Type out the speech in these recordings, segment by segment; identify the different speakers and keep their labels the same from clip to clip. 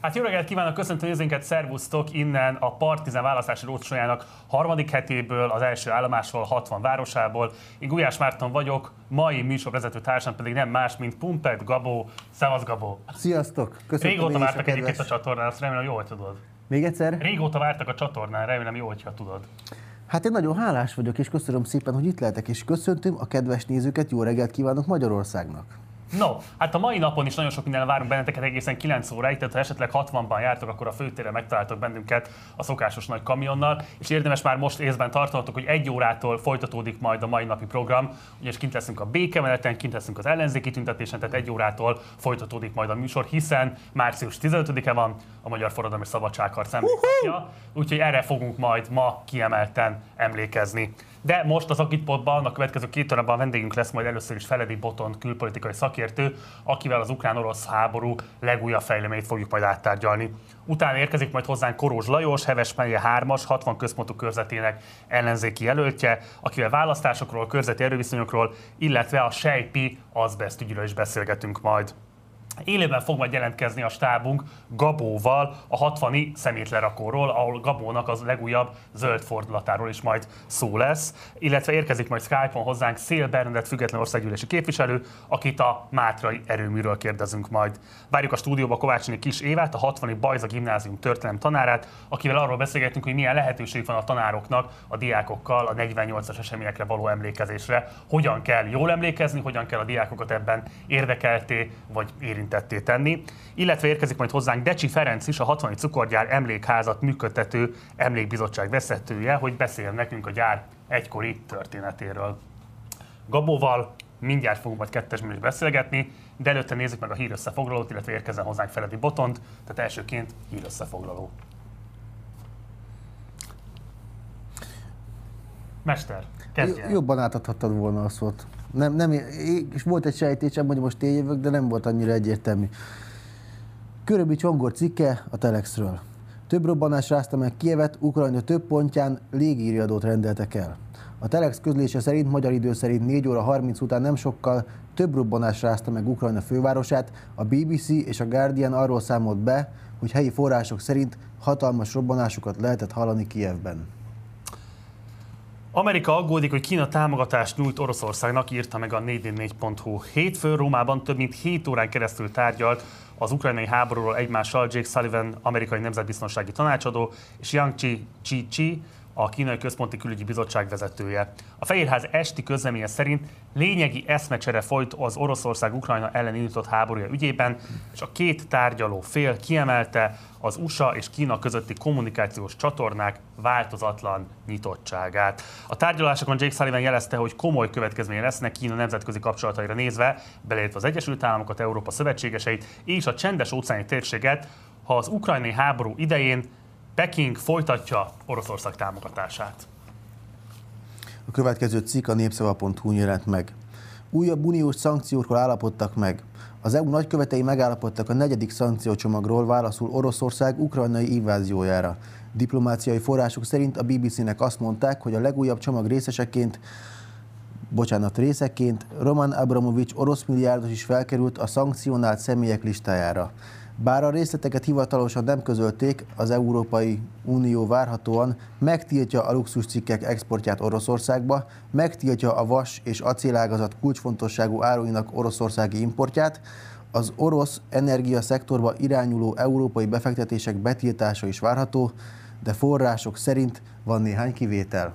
Speaker 1: Hát jó reggelt kívánok, köszöntöm nézőinket, szervusztok innen a Partizán választási rócsójának harmadik hetéből, az első állomásról, 60 városából. Én Gulyás Márton vagyok, mai műsorvezető társam pedig nem más, mint Pumpet Gabó. Szevasz Gabó!
Speaker 2: Sziasztok!
Speaker 1: Köszönöm Régóta vártak egyébként a csatornán, azt remélem jól tudod.
Speaker 2: Még egyszer?
Speaker 1: Régóta vártak a csatornán, remélem jó, hogyha tudod.
Speaker 2: Hát én nagyon hálás vagyok, és köszönöm szépen, hogy itt lehetek, és köszöntöm a kedves nézőket, jó reggelt kívánok Magyarországnak!
Speaker 1: No, hát a mai napon is nagyon sok minden várunk benneteket egészen 9 óráig, tehát ha esetleg 60-ban jártok, akkor a főtéren megtaláltok bennünket a szokásos nagy kamionnal, és érdemes már most észben tartanatok, hogy egy órától folytatódik majd a mai napi program, ugyanis kint leszünk a békemeneten, kint leszünk az ellenzéki tüntetésen, tehát egy órától folytatódik majd a műsor, hiszen március 15-e van a Magyar Forradalmi Szabadságharc emléknapja, úgyhogy erre fogunk majd ma kiemelten emlékezni. De most az Agitpotban a következő két órában a vendégünk lesz majd először is Feledi Boton külpolitikai szakértő, akivel az ukrán-orosz háború legújabb fejleményét fogjuk majd áttárgyalni. Utána érkezik majd hozzánk Korózs Lajos, Heves Melye 3-as, 60 központú körzetének ellenzéki jelöltje, akivel választásokról, körzeti erőviszonyokról, illetve a Sejpi azbest ügyről is beszélgetünk majd. Élőben fog majd jelentkezni a stábunk Gabóval a 60 szemétlerakóról, ahol Gabónak az legújabb zöld fordulatáról is majd szó lesz, illetve érkezik majd Skype-on hozzánk Szél Bernadett független országgyűlési képviselő, akit a Mátrai erőműről kérdezünk majd. Várjuk a stúdióba Kovácsini Kis Évát, a 60 Bajza Gimnázium történelem tanárát, akivel arról beszélgetünk, hogy milyen lehetőség van a tanároknak a diákokkal a 48-as eseményekre való emlékezésre, hogyan kell jól emlékezni, hogyan kell a diákokat ebben érdekelté vagy érinteni érintetté tenni, illetve érkezik majd hozzánk Decsi Ferenc is, a 60. cukorgyár emlékházat működtető emlékbizottság vezetője, hogy beszél nekünk a gyár egykori történetéről. Gabóval mindjárt fogunk majd kettes is beszélgetni, de előtte nézzük meg a hírösszefoglalót, illetve érkezzen hozzánk Feledi Botont, tehát elsőként hírösszefoglaló. Mester, kezdjen.
Speaker 2: Jobban átadhattad volna a szót. Nem, nem, és volt egy sejtésem, hogy most én jövök, de nem volt annyira egyértelmű. Köröbi Csongor cikke a Telexről. Több robbanás rázta meg Kievet, Ukrajna több pontján légíriadót rendeltek el. A Telex közlése szerint magyar idő szerint 4 óra 30 után nem sokkal több robbanás rázta meg Ukrajna fővárosát. A BBC és a Guardian arról számolt be, hogy helyi források szerint hatalmas robbanásokat lehetett hallani Kievben.
Speaker 1: Amerika aggódik, hogy Kína támogatást nyújt Oroszországnak, írta meg a 444.hu. Hétfő Rómában több mint 7 órán keresztül tárgyalt az ukrajnai háborúról egymással Jake Sullivan, amerikai nemzetbiztonsági tanácsadó, és Yang Chi Chi, Chi a Kínai Központi Külügyi Bizottság vezetője. A Fehérház esti közleménye szerint lényegi eszmecsere folyt az Oroszország-Ukrajna ellen indított háborúja ügyében, és a két tárgyaló fél kiemelte az USA és Kína közötti kommunikációs csatornák változatlan nyitottságát. A tárgyalásokon Jake Sullivan jelezte, hogy komoly következménye lesznek Kína nemzetközi kapcsolataira nézve, beleértve az Egyesült Államokat, Európa szövetségeseit és a csendes óceáni térséget, ha az ukrajnai háború idején Peking folytatja Oroszország támogatását.
Speaker 2: A következő cikk a népszava.hu jelent meg. Újabb uniós szankciókról állapodtak meg. Az EU nagykövetei megállapodtak a negyedik szankciócsomagról válaszul Oroszország ukrajnai inváziójára. Diplomáciai források szerint a BBC-nek azt mondták, hogy a legújabb csomag részeseként bocsánat, részeként Roman Abramovics orosz milliárdos is felkerült a szankcionált személyek listájára. Bár a részleteket hivatalosan nem közölték, az Európai Unió várhatóan megtiltja a luxuscikkek exportját Oroszországba, megtiltja a vas és acélágazat kulcsfontosságú áruinak oroszországi importját, az orosz energiaszektorba irányuló európai befektetések betiltása is várható, de források szerint van néhány kivétel.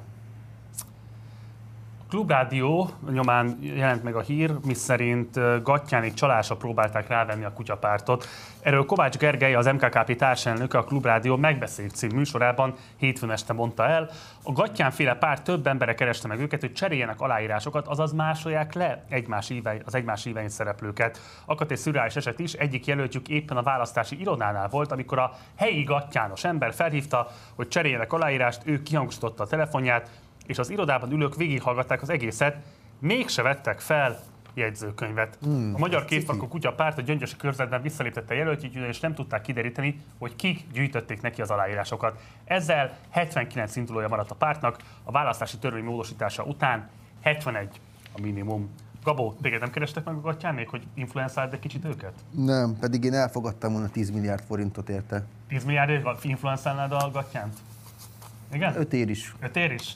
Speaker 1: Klubrádió nyomán jelent meg a hír, miszerint Gattyánik csalásra próbálták rávenni a kutyapártot. Erről Kovács Gergely, az MKKP társelnöke a Klubrádió megbeszélt cím műsorában hétfőn este mondta el. A Gattyánféle párt több embere kereste meg őket, hogy cseréljenek aláírásokat, azaz másolják le egymás ívein, az egymás ívein szereplőket. Akadt egy szürreális eset is, egyik jelöltjük éppen a választási irodánál volt, amikor a helyi gattyános ember felhívta, hogy cseréljenek aláírást, ő kihangosította a telefonját, és az irodában ülők végighallgatták az egészet, mégse vettek fel jegyzőkönyvet. Hmm, a Magyar Kétfakú Kutya párt a gyöngyösi körzetben visszaléptette jelöltjét, és nem tudták kideríteni, hogy kik gyűjtötték neki az aláírásokat. Ezzel 79 indulója maradt a pártnak, a választási törvény módosítása után 71 a minimum. Gabó, téged nem kerestek meg a gatyánék, hogy influenzáld egy kicsit őket?
Speaker 2: Nem, pedig én elfogadtam volna 10 milliárd forintot érte.
Speaker 1: 10 milliárdért influenzálnád a gatyánt? Igen?
Speaker 2: Öt ér is.
Speaker 1: Öt ér is?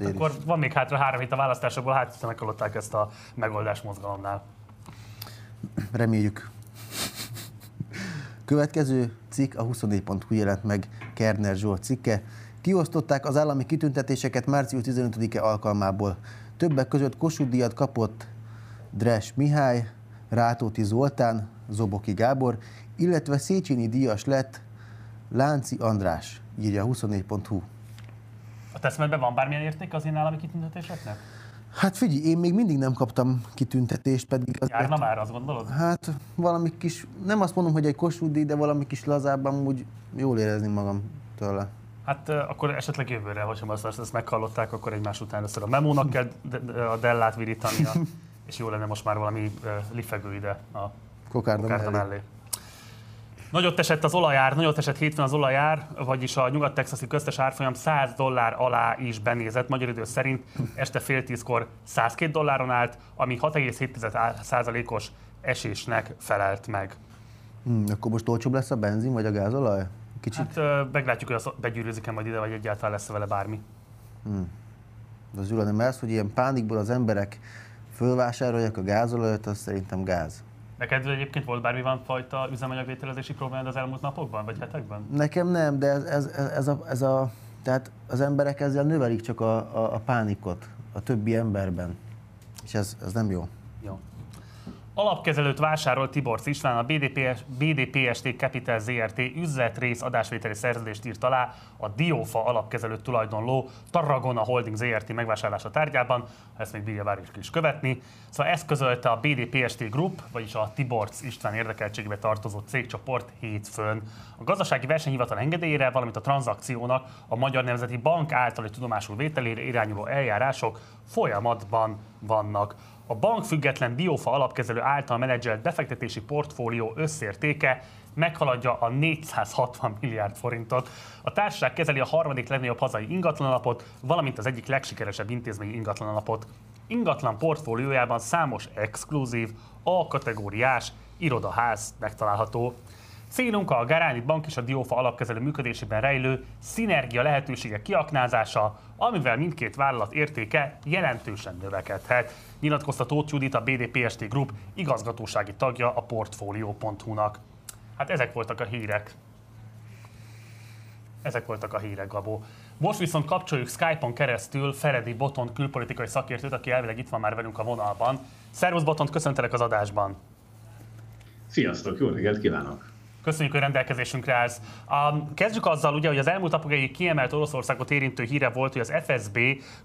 Speaker 2: Ér is.
Speaker 1: Akkor van még hátra három hét a választásokból, hát meghallották ezt a megoldás mozgalomnál.
Speaker 2: Reméljük. Következő cikk a 24.hu jelent meg Kerner Zsolt cikke. Kiosztották az állami kitüntetéseket március 15-e alkalmából. Többek között Kossuth díjat kapott Dres Mihály, Rátóti Zoltán, Zoboki Gábor, illetve Széchenyi díjas lett Lánci András, írja a 24.hu.
Speaker 1: A teszmetben van bármilyen érték az én állami kitüntetéseknek?
Speaker 2: Hát figyelj, én még mindig nem kaptam kitüntetést, pedig azért,
Speaker 1: Járna már, azt gondolod?
Speaker 2: hát valami kis, nem azt mondom, hogy egy díj, de valami kis lazábban úgy jól érezni magam tőle.
Speaker 1: Hát akkor esetleg jövőre, hogyha azt, ezt meghallották, akkor egymás után először a memónak kell a dellát virítania, és jó lenne most már valami lifegő ide a
Speaker 2: Kokárda mellé.
Speaker 1: mellé. Nagyot esett az olajár, nagyot esett hétfőn az olajár, vagyis a nyugat-texasi köztes árfolyam 100 dollár alá is benézett, magyar idő szerint este fél tízkor 102 dolláron állt, ami 6,7%-os esésnek felelt meg.
Speaker 2: Hmm, akkor most olcsóbb lesz a benzin vagy a gázolaj? Kicsit?
Speaker 1: Hát meglátjuk, hogy az begyűrűzik-e majd ide, vagy egyáltalán lesz vele bármi.
Speaker 2: Az Gyula nem ez, hogy ilyen pánikból az emberek fölvásárolják a gázolajat, az szerintem gáz.
Speaker 1: Neked egyébként volt bármilyen fajta üzemanyagvételezési problémád az elmúlt napokban, vagy hetekben?
Speaker 2: Nekem nem, de ez, ez, ez, a, ez a, tehát az emberek ezzel növelik csak a, a, a pánikot a többi emberben. És ez, ez nem jó.
Speaker 1: Alapkezelőt vásárolt Tiborcs István, a BDPS, BDPST Capital ZRT üzletrész adásvételi szerződést írt alá a Diófa alapkezelőt tulajdonló Tarragona Holding ZRT megvásárlása tárgyában, ezt még bírja várjuk is követni. Szóval ezt közölte a BDPST Group, vagyis a Tiborcs István érdekeltségbe tartozó cégcsoport hétfőn. A gazdasági versenyhivatal engedélyére, valamint a tranzakciónak a Magyar Nemzeti Bank általi tudomásul vételére irányuló eljárások folyamatban vannak. A bank független Diófa alapkezelő által menedzselt befektetési portfólió összértéke meghaladja a 460 milliárd forintot. A társaság kezeli a harmadik legnagyobb hazai ingatlanalapot, valamint az egyik legsikeresebb intézményi ingatlanalapot. Ingatlan portfóliójában számos exkluzív, A-kategóriás irodaház megtalálható. Célunk a Garáni Bank és a Diófa alapkezelő működésében rejlő szinergia lehetőségek kiaknázása, amivel mindkét vállalat értéke jelentősen növekedhet, nyilatkozta Tóth Judit, a BDPST Group igazgatósági tagja a Portfolio.hu-nak. Hát ezek voltak a hírek. Ezek voltak a hírek, Gabó. Most viszont kapcsoljuk Skype-on keresztül Feredi Botont külpolitikai szakértőt, aki elvileg itt van már velünk a vonalban. Szervusz Botont, köszöntelek az adásban.
Speaker 3: Sziasztok, jó reggelt kívánok!
Speaker 1: Köszönjük, hogy rendelkezésünkre állsz. Um, kezdjük azzal, ugye, hogy az elmúlt napok egyik kiemelt Oroszországot érintő híre volt, hogy az FSB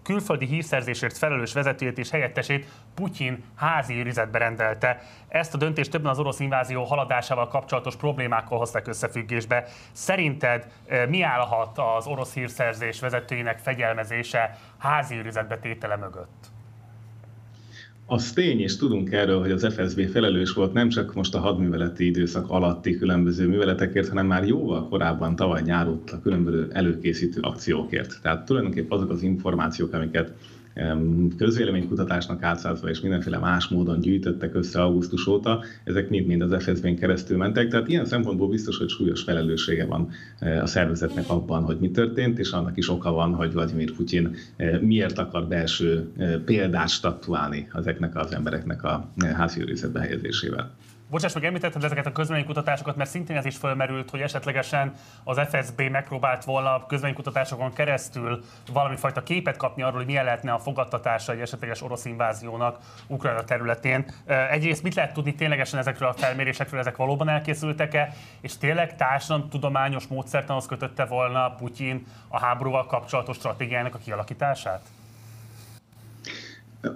Speaker 1: külföldi hírszerzésért felelős vezetőjét és helyettesét Putyin házi őrizetbe rendelte. Ezt a döntést többen az orosz invázió haladásával kapcsolatos problémákkal hozták összefüggésbe. Szerinted eh, mi állhat az orosz hírszerzés vezetőinek fegyelmezése házi őrizetbe tétele mögött?
Speaker 3: Az tény, és tudunk erről, hogy az FSB felelős volt nem csak most a hadműveleti időszak alatti különböző műveletekért, hanem már jóval korábban tavaly nyáron a különböző előkészítő akciókért. Tehát tulajdonképpen azok az információk, amiket közvéleménykutatásnak átszázva és mindenféle más módon gyűjtöttek össze augusztus óta, ezek mind-mind az FSB-n keresztül mentek, tehát ilyen szempontból biztos, hogy súlyos felelőssége van eh, a szervezetnek abban, hogy mi történt, és annak is oka van, hogy Vladimir Putyin eh, miért akar belső eh, példát statuálni ezeknek az embereknek a házi őrizetbe helyezésével.
Speaker 1: Bocsáss meg, említetted ezeket a közvéleménykutatásokat, mert szintén ez is fölmerült, hogy esetlegesen az FSB megpróbált volna a közvéleménykutatásokon keresztül valami fajta képet kapni arról, hogy milyen lehetne a fogadtatása egy esetleges orosz inváziónak Ukrajna területén. Egyrészt mit lehet tudni ténylegesen ezekről a felmérésekről, ezek valóban elkészültek-e, és tényleg társadalomtudományos módszertanhoz kötötte volna Putyin a háborúval kapcsolatos stratégiának a kialakítását?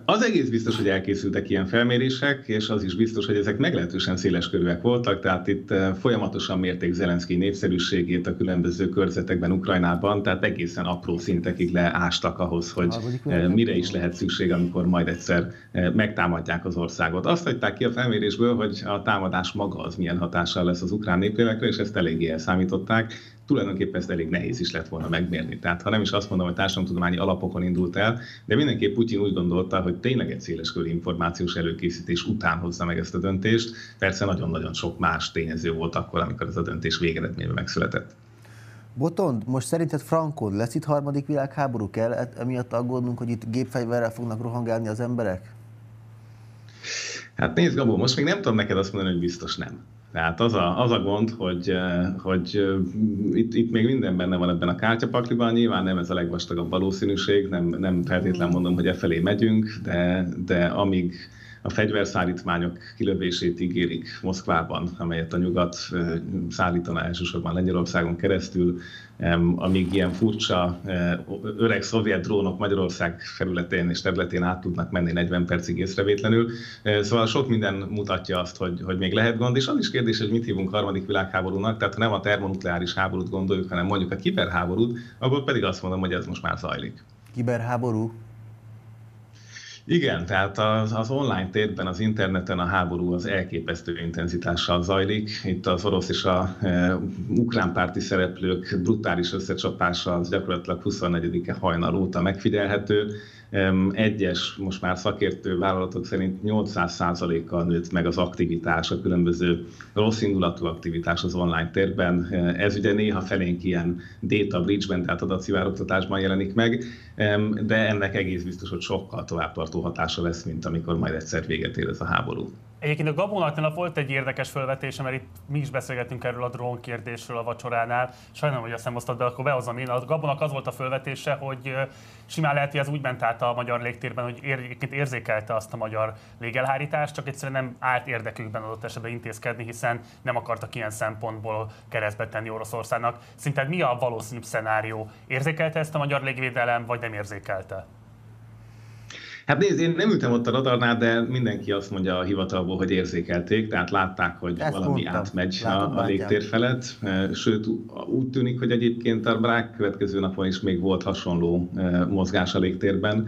Speaker 3: Az egész biztos, hogy elkészültek ilyen felmérések, és az is biztos, hogy ezek meglehetősen széles körűek voltak, tehát itt eh, folyamatosan mérték Zelenszky népszerűségét a különböző körzetekben Ukrajnában, tehát egészen apró szintekig leástak ahhoz, hogy eh, mire is lehet szükség, amikor majd egyszer eh, megtámadják az országot. Azt hagyták ki a felmérésből, hogy a támadás maga az milyen hatással lesz az ukrán népélekre, és ezt eléggé elszámították. Tulajdonképpen ezt elég nehéz is lett volna megmérni. Tehát ha nem is azt mondom, hogy társadalomtudományi alapokon indult el, de mindenképp Putyin úgy gondolta, hogy tényleg egy széleskörű információs előkészítés után hozza meg ezt a döntést. Persze nagyon-nagyon sok más tényező volt akkor, amikor ez a döntés végeredményben megszületett.
Speaker 2: Botond, most szerinted Frankon lesz itt harmadik világháború? Kell e- emiatt aggódnunk, hogy itt gépfegyverrel fognak rohangálni az emberek?
Speaker 3: Hát nézd, Gabó, most még nem tudom neked azt mondani, hogy biztos nem. Tehát az a, az a gond, hogy, eh, hogy eh, itt, itt még minden benne van ebben a kártyapakliban, nyilván nem ez a legvastagabb valószínűség, nem, nem feltétlenül mondom, hogy e felé megyünk, de, de amíg a fegyverszállítmányok kilövését ígérik Moszkvában, amelyet a nyugat szállítana elsősorban Lengyelországon keresztül, amíg ilyen furcsa öreg szovjet drónok Magyarország felületén és területén át tudnak menni 40 percig észrevétlenül. Szóval sok minden mutatja azt, hogy, hogy még lehet gond, és az is kérdés, hogy mit hívunk harmadik világháborúnak, tehát ha nem a termonukleáris háborút gondoljuk, hanem mondjuk a kiberháborút, akkor pedig azt mondom, hogy ez most már zajlik.
Speaker 2: Kiberháború?
Speaker 3: Igen, tehát az, az online térben, az interneten a háború az elképesztő intenzitással zajlik. Itt az orosz és a e, ukrán párti szereplők brutális összecsapása az gyakorlatilag 24-e hajnal óta megfigyelhető egyes, most már szakértő vállalatok szerint 800%-kal nőtt meg az aktivitás, a különböző rossz indulatú aktivitás az online térben. Ez ugye néha felénk ilyen data breach-ben, tehát adatszivárogtatásban jelenik meg, de ennek egész biztos, hogy sokkal továbbtartó hatása lesz, mint amikor majd egyszer véget ér ez a háború.
Speaker 1: Egyébként a Gabonatnál volt egy érdekes felvetése, mert itt mi is beszélgetünk erről a drón kérdésről a vacsoránál. Sajnálom, hogy azt nem osztad, de akkor behozom én. A Gabonak az volt a felvetése, hogy simán lehet, hogy ez úgy ment át a magyar légtérben, hogy egyébként érzékelte azt a magyar légelhárítást, csak egyszerűen nem állt érdekükben adott esetben intézkedni, hiszen nem akartak ilyen szempontból keresztbe tenni Oroszországnak. Szerinted mi a valószínűbb szenárió? Érzékelte ezt a magyar légvédelem, vagy nem érzékelte?
Speaker 3: Hát nézd, én nem ültem ott a radarnál, de mindenki azt mondja a hivatalból, hogy érzékelték, tehát látták, hogy Ezt valami mondtam. átmegy Látom, a, a légtér felett. Sőt, úgy tűnik, hogy egyébként a brák következő napon is még volt hasonló mozgás a légtérben.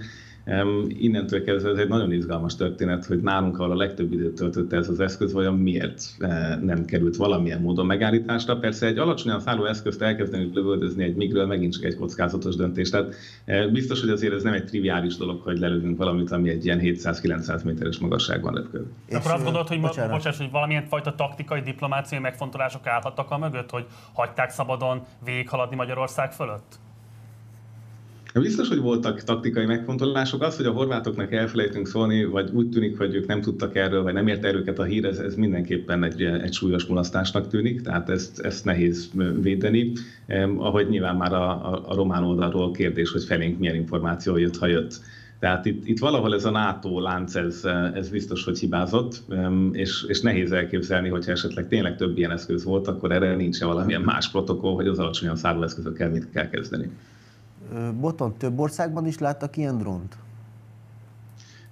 Speaker 3: Innentől kezdve ez egy nagyon izgalmas történet, hogy nálunk, ahol a legtöbb időt töltötte ez az eszköz, vajon miért eh, nem került valamilyen módon megállításra. Persze egy alacsonyan szálló eszközt elkezdeni lövöldözni egy migről megint csak egy kockázatos döntés. Tehát eh, biztos, hogy azért ez nem egy triviális dolog, hogy lelövünk valamit, ami egy ilyen 700-900 méteres magasságban repül.
Speaker 1: Akkor azt gondolod, hogy, bocsánat. Bocsánat, hogy valamilyen fajta taktikai, diplomáciai megfontolások állhattak a mögött, hogy hagyták szabadon végighaladni Magyarország fölött?
Speaker 3: Biztos, hogy voltak taktikai megfontolások. Az, hogy a horvátoknak elfelejtünk szólni, vagy úgy tűnik, hogy ők nem tudtak erről, vagy nem ért el őket a hír, ez, ez mindenképpen egy, egy súlyos mulasztásnak tűnik, tehát ezt, ezt nehéz védeni. Eh, ahogy nyilván már a, a, a román oldalról kérdés, hogy felénk milyen információ jött, ha jött. Tehát itt, itt valahol ez a NATO lánc, ez, ez biztos, hogy hibázott, és, és nehéz elképzelni, hogyha esetleg tényleg több ilyen eszköz volt, akkor erre nincs valamilyen más protokoll, hogy az alacsonyan szálló eszközökkel mit kell kezdeni.
Speaker 2: Boton, több országban is láttak ilyen drónt?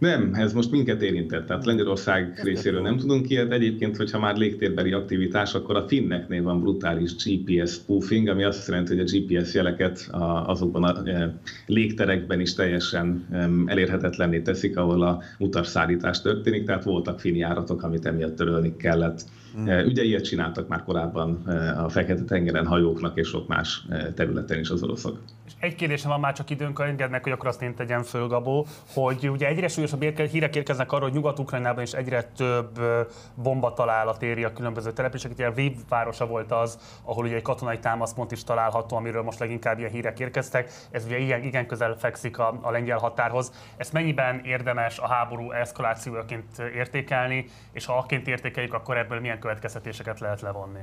Speaker 3: Nem, ez most minket érintett. Tehát Lengyelország részéről nem tudunk ilyet. Egyébként, hogyha már légtérbeli aktivitás, akkor a finneknél van brutális GPS spoofing, ami azt jelenti, hogy a GPS jeleket azokban a e, légterekben is teljesen elérhetetlenné teszik, ahol a utasszállítás történik. Tehát voltak finn járatok, amit emiatt törölni kellett. Mm. Ugye ilyet csináltak már korábban a Fekete-tengeren hajóknak és sok más területen is az oroszok.
Speaker 1: És egy kérdésem van, már csak időnk, engedd meg, hogy akkor azt én tegyem föl, Gabó, hogy ugye egyre súlyosabb hírek érkeznek arról, hogy Nyugat-Ukrajnában is egyre több bombatalálat éri a különböző településeket. Ugye a Viv városa volt az, ahol ugye egy katonai támaszpont is található, amiről most leginkább ilyen hírek érkeztek. Ez ugye igen, igen közel fekszik a, a lengyel határhoz. Ezt mennyiben érdemes a háború eszkalációjaként értékelni, és ha akként értékeljük, akkor ebből milyen következtetéseket lehet levonni?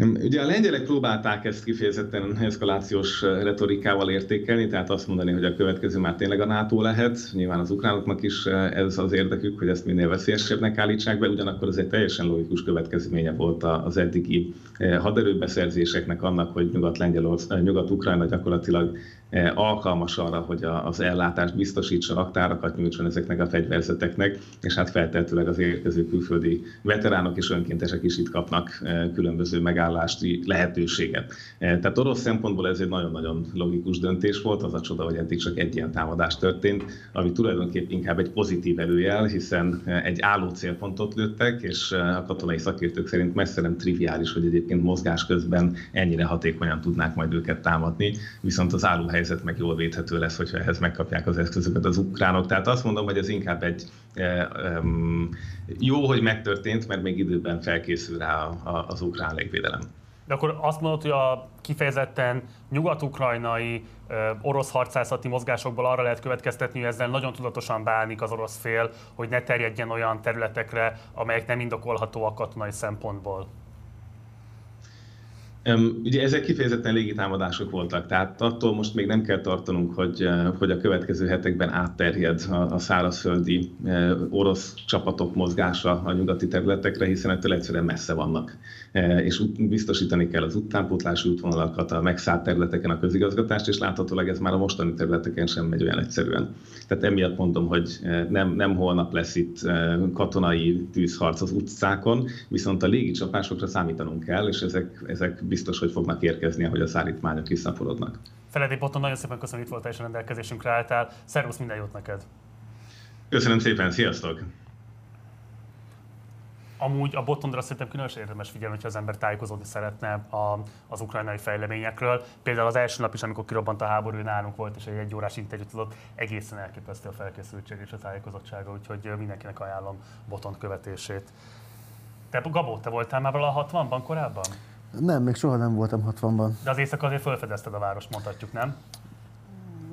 Speaker 3: Ugye a lengyelek próbálták ezt kifejezetten eszkalációs retorikával értékelni, tehát azt mondani, hogy a következő már tényleg a NATO lehet. Nyilván az ukránoknak is ez az érdekük, hogy ezt minél veszélyesebbnek állítsák be, ugyanakkor ez egy teljesen logikus következménye volt az eddigi haderőbeszerzéseknek annak, hogy Nyugat-Ukrajna gyakorlatilag eh, alkalmas arra, hogy az ellátást biztosítsa, aktárakat nyújtson ezeknek a fegyverzeteknek, és hát feltehetőleg az érkező külföldi veteránok és önkéntesek is itt kapnak eh, különböző megállási lehetőséget. Eh, tehát orosz szempontból ez egy nagyon-nagyon logikus döntés volt, az a csoda, hogy eddig csak egy ilyen támadás történt, ami tulajdonképpen inkább egy pozitív előjel, hiszen egy álló célpontot lőttek, és a katonai szakértők szerint messze nem triviális, hogy egyébként mozgás közben ennyire hatékonyan tudnák majd őket támadni, viszont az állóhelyzet meg jól védhető lesz, hogyha ehhez megkapják az eszközöket az ukránok. Tehát azt mondom, hogy ez inkább egy jó, hogy megtörtént, mert még időben felkészül rá az ukrán légvédelem.
Speaker 1: De akkor azt mondod, hogy a kifejezetten nyugat-ukrajnai orosz harcászati mozgásokból arra lehet következtetni, hogy ezzel nagyon tudatosan bánik az orosz fél, hogy ne terjedjen olyan területekre, amelyek nem indokolhatóak katonai szempontból.
Speaker 3: Ugye ezek kifejezetten légitámadások voltak, tehát attól most még nem kell tartanunk, hogy, hogy a következő hetekben átterjed a, a szárazföldi orosz csapatok mozgása a nyugati területekre, hiszen ettől egyszerűen messze vannak. És biztosítani kell az utánpótlási útvonalakat, a megszállt területeken a közigazgatást, és láthatólag ez már a mostani területeken sem megy olyan egyszerűen. Tehát emiatt mondom, hogy nem, nem holnap lesz itt katonai tűzharc az utcákon, viszont a légi csapásokra számítanunk kell, és ezek, ezek biztos, hogy fognak érkezni, ahogy a szállítmányok visszaporodnak.
Speaker 1: Feledi Botton, nagyon szépen köszönöm, hogy itt voltál és rendelkezésünkre álltál. Szervusz, minden jót neked!
Speaker 3: Köszönöm szépen, sziasztok!
Speaker 1: Amúgy a botondra szerintem különösen érdemes figyelni, hogyha az ember tájékozódni szeretne a, az ukrajnai fejleményekről. Például az első nap is, amikor kirobbant a háború, nálunk volt, és egy egy órás interjút adott, egészen elképesztő a felkészültség és a tájékozottsága, úgyhogy mindenkinek ajánlom botont követését. Te, Gabó, te voltál már a 60-ban korábban?
Speaker 2: Nem, még soha nem voltam 60-ban.
Speaker 1: De az éjszaka azért felfedezted a város, mondhatjuk, nem?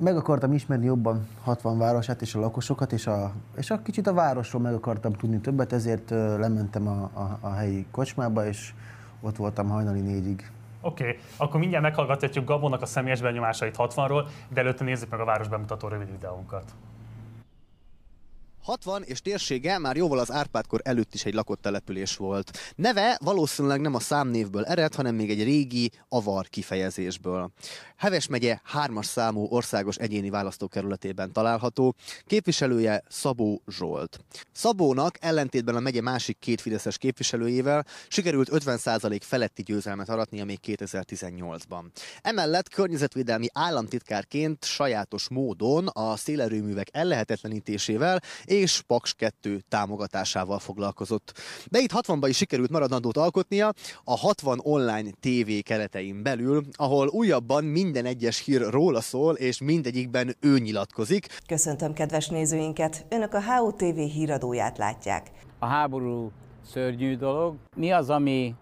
Speaker 2: Meg akartam ismerni jobban 60 városát és a lakosokat, és a, és a kicsit a városról meg akartam tudni többet, ezért lementem a, a, a helyi kocsmába, és ott voltam hajnali négyig.
Speaker 1: Oké, okay. akkor mindjárt meghallgatjuk Gabónak a személyes benyomásait 60-ról, de előtte nézzük meg a város bemutató rövid videónkat.
Speaker 4: 60 és térsége már jóval az Árpádkor előtt is egy lakott település volt. Neve valószínűleg nem a számnévből ered, hanem még egy régi avar kifejezésből. Heves megye hármas számú országos egyéni választókerületében található, képviselője Szabó Zsolt. Szabónak ellentétben a megye másik két fideszes képviselőjével sikerült 50% feletti győzelmet aratnia még 2018-ban. Emellett környezetvédelmi államtitkárként sajátos módon a szélerőművek ellehetetlenítésével és Paks 2 támogatásával foglalkozott. De itt 60-ban is sikerült maradandót alkotnia a 60 online TV keretein belül, ahol újabban minden egyes hír róla szól, és mindegyikben ő nyilatkozik.
Speaker 5: Köszöntöm kedves nézőinket! Önök a HOTV híradóját látják.
Speaker 6: A háború szörnyű dolog. Mi az, ami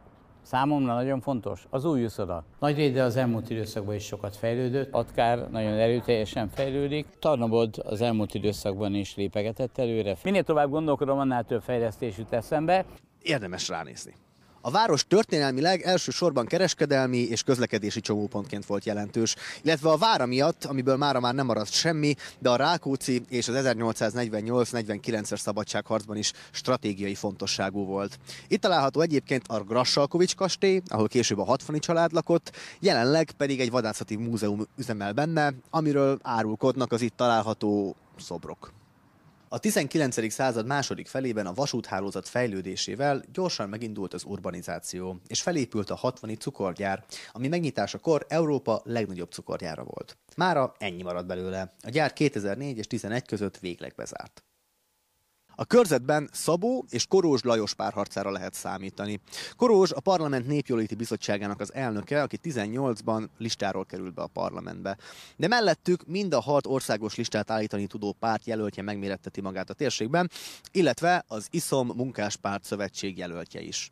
Speaker 6: Számomra nagyon fontos az új uszoda. Nagy része az elmúlt időszakban is sokat fejlődött, Atkár nagyon erőteljesen fejlődik, Tarnabod az elmúlt időszakban is lépegetett előre. Minél tovább gondolkodom, annál több fejlesztés jut eszembe.
Speaker 4: Érdemes ránézni. A város történelmileg elsősorban kereskedelmi és közlekedési csomópontként volt jelentős, illetve a vára miatt, amiből mára már nem maradt semmi, de a Rákóczi és az 1848-49-es szabadságharcban is stratégiai fontosságú volt. Itt található egyébként a Grassalkovics kastély, ahol később a 60 család lakott, jelenleg pedig egy vadászati múzeum üzemel benne, amiről árulkodnak az itt található szobrok. A 19. század második felében a vasúthálózat fejlődésével gyorsan megindult az urbanizáció, és felépült a 60 cukorgyár, ami megnyitásakor Európa legnagyobb cukorgyára volt. Mára ennyi maradt belőle. A gyár 2004 és 11 között végleg bezárt. A körzetben Szabó és Korózs Lajos párharcára lehet számítani. Korózs a Parlament Népjóléti Bizottságának az elnöke, aki 18-ban listáról került be a parlamentbe. De mellettük mind a hat országos listát állítani tudó párt jelöltje megméretteti magát a térségben, illetve az ISZOM munkáspárt szövetség jelöltje is.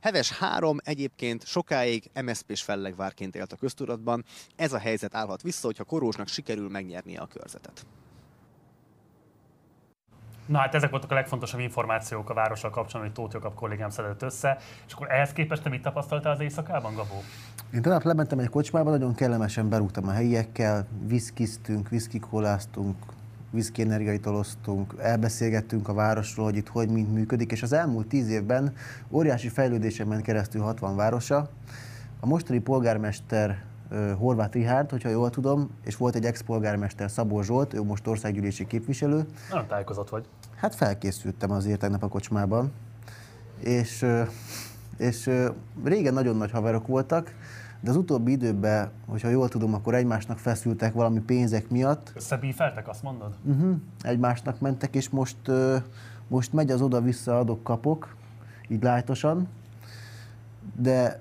Speaker 4: Heves 3 egyébként sokáig MSZP-s fellegvárként élt a köztudatban. Ez a helyzet állhat vissza, hogyha Korózsnak sikerül megnyernie a körzetet.
Speaker 1: Na hát ezek voltak a legfontosabb információk a várossal kapcsolatban, hogy Tóth Jakab kollégám szedett össze. És akkor ehhez képest te mit tapasztaltál az éjszakában, Gabó?
Speaker 2: Én tegnap lementem egy kocsmába, nagyon kellemesen berúgtam a helyiekkel, viszkiztünk, viszkikóláztunk, viszki energiaitoloztunk, elbeszélgettünk a városról, hogy itt hogy mind működik, és az elmúlt tíz évben óriási fejlődésen ment keresztül 60 városa. A mostani polgármester Horváth Rihárd, hogyha jól tudom, és volt egy ex-polgármester Szabó Zsolt, ő most országgyűlési képviselő.
Speaker 1: Nagyon tájékozott vagy.
Speaker 2: Hát felkészültem azért tegnap a kocsmában, és, és régen nagyon nagy haverok voltak, de az utóbbi időben, hogyha jól tudom, akkor egymásnak feszültek valami pénzek miatt.
Speaker 1: Összebífeltek, azt mondod?
Speaker 2: Uh-huh. Egymásnak mentek, és most, most megy az oda-vissza adok-kapok, így lájtosan, de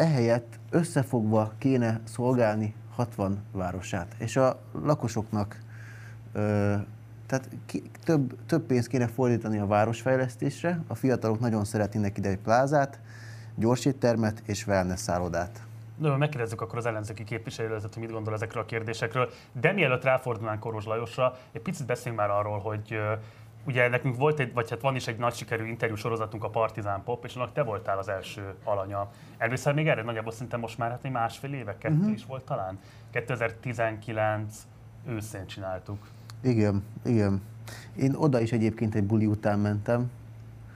Speaker 2: ehelyett összefogva kéne szolgálni 60 városát. És a lakosoknak ö, tehát ki, több, több pénzt kéne fordítani a városfejlesztésre, a fiatalok nagyon szeretnének ide egy plázát, gyorséttermet és wellness szállodát.
Speaker 1: No, megkérdezzük akkor az ellenzéki képviselőt, hogy mit gondol ezekről a kérdésekről. De mielőtt ráfordulnánk Koros Lajosra, egy picit beszéljünk már arról, hogy ugye nekünk volt egy, vagy hát van is egy nagy sikerű interjú sorozatunk a Partizán Pop, és annak te voltál az első alanya. Először még erre nagyjából szerintem most már hát egy másfél éve, kettő uh-huh. is volt talán. 2019 őszén csináltuk.
Speaker 2: Igen, igen. Én oda is egyébként egy buli után mentem,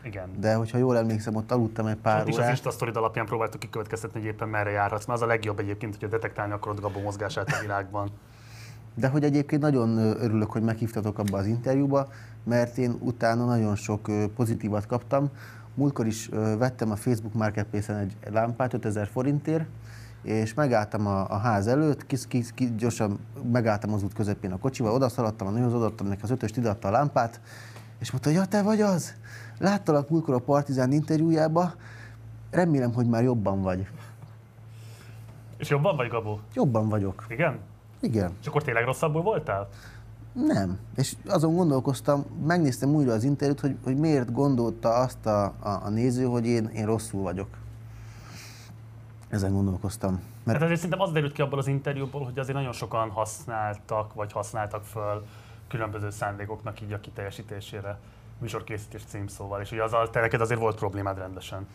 Speaker 1: igen.
Speaker 2: De hogyha jól emlékszem, ott aludtam egy pár
Speaker 1: órát. És az Insta sztorid alapján próbáltuk kikövetkeztetni, hogy éppen merre járhatsz, mert az a legjobb egyébként, hogyha detektálni akarod Gabó mozgását a világban.
Speaker 2: De hogy egyébként nagyon örülök, hogy meghívtatok abba az interjúba, mert én utána nagyon sok pozitívat kaptam. Múltkor is vettem a Facebook Marketplace-en egy lámpát 5000 forintért, és megálltam a, a ház előtt, kis, kis, kis, gyorsan megálltam az út közepén a kocsival, oda szaladtam a nőhöz, odaadtam neki az ötöst, ideadta a lámpát, és mondta, ja, te vagy az? Láttalak múltkor a Partizán interjújába, remélem, hogy már jobban vagy.
Speaker 1: És jobban vagy, Gabó?
Speaker 2: Jobban vagyok.
Speaker 1: Igen?
Speaker 2: Igen.
Speaker 1: És akkor tényleg rosszabbul voltál?
Speaker 2: Nem. És azon gondolkoztam, megnéztem újra az interjút, hogy, hogy miért gondolta azt a, a, a néző, hogy én, én rosszul vagyok. Ezen gondolkoztam.
Speaker 1: Mert... Hát azért szerintem az derült ki abból az interjúból, hogy azért nagyon sokan használtak, vagy használtak föl különböző szándékoknak így a kiteljesítésére műsorkészítés címszóval, és ugye azzal te neked azért volt problémád rendesen.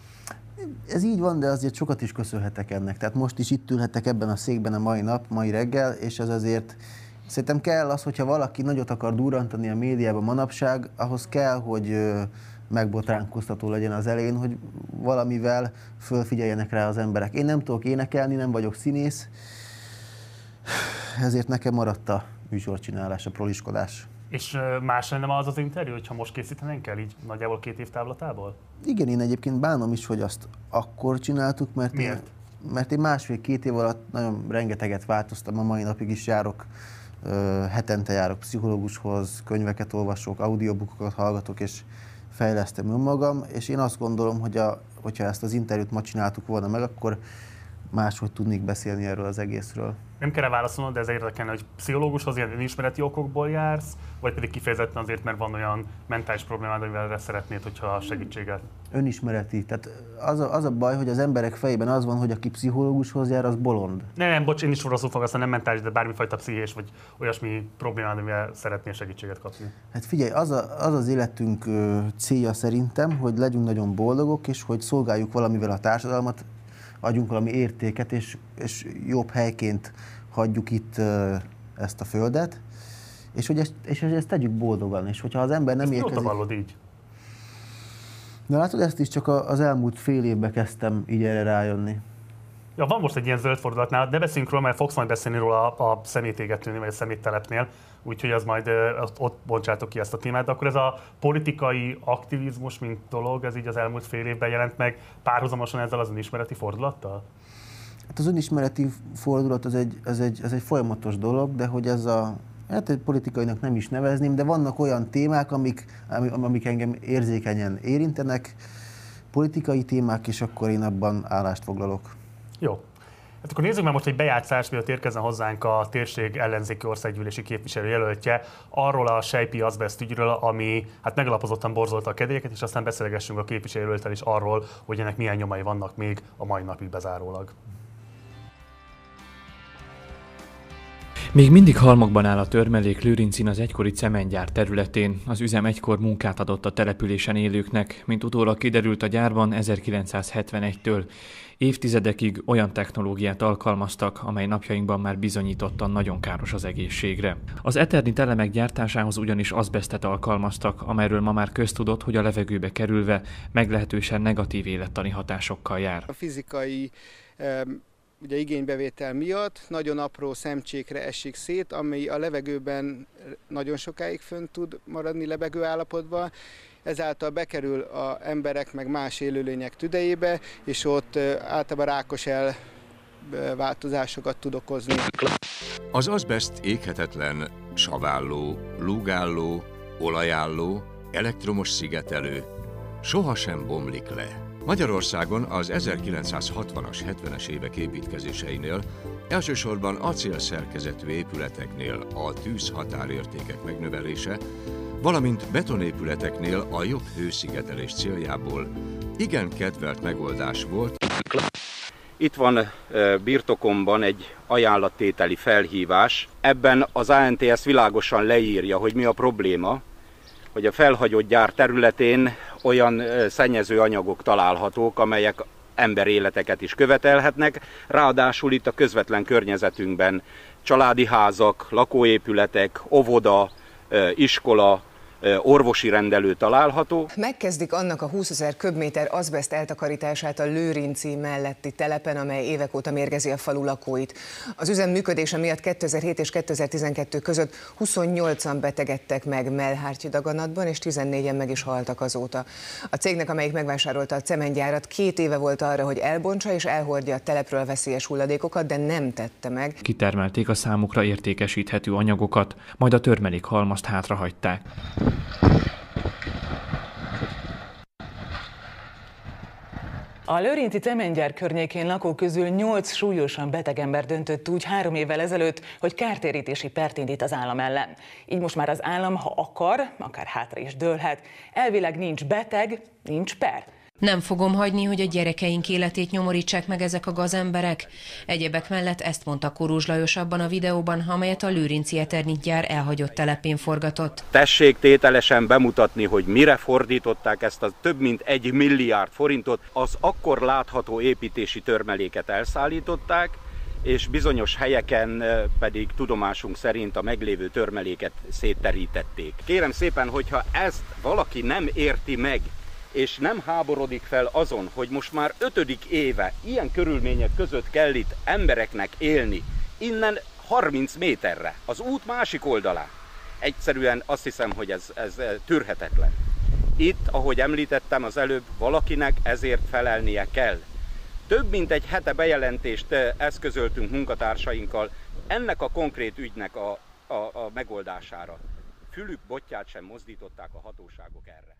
Speaker 2: Ez így van, de azért sokat is köszönhetek ennek. Tehát most is itt ülhetek ebben a székben a mai nap, mai reggel, és ez azért szerintem kell az, hogyha valaki nagyot akar durrantani a médiában manapság, ahhoz kell, hogy megbotránkoztató legyen az elején, hogy valamivel fölfigyeljenek rá az emberek. Én nem tudok énekelni, nem vagyok színész, ezért nekem maradt a műsorcsinálás, a proliskodás.
Speaker 1: És más lenne az az interjú, hogyha most készítenénk el, így nagyjából két év távlatából?
Speaker 2: Igen, én egyébként bánom is, hogy azt akkor csináltuk, mert
Speaker 1: Miért?
Speaker 2: Én, mert én másfél-két év alatt nagyon rengeteget változtam, a mai napig is járok, hetente járok pszichológushoz, könyveket olvasok, audiobookokat hallgatok, és fejlesztem önmagam, és én azt gondolom, hogy a, hogyha ezt az interjút ma csináltuk volna meg, akkor máshogy tudnék beszélni erről az egészről.
Speaker 1: Nem kell válaszolnod, de ez érdekelne, hogy pszichológushoz ilyen önismereti okokból jársz, vagy pedig kifejezetten azért, mert van olyan mentális problémád, amivel szeretnéd, hogyha segítséget?
Speaker 2: Önismereti. Tehát az a, az a baj, hogy az emberek fejében az van, hogy aki pszichológushoz jár, az bolond.
Speaker 1: Nem, nem, bocs, én is rosszul fogom, nem mentális, de bármifajta pszichés vagy olyasmi problémád, amivel szeretnél segítséget kapni.
Speaker 2: Hát figyelj, az a, az, az életünk célja szerintem, hogy legyünk nagyon boldogok, és hogy szolgáljuk valamivel a társadalmat, adjunk valami értéket, és, és jobb helyként hagyjuk itt ezt a földet, és hogy ezt, és ezt tegyük boldogan, és hogyha az ember nem ezt
Speaker 1: érkezik... Mióta így?
Speaker 2: Na látod, ezt is csak az elmúlt fél évben kezdtem így erre rájönni.
Speaker 1: Ja, van most egy ilyen zöld fordulat nálad, de beszéljünk róla, mert fogsz majd beszélni róla a, a szemétégetőnél, vagy a szeméttelepnél, úgyhogy az majd ott, ott bontsátok ki ezt a témát. De akkor ez a politikai aktivizmus, mint dolog, ez így az elmúlt fél évben jelent meg párhuzamosan ezzel az önismereti fordulattal?
Speaker 2: Hát az önismereti fordulat az egy, az egy, az egy folyamatos dolog, de hogy ez a, hát egy politikainak nem is nevezném, de vannak olyan témák, amik, amik engem érzékenyen érintenek, politikai témák, és akkor én abban állást foglalok.
Speaker 1: Jó. Hát akkor nézzük meg most egy bejátszást, mielőtt érkezzen hozzánk a térség ellenzéki országgyűlési jelöltje arról a sejpi azbest ügyről, ami hát megalapozottan borzolta a kedélyeket, és aztán beszélgessünk a képviselőjelöltel is arról, hogy ennek milyen nyomai vannak még a mai napig bezárólag.
Speaker 7: Még mindig halmokban áll a törmelék Lőrincin az egykori cementgyár területén. Az üzem egykor munkát adott a településen élőknek, mint utólag kiderült a gyárban 1971-től. Évtizedekig olyan technológiát alkalmaztak, amely napjainkban már bizonyítottan nagyon káros az egészségre. Az Eterni telemek gyártásához ugyanis azbesztet alkalmaztak, amelyről ma már köztudott, hogy a levegőbe kerülve meglehetősen negatív élettani hatásokkal jár.
Speaker 8: A fizikai ugye igénybevétel miatt nagyon apró szemcsékre esik szét, ami a levegőben nagyon sokáig fönt tud maradni lebegő állapotban, ezáltal bekerül a emberek meg más élőlények tüdejébe, és ott általában rákos elváltozásokat tud okozni.
Speaker 9: Az azbest éghetetlen, saválló, lúgálló, olajálló, elektromos szigetelő, sohasem bomlik le. Magyarországon az 1960-as, 70-es évek építkezéseinél elsősorban acélszerkezetű épületeknél a tűz határértékek megnövelése, valamint betonépületeknél a jobb hőszigetelés céljából igen kedvelt megoldás volt.
Speaker 10: Itt van birtokomban egy ajánlattételi felhívás. Ebben az ANTS világosan leírja, hogy mi a probléma, hogy a felhagyott gyár területén olyan szennyező anyagok találhatók, amelyek emberéleteket is követelhetnek. Ráadásul itt a közvetlen környezetünkben családi házak, lakóépületek, óvoda, iskola, orvosi rendelő található.
Speaker 11: Megkezdik annak a 20 ezer köbméter azbest eltakarítását a Lőrinci melletti telepen, amely évek óta mérgezi a falu lakóit. Az üzem működése miatt 2007 és 2012 között 28-an betegedtek meg mellhártyi daganatban, és 14-en meg is haltak azóta. A cégnek, amelyik megvásárolta a cementgyárat, két éve volt arra, hogy elbontsa és elhordja a telepről veszélyes hulladékokat, de nem tette meg.
Speaker 7: Kitermelték a számukra értékesíthető anyagokat, majd a törmelék halmazt hátrahagyták.
Speaker 12: A Lőrinci Cemengyár környékén lakók közül 8 súlyosan beteg ember döntött úgy három évvel ezelőtt, hogy kártérítési pert indít az állam ellen. Így most már az állam, ha akar, akár hátra is dőlhet. Elvileg nincs beteg, nincs per.
Speaker 13: Nem fogom hagyni, hogy a gyerekeink életét nyomorítsák meg ezek a gazemberek. Egyebek mellett ezt mondta Korúzs Lajos abban a videóban, amelyet a Lőrinci Eternit gyár elhagyott telepén forgatott.
Speaker 10: Tessék tételesen bemutatni, hogy mire fordították ezt a több mint egy milliárd forintot, az akkor látható építési törmeléket elszállították, és bizonyos helyeken pedig tudomásunk szerint a meglévő törmeléket szétterítették. Kérem szépen, hogyha ezt valaki nem érti meg, és nem háborodik fel azon, hogy most már ötödik éve ilyen körülmények között kell itt embereknek élni, innen 30 méterre, az út másik oldalán. Egyszerűen azt hiszem, hogy ez, ez tűrhetetlen. Itt, ahogy említettem az előbb, valakinek ezért felelnie kell. Több mint egy hete bejelentést eh, eszközöltünk munkatársainkkal ennek a konkrét ügynek a, a, a megoldására. Fülük botját sem mozdították a hatóságok erre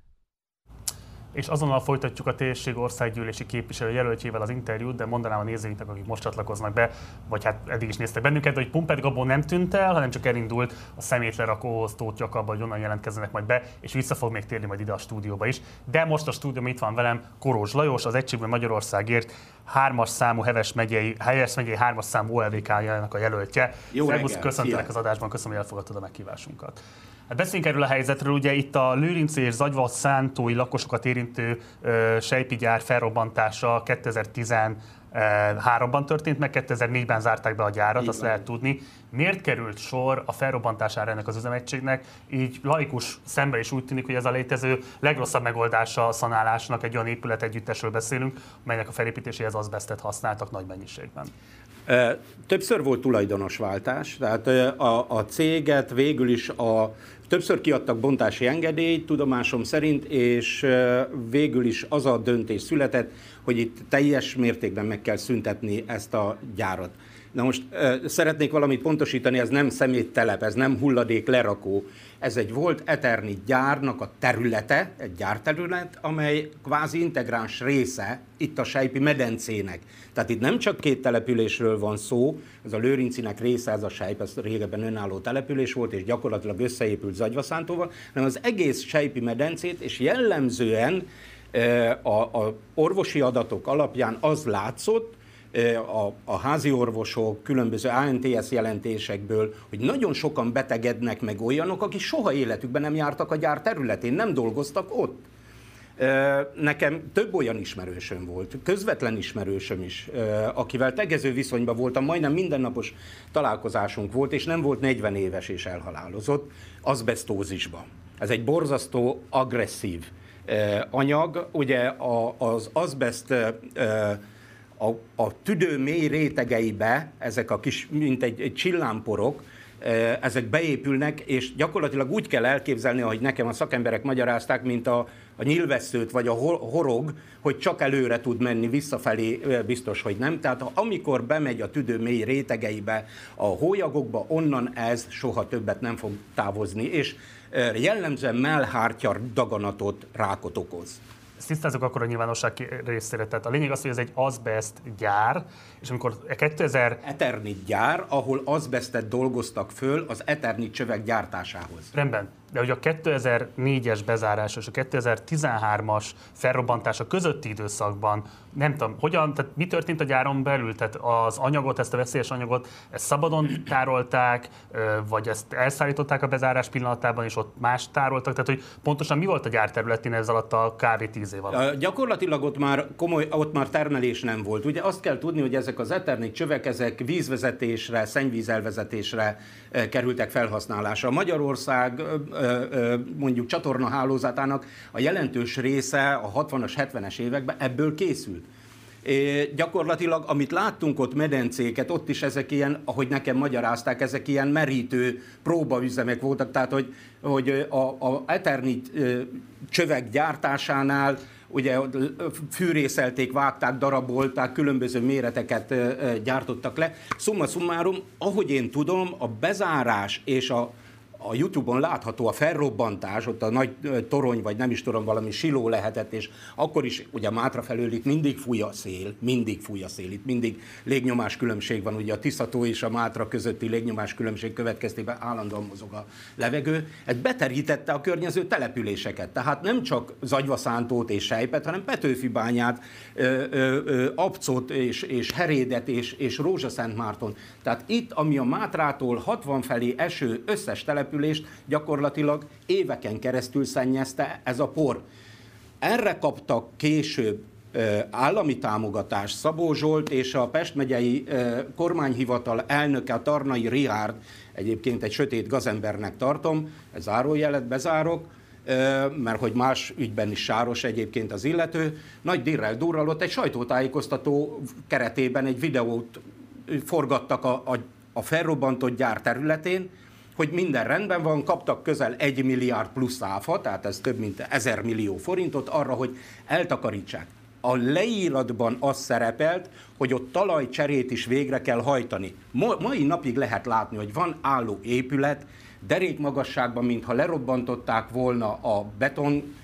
Speaker 1: és azonnal folytatjuk a térség országgyűlési képviselő jelöltjével az interjút, de mondanám a nézőinknek, akik most csatlakoznak be, vagy hát eddig is néztek bennünket, hogy Pumpert Gabó nem tűnt el, hanem csak elindult a szemétlerakóhoz, Tóth Jakabba, hogy onnan jelentkezzenek majd be, és vissza fog még térni majd ide a stúdióba is. De most a stúdió itt van velem Korózs Lajos, az Egységben Magyarországért hármas számú Heves megyei, Heves megyei hármas számú OLVK-jának a jelöltje. Jó Szervusz, köszöntelek az adásban, köszönöm, hogy elfogadtad a meghívásunkat. Hát beszéljünk erről a helyzetről, ugye itt a Lőrinci és Zagyva szántói lakosokat érintő uh, sejpigyár felrobbantása 2013-ban történt, meg 2004-ben zárták be a gyárat, így azt van. lehet tudni. Miért került sor a felrobbantására ennek az üzemegységnek? Így laikus szembe is úgy tűnik, hogy ez a létező legrosszabb megoldása a szanálásnak, egy olyan épület együttesről beszélünk, melynek a felépítéséhez azbestet használtak nagy mennyiségben.
Speaker 10: Többször volt tulajdonosváltás, tehát a, a céget végül is a Többször kiadtak bontási engedélyt, tudomásom szerint, és végül is az a döntés született, hogy itt teljes mértékben meg kell szüntetni ezt a gyárat. Na most szeretnék valamit pontosítani, ez nem szeméttelep, ez nem hulladék lerakó. Ez egy volt Eternit gyárnak a területe, egy gyárterület, amely kvázi integráns része itt a Sejpi medencének. Tehát itt nem csak két településről van szó, ez a Lőrincinek része, ez a Sejp, ez régebben önálló település volt, és gyakorlatilag összeépült Zagyvaszántóval, hanem az egész Sejpi medencét, és jellemzően a, a orvosi adatok alapján az látszott, a, a házi orvosok, különböző ANTS jelentésekből, hogy nagyon sokan betegednek meg olyanok, akik soha életükben nem jártak a gyár területén, nem dolgoztak ott. Nekem több olyan ismerősöm volt, közvetlen ismerősöm is, akivel tegező viszonyban voltam, majdnem mindennapos találkozásunk volt, és nem volt 40 éves és elhalálozott, azbestózisban. Ez egy borzasztó, agresszív anyag. Ugye az azbest a, a tüdő mély rétegeibe, ezek a kis, mint egy, egy csillámporok, ezek beépülnek, és gyakorlatilag úgy kell elképzelni, ahogy nekem a szakemberek magyarázták, mint a, a nyilvesszőt vagy a horog, hogy csak előre tud menni, visszafelé biztos, hogy nem. Tehát amikor bemegy a tüdő mély rétegeibe, a hólyagokba, onnan ez soha többet nem fog távozni, és jellemzően mellhártya daganatot, rákot okoz.
Speaker 1: Ezt tisztázok akkor a nyilvánosság részére. Tehát a lényeg az, hogy ez egy azbest gyár, és amikor 2000...
Speaker 10: Eternit gyár, ahol azbestet dolgoztak föl az Eternit csövek gyártásához.
Speaker 1: Rendben de hogy a 2004-es bezárás és a 2013-as felrobbantása közötti időszakban, nem tudom, hogyan, tehát mi történt a gyáron belül? Tehát az anyagot, ezt a veszélyes anyagot, ezt szabadon tárolták, vagy ezt elszállították a bezárás pillanatában, és ott más tároltak? Tehát, hogy pontosan mi volt a gyár területén ez alatt a kb. 10 év alatt?
Speaker 10: Gyakorlatilag ott már komoly, ott már termelés nem volt. Ugye azt kell tudni, hogy ezek az eternit csövek, ezek vízvezetésre, szennyvízelvezetésre kerültek felhasználásra. Magyarország mondjuk csatornahálózatának a jelentős része a 60-as, 70-es években ebből készült. É, gyakorlatilag, amit láttunk ott medencéket, ott is ezek ilyen, ahogy nekem magyarázták, ezek ilyen merítő próbaüzemek voltak, tehát hogy, hogy a, a Eternit csövek gyártásánál ugye fűrészelték, vágták, darabolták, különböző méreteket gyártottak le. Summa summarum, ahogy én tudom, a bezárás és a a Youtube-on látható a felrobbantás, ott a nagy torony, vagy nem is tudom, valami siló lehetett, és akkor is ugye Mátra felől itt mindig fúj a szél, mindig fúj a szél, itt mindig légnyomás különbség van, ugye a Tiszató és a Mátra közötti légnyomás különbség következtében állandóan mozog a levegő. Ez beterítette a környező településeket, tehát nem csak Zagyvaszántót és Sejpet, hanem Petőfi bányát, Abcot és, és Herédet és, és Rózsaszentmárton. Tehát itt, ami a Mátrától 60 felé eső összes település, települést gyakorlatilag éveken keresztül szennyezte ez a por. Erre kaptak később állami támogatást Szabó Zsolt és a Pest megyei kormányhivatal elnöke, Tarnai Rihárd, egyébként egy sötét gazembernek tartom, zárójelet bezárok, mert hogy más ügyben is sáros egyébként az illető, nagy dirrel durral egy sajtótájékoztató keretében egy videót forgattak a, a, a felrobbantott gyár területén, hogy minden rendben van, kaptak közel 1 milliárd plusz áfa, tehát ez több mint 1000 millió forintot arra, hogy eltakarítsák. A leíratban az szerepelt, hogy ott talajcserét is végre kell hajtani. Ma, mai napig lehet látni, hogy van álló épület, derék magasságban, mintha lerobbantották volna a beton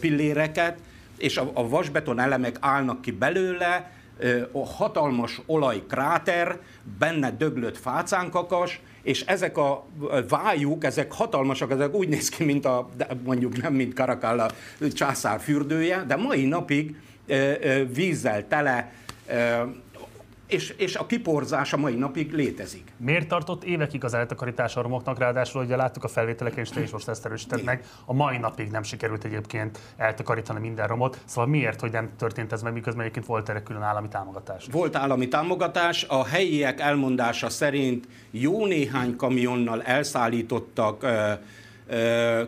Speaker 10: pilléreket, és a, a vasbeton elemek állnak ki belőle, a hatalmas olajkráter, benne döglött fácánkakas, és ezek a vájuk, ezek hatalmasak, ezek úgy néz ki, mint a, mondjuk nem mint Karakalla császár fürdője, de mai napig vízzel tele és, és a kiporzás a mai napig létezik.
Speaker 1: Miért tartott évekig az eltakarítás a romoknak? Ráadásul ugye láttuk a felvételeken, és te is most ezt erősíted meg. A mai napig nem sikerült egyébként eltakarítani minden romot. Szóval miért, hogy nem történt ez meg, miközben egyébként volt erre külön állami támogatás?
Speaker 10: Volt állami támogatás. A helyiek elmondása szerint jó néhány kamionnal elszállítottak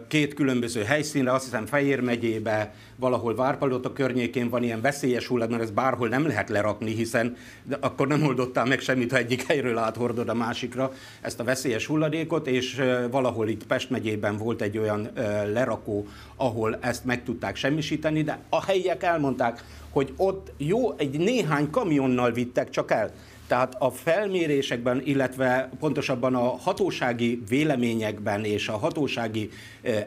Speaker 10: két különböző helyszínre, azt hiszem Fejér megyébe, valahol Várpalota környékén van ilyen veszélyes hulladék, mert ez bárhol nem lehet lerakni, hiszen de akkor nem oldottál meg semmit, ha egyik helyről áthordod a másikra ezt a veszélyes hulladékot, és valahol itt Pest megyében volt egy olyan lerakó, ahol ezt meg tudták semmisíteni, de a helyiek elmondták, hogy ott jó, egy néhány kamionnal vittek csak el. Tehát a felmérésekben, illetve pontosabban a hatósági véleményekben és a hatósági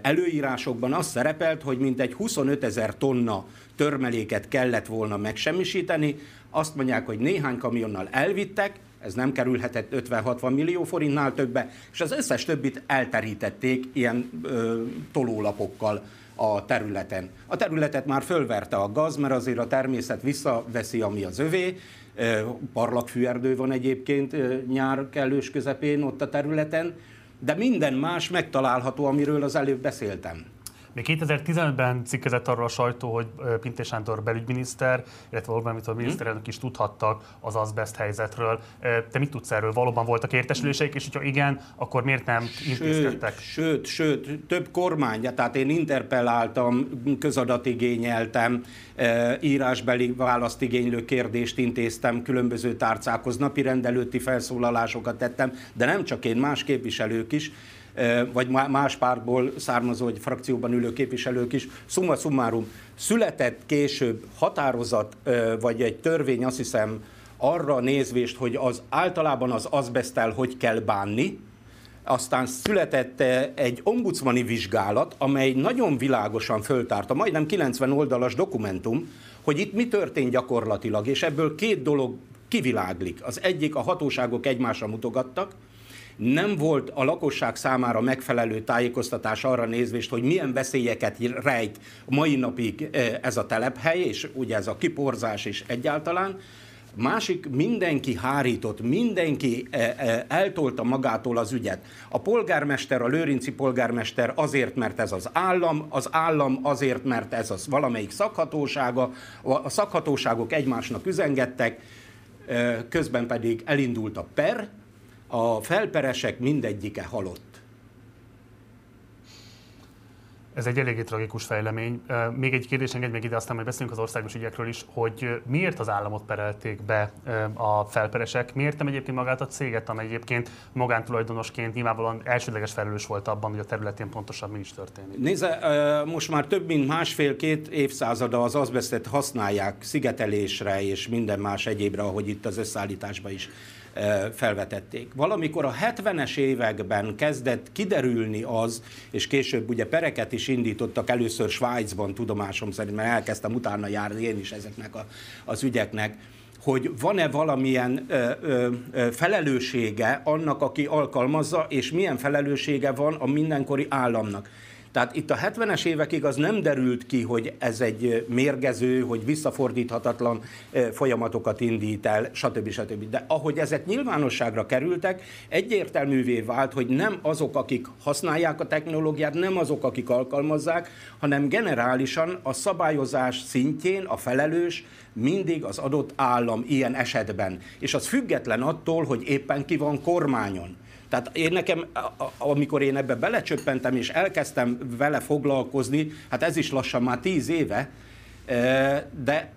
Speaker 10: előírásokban az szerepelt, hogy mintegy 25 ezer tonna törmeléket kellett volna megsemmisíteni. Azt mondják, hogy néhány kamionnal elvittek, ez nem kerülhetett 50-60 millió forintnál többe, és az összes többit elterítették ilyen ö, tolólapokkal a területen. A területet már fölverte a gaz, mert azért a természet visszaveszi, ami az övé, parlagfűerdő van egyébként nyár kellős közepén ott a területen, de minden más megtalálható, amiről az előbb beszéltem.
Speaker 1: Még 2015-ben cikkezett arról a sajtó, hogy Pintés Sándor belügyminiszter, illetve Orbán Viktor miniszterelnök is tudhattak az azbest helyzetről. Te mit tudsz erről? Valóban voltak értesüléseik, és hogyha igen, akkor miért nem intézkedtek?
Speaker 10: Sőt, sőt, sőt több kormány, tehát én interpelláltam, közadatigényeltem, írásbeli választigénylő kérdést intéztem, különböző tárcákhoz, napi rendelőtti felszólalásokat tettem, de nem csak én, más képviselők is vagy más pártból származó, vagy frakcióban ülő képviselők is. Summa summarum, született később határozat, vagy egy törvény, azt hiszem, arra nézvést, hogy az általában az azbesztel hogy kell bánni, aztán született egy ombudsmani vizsgálat, amely nagyon világosan föltárta, majdnem 90 oldalas dokumentum, hogy itt mi történt gyakorlatilag, és ebből két dolog kiviláglik. Az egyik, a hatóságok egymásra mutogattak, nem volt a lakosság számára megfelelő tájékoztatás arra nézvést, hogy milyen veszélyeket rejt mai napig eh, ez a telephely, és ugye ez a kiporzás is egyáltalán. Másik, mindenki hárított, mindenki eh, eh, eltolta magától az ügyet. A polgármester, a lőrinci polgármester azért, mert ez az állam, az állam azért, mert ez az valamelyik szakhatósága, a szakhatóságok egymásnak üzengettek, közben pedig elindult a per, a felperesek mindegyike halott.
Speaker 1: Ez egy eléggé tragikus fejlemény. Még egy kérdés engedj még ide, aztán majd beszélünk az országos ügyekről is, hogy miért az államot perelték be a felperesek, miért nem egyébként magát a céget, amely egyébként magántulajdonosként nyilvánvalóan elsődleges felelős volt abban, hogy a területén pontosan mi is történik.
Speaker 10: Nézze, most már több mint másfél-két évszázada az azbesztet használják szigetelésre és minden más egyébre, ahogy itt az összeállításban is felvetették. Valamikor a 70-es években kezdett kiderülni az, és később ugye pereket is indítottak először Svájcban, tudomásom szerint, mert elkezdtem utána járni én is ezeknek a, az ügyeknek, hogy van-e valamilyen ö, ö, felelőssége annak, aki alkalmazza, és milyen felelőssége van a mindenkori államnak. Tehát itt a 70-es évekig az nem derült ki, hogy ez egy mérgező, hogy visszafordíthatatlan folyamatokat indít el, stb. stb. De ahogy ezek nyilvánosságra kerültek, egyértelművé vált, hogy nem azok, akik használják a technológiát, nem azok, akik alkalmazzák, hanem generálisan a szabályozás szintjén a felelős mindig az adott állam ilyen esetben. És az független attól, hogy éppen ki van kormányon. Tehát én nekem, amikor én ebbe belecsöppentem és elkezdtem vele foglalkozni, hát ez is lassan már tíz éve, de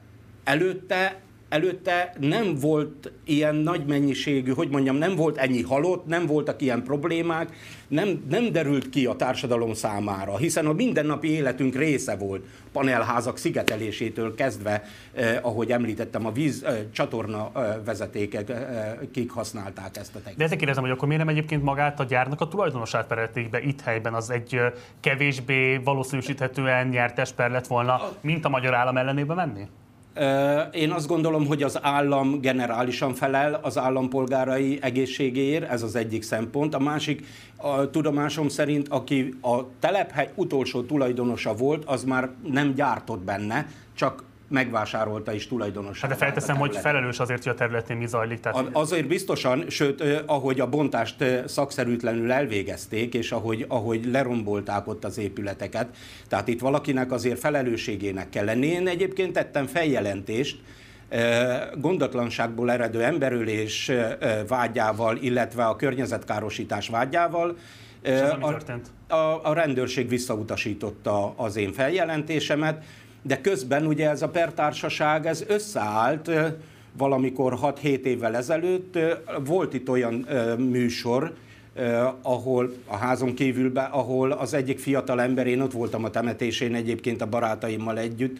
Speaker 10: előtte előtte nem volt ilyen nagy mennyiségű, hogy mondjam, nem volt ennyi halott, nem voltak ilyen problémák, nem, nem derült ki a társadalom számára, hiszen a mindennapi életünk része volt, panelházak szigetelésétől kezdve, eh, ahogy említettem, a víz eh, csatorna eh, vezetékek, eh, kik használták ezt a technikát.
Speaker 1: De ezek kérdezem, hogy akkor miért nem egyébként magát a gyárnak a tulajdonosát perelték be itt helyben, az egy eh, kevésbé valószínűsíthetően nyertes per lett volna, mint a magyar állam ellenébe menni?
Speaker 10: Én azt gondolom, hogy az állam generálisan felel az állampolgárai egészségéért, ez az egyik szempont. A másik, a tudomásom szerint, aki a telephely utolsó tulajdonosa volt, az már nem gyártott benne, csak megvásárolta is tulajdonosan.
Speaker 1: Hát de felteszem, hogy felelős azért, hogy a területén mi zajlik.
Speaker 10: Tehát... Azért biztosan, sőt, ahogy a bontást szakszerűtlenül elvégezték, és ahogy, ahogy lerombolták ott az épületeket, tehát itt valakinek azért felelősségének kell lenni. Én egyébként tettem feljelentést, gondatlanságból eredő emberülés vágyával, illetve a környezetkárosítás vágyával.
Speaker 1: És ez a,
Speaker 10: a, a rendőrség visszautasította az én feljelentésemet, de közben ugye ez a pertársaság ez összeállt valamikor 6-7 évvel ezelőtt. Volt itt olyan műsor, ahol a házon kívülbe, ahol az egyik fiatal ember, én ott voltam a temetésén egyébként a barátaimmal együtt,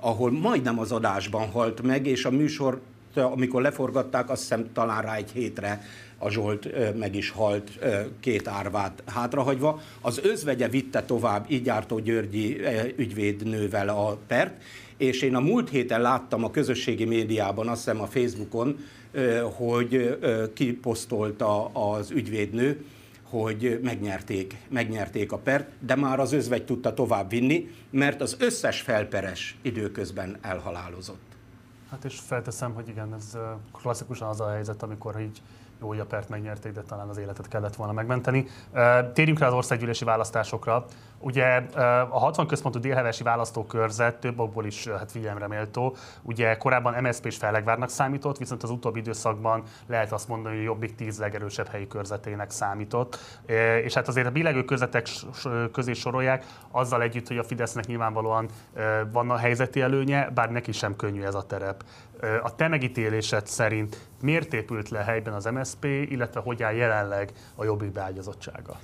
Speaker 10: ahol majdnem az adásban halt meg, és a műsor, amikor leforgatták, azt hiszem talán rá egy hétre a Zsolt meg is halt két árvát hátrahagyva. Az özvegye vitte tovább Igyártó Györgyi ügyvédnővel a pert, és én a múlt héten láttam a közösségi médiában, azt hiszem a Facebookon, hogy kiposztolta az ügyvédnő, hogy megnyerték, megnyerték a pert, de már az özvegy tudta tovább vinni, mert az összes felperes időközben elhalálozott.
Speaker 1: Hát és felteszem, hogy igen, ez klasszikusan az a helyzet, amikor így Jó, hogy a pert megnyerték, de talán az életet kellett volna megmenteni. Térjünk rá az országgyűlési választásokra. Ugye a 60 központú délhevesi választókörzet több okból is hát figyelemre méltó. Ugye korábban MSZP és Fellegvárnak számított, viszont az utóbbi időszakban lehet azt mondani, hogy a Jobbik 10 legerősebb helyi körzetének számított. És hát azért a billegő körzetek közé sorolják, azzal együtt, hogy a Fidesznek nyilvánvalóan van a helyzeti előnye, bár neki sem könnyű ez a terep. A te megítélésed szerint miért épült le helyben az MSZP, illetve hogy áll jelenleg a Jobbik beágyazottsága?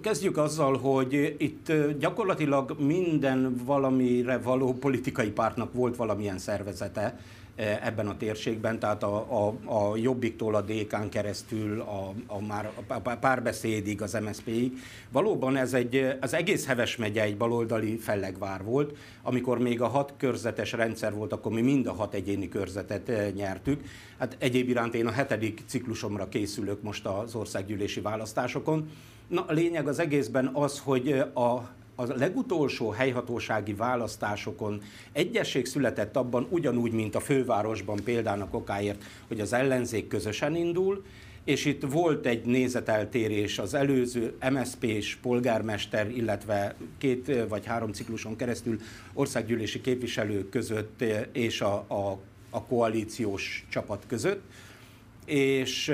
Speaker 10: Kezdjük azzal, hogy itt gyakorlatilag minden valamire való politikai pártnak volt valamilyen szervezete ebben a térségben, tehát a, a, a Jobbiktól a DK-n keresztül a, a, már a párbeszédig, az MSZP-ig. Valóban ez egy, az egész Heves megye egy baloldali fellegvár volt, amikor még a hat körzetes rendszer volt, akkor mi mind a hat egyéni körzetet nyertük. Hát egyéb iránt én a hetedik ciklusomra készülök most az országgyűlési választásokon, Na, a lényeg az egészben az, hogy a, a legutolsó helyhatósági választásokon egyesség született abban, ugyanúgy, mint a fővárosban példának okáért, hogy az ellenzék közösen indul, és itt volt egy nézeteltérés az előző MSZP-s polgármester, illetve két vagy három cikluson keresztül országgyűlési képviselők között és a, a, a koalíciós csapat között. És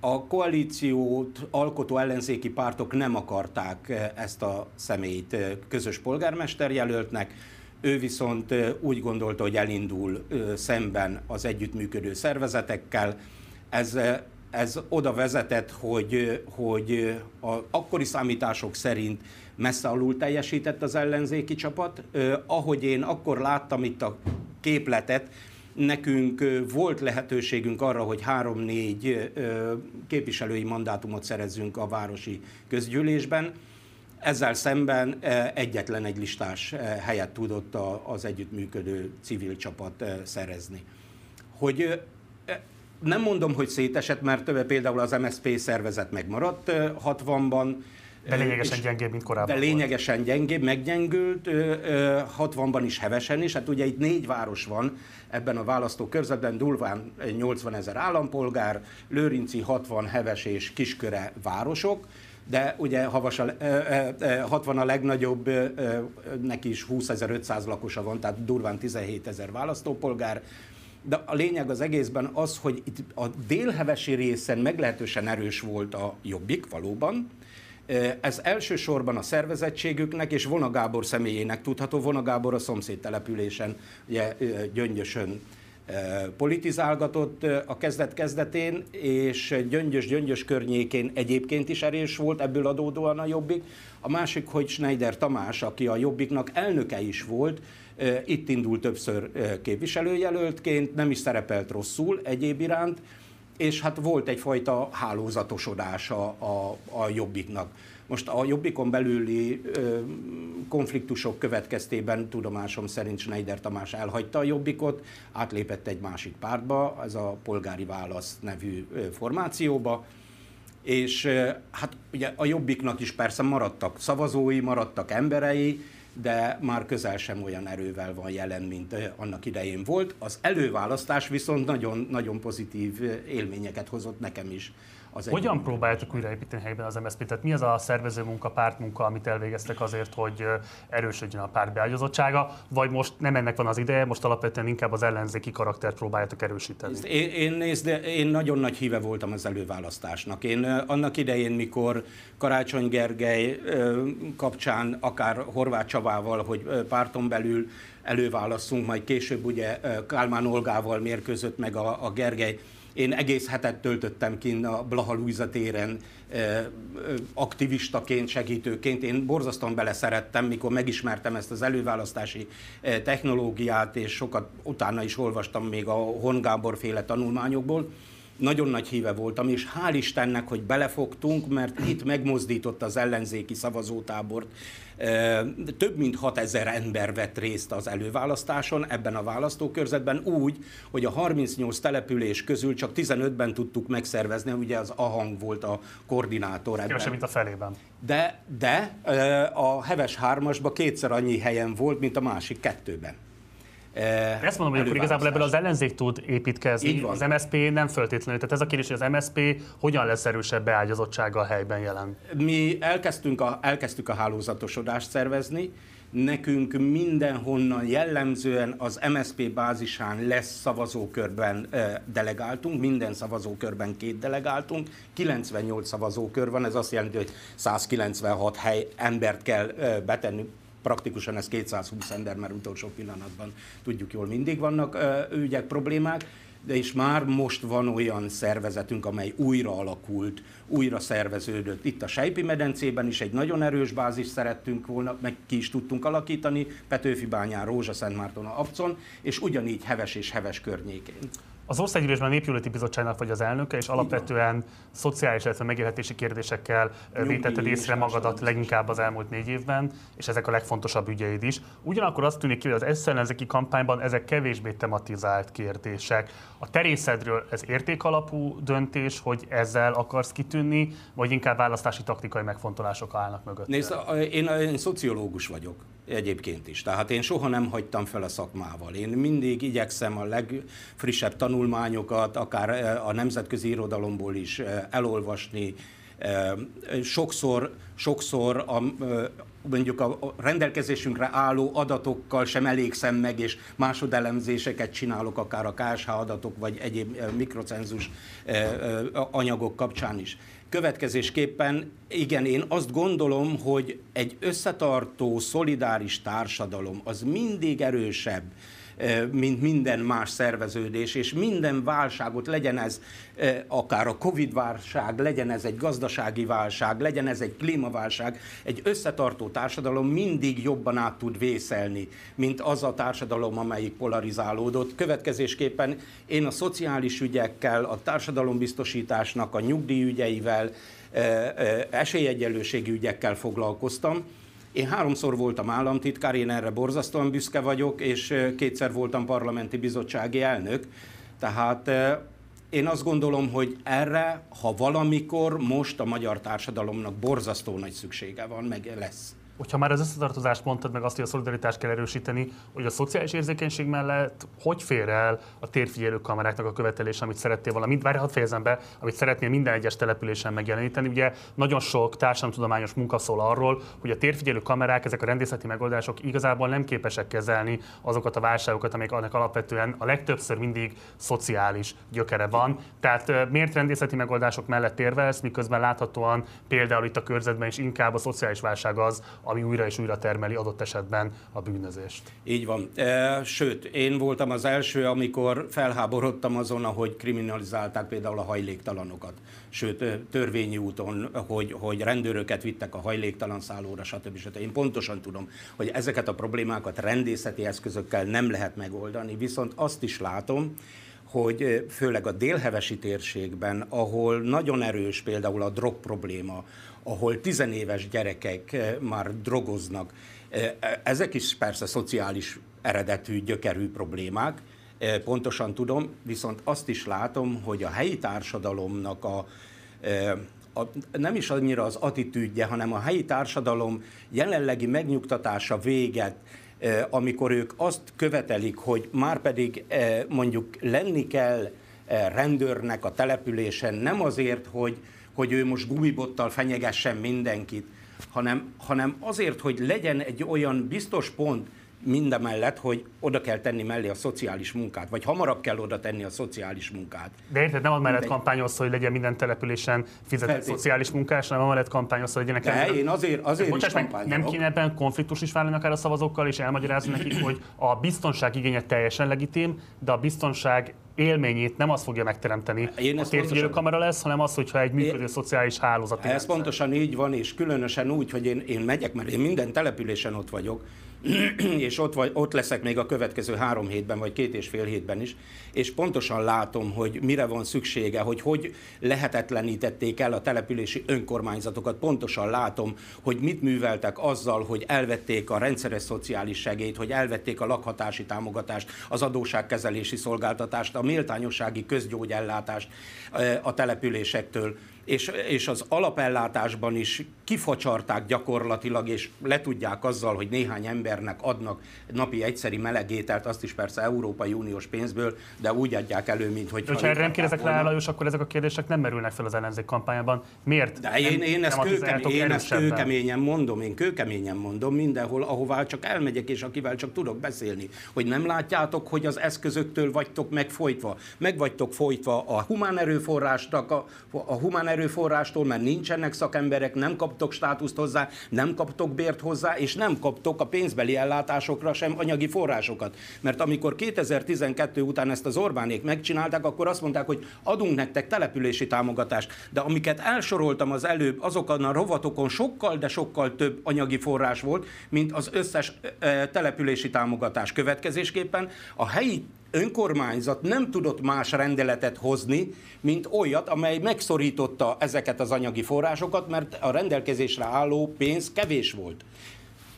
Speaker 10: a koalíciót alkotó ellenzéki pártok nem akarták eh, ezt a személyt eh, közös polgármester jelöltnek, ő viszont eh, úgy gondolta, hogy elindul szemben az együttműködő szervezetekkel. Ez, ez oda vezetett, hogy, hogy a akkori számítások szerint messze alul teljesített az ellenzéki csapat. Ahogy én akkor láttam itt a képletet, Nekünk volt lehetőségünk arra, hogy három-négy képviselői mandátumot szerezzünk a városi közgyűlésben. Ezzel szemben egyetlen egy listás helyet tudott az együttműködő civil csapat szerezni. Hogy nem mondom, hogy szétesett, mert például az MSZP szervezet megmaradt 60-ban,
Speaker 1: de lényegesen gyengébb, mint korábban.
Speaker 10: De lényegesen volt. gyengébb, meggyengült, 60-ban is hevesen is. Hát ugye itt négy város van ebben a választókörzetben, Dulván 80 ezer állampolgár, Lőrinci 60 heves és kisköre városok, de ugye Havas a, 60 a legnagyobb, neki is 20.500 lakosa van, tehát durván 17 ezer választópolgár, de a lényeg az egészben az, hogy itt a délhevesi részen meglehetősen erős volt a jobbik valóban, ez elsősorban a szervezettségüknek és Vona Gábor személyének tudható. Vona Gábor a szomszéd településen, ugye Gyöngyösön politizálgatott a kezdet-kezdetén, és Gyöngyös-Gyöngyös környékén egyébként is erős volt, ebből adódóan a Jobbik. A másik, hogy Schneider Tamás, aki a Jobbiknak elnöke is volt, itt indult többször képviselőjelöltként, nem is szerepelt rosszul egyéb iránt, és hát volt egyfajta hálózatosodása a, a Jobbiknak. Most a Jobbikon belüli ö, konfliktusok következtében tudomásom szerint Schneider Tamás elhagyta a Jobbikot, átlépett egy másik pártba, ez a Polgári Válasz nevű ö, formációba, és ö, hát ugye a Jobbiknak is persze maradtak szavazói, maradtak emberei, de már közel sem olyan erővel van jelen, mint annak idején volt. Az előválasztás viszont nagyon, nagyon pozitív élményeket hozott nekem is
Speaker 1: az Hogyan próbáltuk újraépíteni helyben az MSZP? Tehát mi az a szervező munka, pártmunka, amit elvégeztek azért, hogy erősödjön a párt beágyazottsága, vagy most nem ennek van az ideje, most alapvetően inkább az ellenzéki karaktert próbáljátok erősíteni?
Speaker 10: Én, én, nézd, én nagyon nagy híve voltam az előválasztásnak. Én annak idején, mikor Karácsony Gergely kapcsán, akár Horváth Csavával, hogy párton belül előválaszunk, majd később ugye Kálmán Olgával mérkőzött meg a, a Gergely, én egész hetet töltöttem kint a Blaha Luisa téren aktivistaként, segítőként. Én borzasztóan beleszerettem, mikor megismertem ezt az előválasztási technológiát, és sokat utána is olvastam még a Hon Gábor féle tanulmányokból nagyon nagy híve voltam, és hál' Istennek, hogy belefogtunk, mert itt megmozdított az ellenzéki szavazótábort. Több mint 6000 ember vett részt az előválasztáson ebben a választókörzetben úgy, hogy a 38 település közül csak 15-ben tudtuk megszervezni, ugye az AHANG volt a koordinátor ebben.
Speaker 1: Kevesebb, mint a felében.
Speaker 10: De, de a Heves 3-asban kétszer annyi helyen volt, mint a másik kettőben.
Speaker 1: Ezt mondom, hogy akkor igazából ebből az ellenzék tud építkezni, az MSP nem feltétlenül. Tehát ez a kérdés, hogy az MSP hogyan lesz erősebb beágyazottsága a helyben jelen?
Speaker 10: Mi elkezdtünk a, elkezdtük a hálózatosodást szervezni, nekünk mindenhonnan jellemzően az MSP bázisán lesz szavazókörben delegáltunk, minden szavazókörben két delegáltunk, 98 szavazókör van, ez azt jelenti, hogy 196 hely embert kell betenni praktikusan ez 220 ember, mert utolsó pillanatban tudjuk jól mindig vannak ügyek, problémák, de is már most van olyan szervezetünk, amely újra alakult, újra szerveződött. Itt a Sejpi medencében is egy nagyon erős bázis szerettünk volna, meg ki is tudtunk alakítani, Petőfi bányán, Rózsa, Szentmárton, Abcon, és ugyanígy Heves és Heves környékén.
Speaker 1: Az Országgyűlésben a Népgyűlöleti Bizottságnak vagy az elnöke, és alapvetően szociális, illetve megélhetési kérdésekkel vétetted észre magadat leginkább az elmúlt négy évben, és ezek a legfontosabb ügyeid is. Ugyanakkor azt tűnik ki, hogy az ellenzéki kampányban ezek kevésbé tematizált kérdések. A terészedről ez értékalapú döntés, hogy ezzel akarsz kitűnni, vagy inkább választási taktikai megfontolások állnak mögött?
Speaker 10: Nézd, én, én szociológus vagyok egyébként is. Tehát én soha nem hagytam fel a szakmával. Én mindig igyekszem a legfrissebb tanulmányokat, akár eh, a nemzetközi irodalomból is eh, elolvasni. Eh, sokszor, sokszor a, mondjuk a rendelkezésünkre álló adatokkal sem elégszem meg, és másodelemzéseket csinálok, akár a KSH adatok, vagy egyéb mikrocenzus anyagok kapcsán is. Következésképpen igen, én azt gondolom, hogy egy összetartó, szolidáris társadalom az mindig erősebb, mint minden más szerveződés, és minden válságot, legyen ez akár a Covid-válság, legyen ez egy gazdasági válság, legyen ez egy klímaválság, egy összetartó társadalom mindig jobban át tud vészelni, mint az a társadalom, amelyik polarizálódott. Következésképpen én a szociális ügyekkel, a társadalombiztosításnak, a nyugdíjügyeivel, esélyegyenlőségi ügyekkel foglalkoztam, én háromszor voltam államtitkár, én erre borzasztóan büszke vagyok, és kétszer voltam parlamenti bizottsági elnök. Tehát én azt gondolom, hogy erre, ha valamikor, most a magyar társadalomnak borzasztó nagy szüksége van, meg lesz
Speaker 1: hogyha már az összetartozást mondtad, meg azt, hogy a szolidaritást kell erősíteni, hogy a szociális érzékenység mellett hogy fér el a térfigyelő kameráknak a követelés, amit szerettél volna, mind, várj, hadd fejezem be, amit szeretnél minden egyes településen megjeleníteni. Ugye nagyon sok társadalomtudományos munka szól arról, hogy a térfigyelő kamerák, ezek a rendészeti megoldások igazából nem képesek kezelni azokat a válságokat, amik annak alapvetően a legtöbbször mindig szociális gyökere van. Tehát miért rendészeti megoldások mellett érvelsz, miközben láthatóan például itt a körzetben is inkább a szociális válság az, ami újra és újra termeli adott esetben a bűnözést.
Speaker 10: Így van. E, sőt, én voltam az első, amikor felháborodtam azon, hogy kriminalizálták például a hajléktalanokat. Sőt, e, törvényi úton, hogy, hogy rendőröket vittek a hajléktalan szállóra, stb. stb. Én pontosan tudom, hogy ezeket a problémákat rendészeti eszközökkel nem lehet megoldani, viszont azt is látom, hogy e, főleg a délhevesi térségben, ahol nagyon erős például a drog probléma, ahol tizenéves gyerekek eh, már drogoznak. Eh, ezek is persze szociális eredetű, gyökerű problémák, eh, pontosan tudom, viszont azt is látom, hogy a helyi társadalomnak a, a, nem is annyira az attitűdje, hanem a helyi társadalom jelenlegi megnyugtatása véget, amikor ők azt követelik, hogy már pedig mondjuk lenni kell rendőrnek a településen, nem azért, hogy, hogy ő most gumibottal fenyegessen mindenkit, hanem, hanem azért, hogy legyen egy olyan biztos pont, mindemellett, hogy oda kell tenni mellé a szociális munkát, vagy hamarabb kell oda tenni a szociális munkát.
Speaker 1: De érted, nem mellett kampányolsz, hogy legyen minden településen fizetett szociális munkás, hanem mellett kampányolsz, hogy legyenek...
Speaker 10: De én azért, azért is
Speaker 1: meg, Nem kéne ebben konfliktus is válni akár a szavazókkal, és elmagyarázni nekik, hogy a biztonság igénye teljesen legitim, de a biztonság élményét nem az fogja megteremteni, Én a térfigyelő kamera lesz, hanem az, hogyha egy működő én... szociális hálózat.
Speaker 10: Ez pontosan így van, és különösen úgy, hogy én, én megyek, mert én minden településen ott vagyok, és ott, vagy, ott leszek még a következő három hétben, vagy két és fél hétben is, és pontosan látom, hogy mire van szüksége, hogy hogy lehetetlenítették el a települési önkormányzatokat, pontosan látom, hogy mit műveltek azzal, hogy elvették a rendszeres szociális segélyt, hogy elvették a lakhatási támogatást, az adóságkezelési szolgáltatást, a méltányossági közgyógyellátást a településektől. És, és az alapellátásban is kifacsarták gyakorlatilag, és letudják azzal, hogy néhány ember szakembernek adnak napi egyszeri melegételt, azt is persze Európai Uniós pénzből, de úgy adják elő, mint hogy...
Speaker 1: Ha erre nem kérdezek rá, Lajos, akkor ezek a kérdések nem merülnek fel az ellenzék kampányában. Miért?
Speaker 10: De én, én, ezt, kőkem, én ezt kőkeményen mondom, én kőkeményen mondom mindenhol, ahová csak elmegyek, és akivel csak tudok beszélni, hogy nem látjátok, hogy az eszközöktől vagytok megfojtva. Meg vagytok folytva a humán erőforrásnak, a, a humán erőforrástól, mert nincsenek szakemberek, nem kaptok státuszt hozzá, nem kaptok bért hozzá, és nem kaptok a pénzbeli ellátásokra sem anyagi forrásokat. Mert amikor 2012 után ezt az Orbánék megcsinálták, akkor azt mondták, hogy adunk nektek települési támogatást. De amiket elsoroltam az előbb, azokon a rovatokon sokkal, de sokkal több anyagi forrás volt, mint az összes települési támogatás. Következésképpen a helyi önkormányzat nem tudott más rendeletet hozni, mint olyat, amely megszorította ezeket az anyagi forrásokat, mert a rendelkezésre álló pénz kevés volt.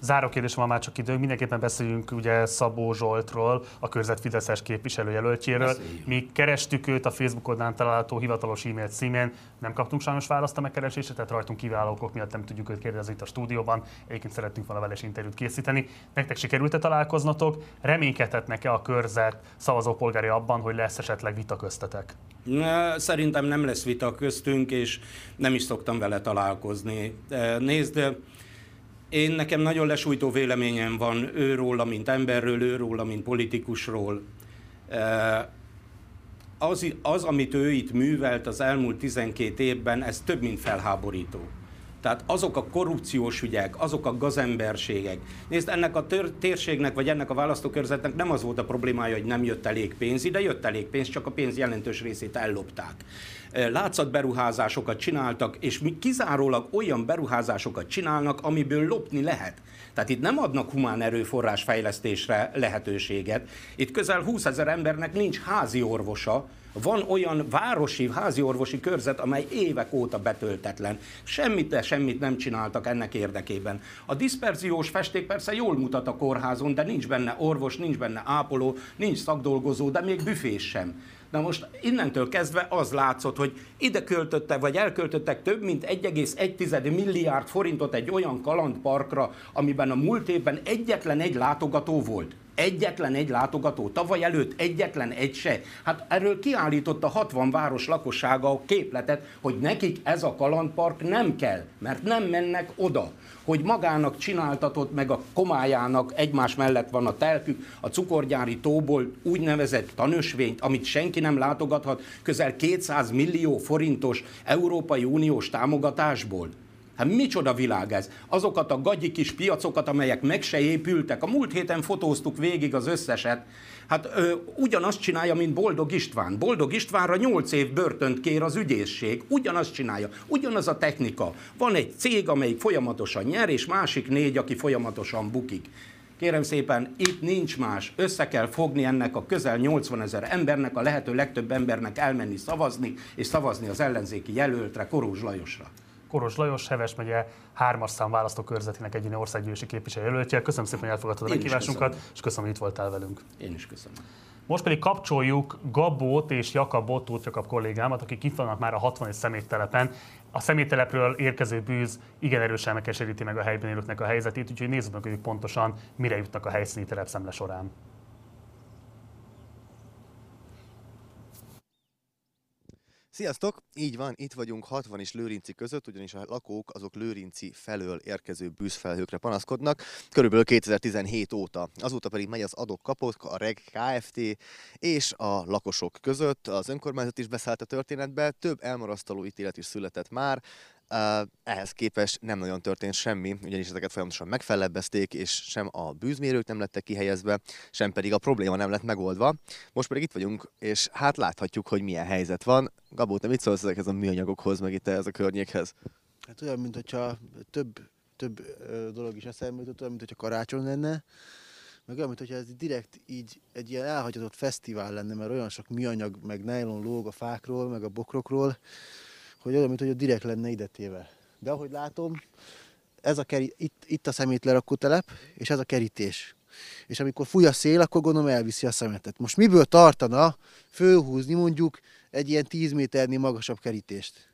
Speaker 1: Záró kérdés van már csak idő, mindenképpen beszéljünk ugye Szabó Zsoltról, a körzet Fideszes képviselőjelöltjéről. Beszéljünk. Mi kerestük őt a Facebook oldalán található hivatalos e-mail címén, nem kaptunk sajnos választ a megkeresésre, tehát rajtunk kiváló okok miatt nem tudjuk őt kérdezni itt a stúdióban. Egyébként szerettünk volna vele interjút készíteni. Nektek sikerült-e találkoznatok? Reménykedhetnek-e a körzet szavazópolgári abban, hogy lesz esetleg vita köztetek?
Speaker 10: Szerintem nem lesz vita köztünk, és nem is szoktam vele találkozni. Nézd, én nekem nagyon lesújtó véleményem van őróla, mint emberről, őróla, mint politikusról. Az, az, amit ő itt művelt az elmúlt 12 évben, ez több, mint felháborító. Tehát azok a korrupciós ügyek, azok a gazemberségek. Nézd, ennek a tör- térségnek, vagy ennek a választókörzetnek nem az volt a problémája, hogy nem jött elég pénz ide, jött elég pénz, csak a pénz jelentős részét ellopták. Látszatberuházásokat csináltak, és mi kizárólag olyan beruházásokat csinálnak, amiből lopni lehet. Tehát itt nem adnak humán erőforrás fejlesztésre lehetőséget. Itt közel 20 ezer embernek nincs házi orvosa, van olyan városi, házi orvosi körzet, amely évek óta betöltetlen. Semmit, semmit nem csináltak ennek érdekében. A diszperziós festék persze jól mutat a kórházon, de nincs benne orvos, nincs benne ápoló, nincs szakdolgozó, de még büfés sem. Na most innentől kezdve az látszott, hogy ide költöttek, vagy elköltöttek több mint 1,1 milliárd forintot egy olyan kalandparkra, amiben a múlt évben egyetlen egy látogató volt. Egyetlen egy látogató, tavaly előtt egyetlen egy se. Hát erről kiállította 60 város lakossága a képletet, hogy nekik ez a kalandpark nem kell, mert nem mennek oda hogy magának csináltatott, meg a komájának egymás mellett van a telkük, a cukorgyári tóból úgynevezett tanösvényt, amit senki nem látogathat, közel 200 millió forintos Európai Uniós támogatásból. Hát micsoda világ ez? Azokat a gagyi kis piacokat, amelyek meg se épültek. A múlt héten fotóztuk végig az összeset. Hát ö, ugyanazt csinálja, mint Boldog István. Boldog Istvánra 8 év börtönt kér az ügyészség. Ugyanazt csinálja. Ugyanaz a technika. Van egy cég, amelyik folyamatosan nyer, és másik négy, aki folyamatosan bukik. Kérem szépen, itt nincs más. Össze kell fogni ennek a közel 80 ezer embernek, a lehető legtöbb embernek elmenni szavazni, és szavazni az ellenzéki jelöltre, Korúzs Lajosra.
Speaker 1: Koros Lajos, Heves megye hármas szám választókörzetének egyéni országgyűlési képviselőjelöltje. Köszönöm szépen, hogy elfogadtad a meghívásunkat, és köszönöm, hogy itt voltál velünk.
Speaker 10: Én is köszönöm.
Speaker 1: Most pedig kapcsoljuk Gabót és Jakabot, Tóth Jakab kollégámat, akik itt vannak már a 60 szeméttelepen. A szeméttelepről érkező bűz igen erősen megkeseríti meg a helyben élőknek a helyzetét, úgyhogy nézzük meg, hogy pontosan mire jutnak a helyszíni telepszemle során.
Speaker 4: Sziasztok! Így van, itt vagyunk 60 és Lőrinci között, ugyanis a lakók azok Lőrinci felől érkező bűzfelhőkre panaszkodnak, körülbelül 2017 óta. Azóta pedig megy az adok kapott, a REG Kft. és a lakosok között. Az önkormányzat is beszállt a történetbe, több elmarasztaló ítélet is született már, ehhez képest nem nagyon történt semmi, ugyanis ezeket folyamatosan megfellebbezték, és sem a bűzmérők nem lettek kihelyezve, sem pedig a probléma nem lett megoldva. Most pedig itt vagyunk, és hát láthatjuk, hogy milyen helyzet van. Gabó, te mit szólsz ezekhez a műanyagokhoz, meg itt ez a környékhez?
Speaker 2: Hát olyan, mint hogyha több, több dolog is eszembe jutott, olyan, mint hogyha karácsony lenne, meg olyan, mint hogyha ez direkt így egy ilyen elhagyatott fesztivál lenne, mert olyan sok műanyag, meg nylon lóg a fákról, meg a bokrokról, hogy olyan, mint hogy a direkt lenne idetéve. De ahogy látom, ez a keri, itt, itt a szemét lerakó telep, és ez a kerítés. És amikor fúj a szél, akkor gondolom elviszi a szemetet. Most miből tartana fölhúzni mondjuk egy ilyen 10 méternél magasabb kerítést?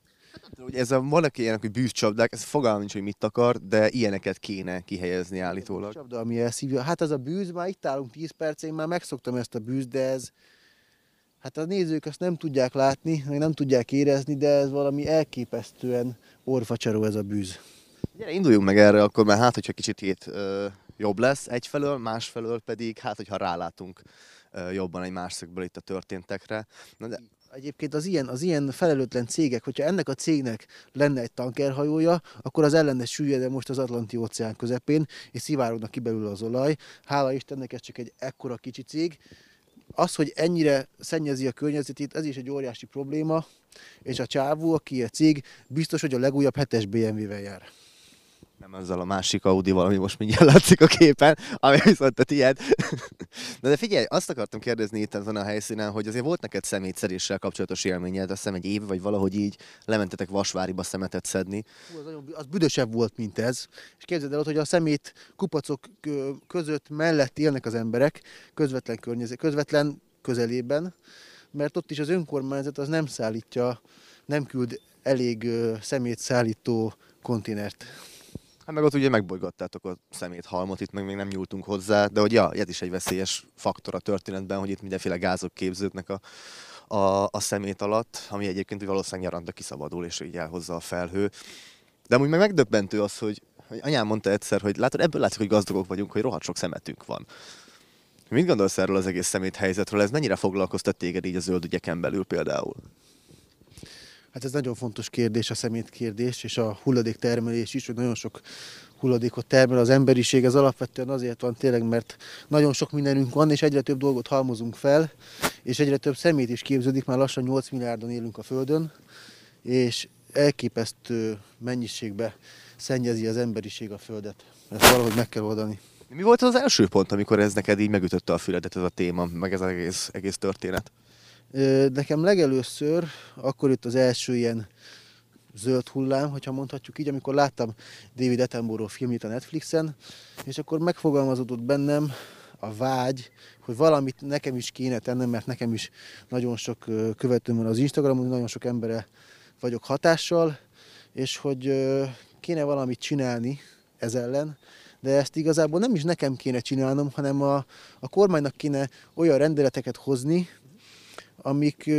Speaker 4: hogy ez a, vannak ilyenek, hogy bűzcsapdák, ez fogalmam nincs, hogy mit akar, de ilyeneket kéne kihelyezni állítólag.
Speaker 2: Csapda, ami elszívja. Hát ez a bűz, már itt állunk 10 perc, én már megszoktam ezt a bűz, de ez, hát a nézők azt nem tudják látni, meg nem tudják érezni, de ez valami elképesztően orfacsaró ez a bűz.
Speaker 4: Gyere, induljunk meg erre, akkor már hát, hogyha kicsit hét ö, jobb lesz egyfelől, másfelől pedig, hát, hogyha rálátunk ö, jobban egy más szögből itt a történtekre. Na de
Speaker 2: Egyébként az ilyen, az ilyen felelőtlen cégek, hogyha ennek a cégnek lenne egy tankerhajója, akkor az ellene süllyedne most az Atlanti óceán közepén, és szivárognak ki belőle az olaj. Hála Istennek ez csak egy ekkora kicsi cég. Az, hogy ennyire szennyezi a környezetét, ez is egy óriási probléma, és a csávó, aki a cég, biztos, hogy a legújabb 7-es BMW-vel jár.
Speaker 4: Nem ezzel a másik Audi-val, ami most mindjárt látszik a képen, ami viszont a tiéd. De, de figyelj, azt akartam kérdezni itt ezen a helyszínen, hogy azért volt neked szemétszeréssel kapcsolatos élményed, azt hiszem egy év, vagy valahogy így lementetek Vasváriba szemetet szedni.
Speaker 2: Az, nagyon, az büdösebb volt, mint ez. És képzeld el hogy a szemét kupacok kö- között mellett élnek az emberek, közvetlen környezet, közvetlen közelében, mert ott is az önkormányzat az nem szállítja, nem küld elég ö, szemét szállító kontinert.
Speaker 4: Hát meg ott ugye megbolygattátok a szeméthalmot, itt meg még nem nyúltunk hozzá, de hogy ja, ez is egy veszélyes faktor a történetben, hogy itt mindenféle gázok képződnek a, a, a szemét alatt, ami egyébként valószínűleg nyaranta kiszabadul, és így elhozza a felhő. De amúgy meg megdöbbentő az, hogy, hogy anyám mondta egyszer, hogy látod, ebből látszik, hogy gazdagok vagyunk, hogy rohadt sok szemetünk van. Mit gondolsz erről az egész szemét helyzetről? Ez mennyire foglalkoztat téged így a zöld ügyeken belül például?
Speaker 2: Hát ez nagyon fontos kérdés, a szemét kérdés, és a hulladék termelés is, hogy nagyon sok hulladékot termel az emberiség, ez alapvetően azért van tényleg, mert nagyon sok mindenünk van, és egyre több dolgot halmozunk fel, és egyre több szemét is képződik, már lassan 8 milliárdon élünk a Földön, és elképesztő mennyiségbe szennyezi az emberiség a Földet. Ezt valahogy meg kell oldani.
Speaker 4: Mi volt az első pont, amikor ez neked így megütötte a füledet ez a téma, meg ez az egész, egész történet?
Speaker 2: Nekem legelőször, akkor itt az első ilyen zöld hullám, hogyha mondhatjuk így, amikor láttam David Attenborough filmjét a Netflixen, és akkor megfogalmazódott bennem a vágy, hogy valamit nekem is kéne tennem, mert nekem is nagyon sok követőm van az Instagramon, nagyon sok embere vagyok hatással, és hogy kéne valamit csinálni ez ellen, de ezt igazából nem is nekem kéne csinálnom, hanem a, a kormánynak kéne olyan rendeleteket hozni, amik,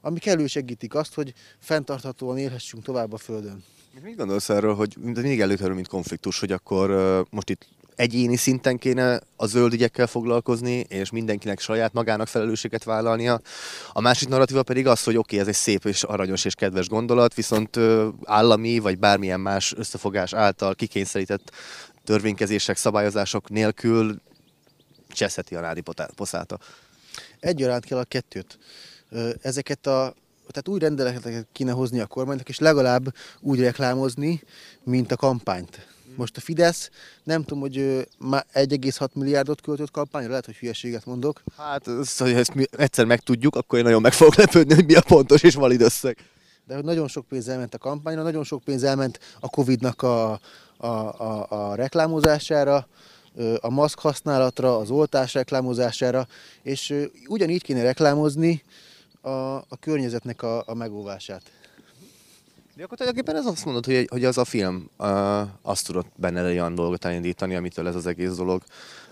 Speaker 2: amik elősegítik azt, hogy fenntarthatóan élhessünk tovább a Földön.
Speaker 4: Mit gondolsz erről, hogy mindig előkerül, mint konfliktus, hogy akkor most itt egyéni szinten kéne a zöld ügyekkel foglalkozni, és mindenkinek saját magának felelősséget vállalnia. A másik narratíva pedig az, hogy oké, okay, ez egy szép és aranyos és kedves gondolat, viszont állami vagy bármilyen más összefogás által kikényszerített törvénykezések, szabályozások nélkül cseszheti a nádi poszáta.
Speaker 2: Egyaránt kell a kettőt. Ezeket a tehát új rendeleteket kéne hozni a kormánynak, és legalább úgy reklámozni, mint a kampányt. Most a Fidesz, nem tudom, hogy már 1,6 milliárdot költött kampányra, lehet, hogy hülyeséget mondok.
Speaker 4: Hát, hogy ezt mi egyszer megtudjuk, akkor én nagyon meg fogok lepődni, hogy mi a pontos és valid összeg.
Speaker 2: De hogy nagyon sok pénz elment a kampányra, nagyon sok pénz elment a Covid-nak a, a, a, a reklámozására, a maszk használatra, az oltás reklámozására, és ugyanígy kéne reklámozni a, a környezetnek a, a megóvását.
Speaker 4: De akkor tulajdonképpen ez azt mondod, hogy, hogy az a film uh, azt tudott benne egy olyan dolgot elindítani, amitől ez az egész dolog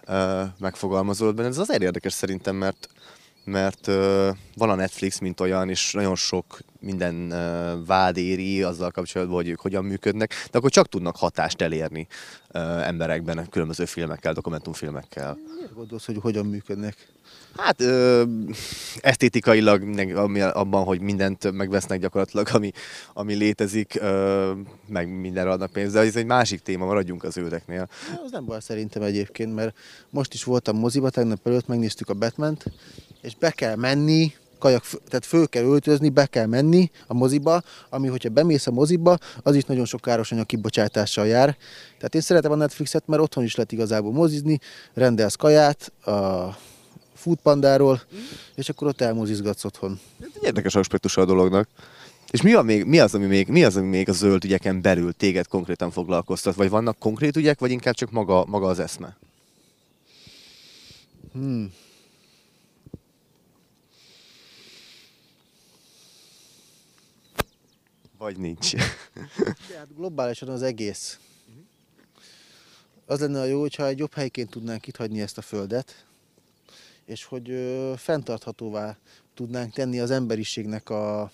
Speaker 4: uh, megfogalmazódott benne. Ez azért érdekes szerintem, mert mert van a Netflix, mint olyan, és nagyon sok minden vád éri azzal kapcsolatban, hogy ők hogyan működnek, de akkor csak tudnak hatást elérni emberekben különböző filmekkel, dokumentumfilmekkel.
Speaker 2: Miért gondolsz, hogy hogyan működnek?
Speaker 4: Hát ö, esztétikailag, ami- abban, hogy mindent megvesznek gyakorlatilag, ami, ami létezik, ö, meg mindenre adnak pénzt, de ez egy másik téma, maradjunk az zöldeknél.
Speaker 2: Ja, Az nem baj szerintem egyébként, mert most is voltam moziba, tegnap előtt megnéztük a batman és be kell menni, kajak, tehát föl kell öltözni, be kell menni a moziba, ami hogyha bemész a moziba, az is nagyon sok káros anyag kibocsátással jár. Tehát én szeretem a Netflixet, mert otthon is lehet igazából mozizni, rendelsz kaját a foodpandáról, és akkor ott elmozizgatsz otthon.
Speaker 4: Egy érdekes aspektusa a dolognak. És mi, a még, mi, az, ami még, mi az, ami még a zöld ügyeken belül téged konkrétan foglalkoztat? Vagy vannak konkrét ügyek, vagy inkább csak maga, maga az eszme?
Speaker 2: Hmm.
Speaker 4: Vagy nincs.
Speaker 2: De hát globálisan az egész. Az lenne a jó, hogyha egy jobb helyként tudnánk itt hagyni ezt a földet, és hogy ö, fenntarthatóvá tudnánk tenni az emberiségnek a,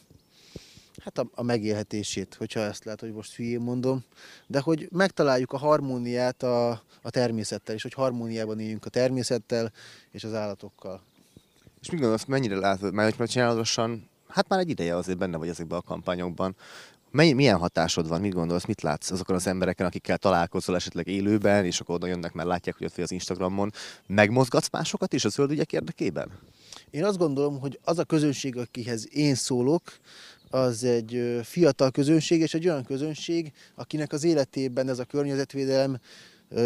Speaker 2: hát a, a megélhetését, hogyha ezt lehet, hogy most hülyén mondom, de hogy megtaláljuk a harmóniát a, a természettel, és hogy harmóniában éljünk a természettel és az állatokkal.
Speaker 4: És mit gondolsz, mennyire látod, mert hogy csinálatosan, hát már egy ideje azért benne vagy ezekben a kampányokban, Mely, milyen hatásod van, mit gondolsz, mit látsz azokon az embereken, akikkel találkozol esetleg élőben, és akkor oda jönnek, mert látják, hogy ott vagy az Instagramon. Megmozgatsz másokat is a zöld ügyek érdekében?
Speaker 2: Én azt gondolom, hogy az a közönség, akihez én szólok, az egy fiatal közönség, és egy olyan közönség, akinek az életében ez a környezetvédelem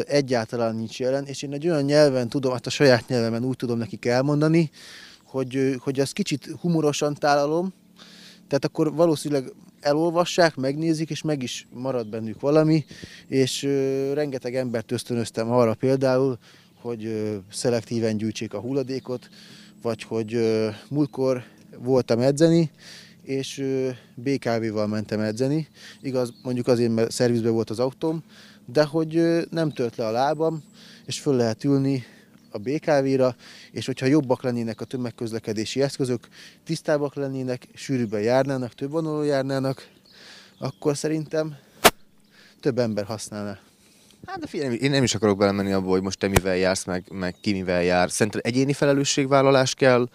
Speaker 2: egyáltalán nincs jelen, és én egy olyan nyelven tudom, hát a saját nyelvemen úgy tudom nekik elmondani, hogy, hogy azt kicsit humorosan tálalom, tehát akkor valószínűleg elolvassák, megnézik, és meg is marad bennük valami, és ö, rengeteg embert ösztönöztem arra például, hogy ö, szelektíven gyűjtsék a hulladékot, vagy hogy ö, múltkor voltam edzeni, és ö, BKV-val mentem edzeni. Igaz, mondjuk azért, mert szervizben volt az autóm, de hogy ö, nem tört le a lábam, és föl lehet ülni a BKV-ra, és hogyha jobbak lennének a tömegközlekedési eszközök, tisztábbak lennének, sűrűbben járnának, több vonalon járnának, akkor szerintem több ember használná.
Speaker 4: Hát de figyelj, én nem is akarok belemenni abba, hogy most te mivel jársz, meg, meg ki mivel jár. Szerinted egyéni felelősségvállalás kell,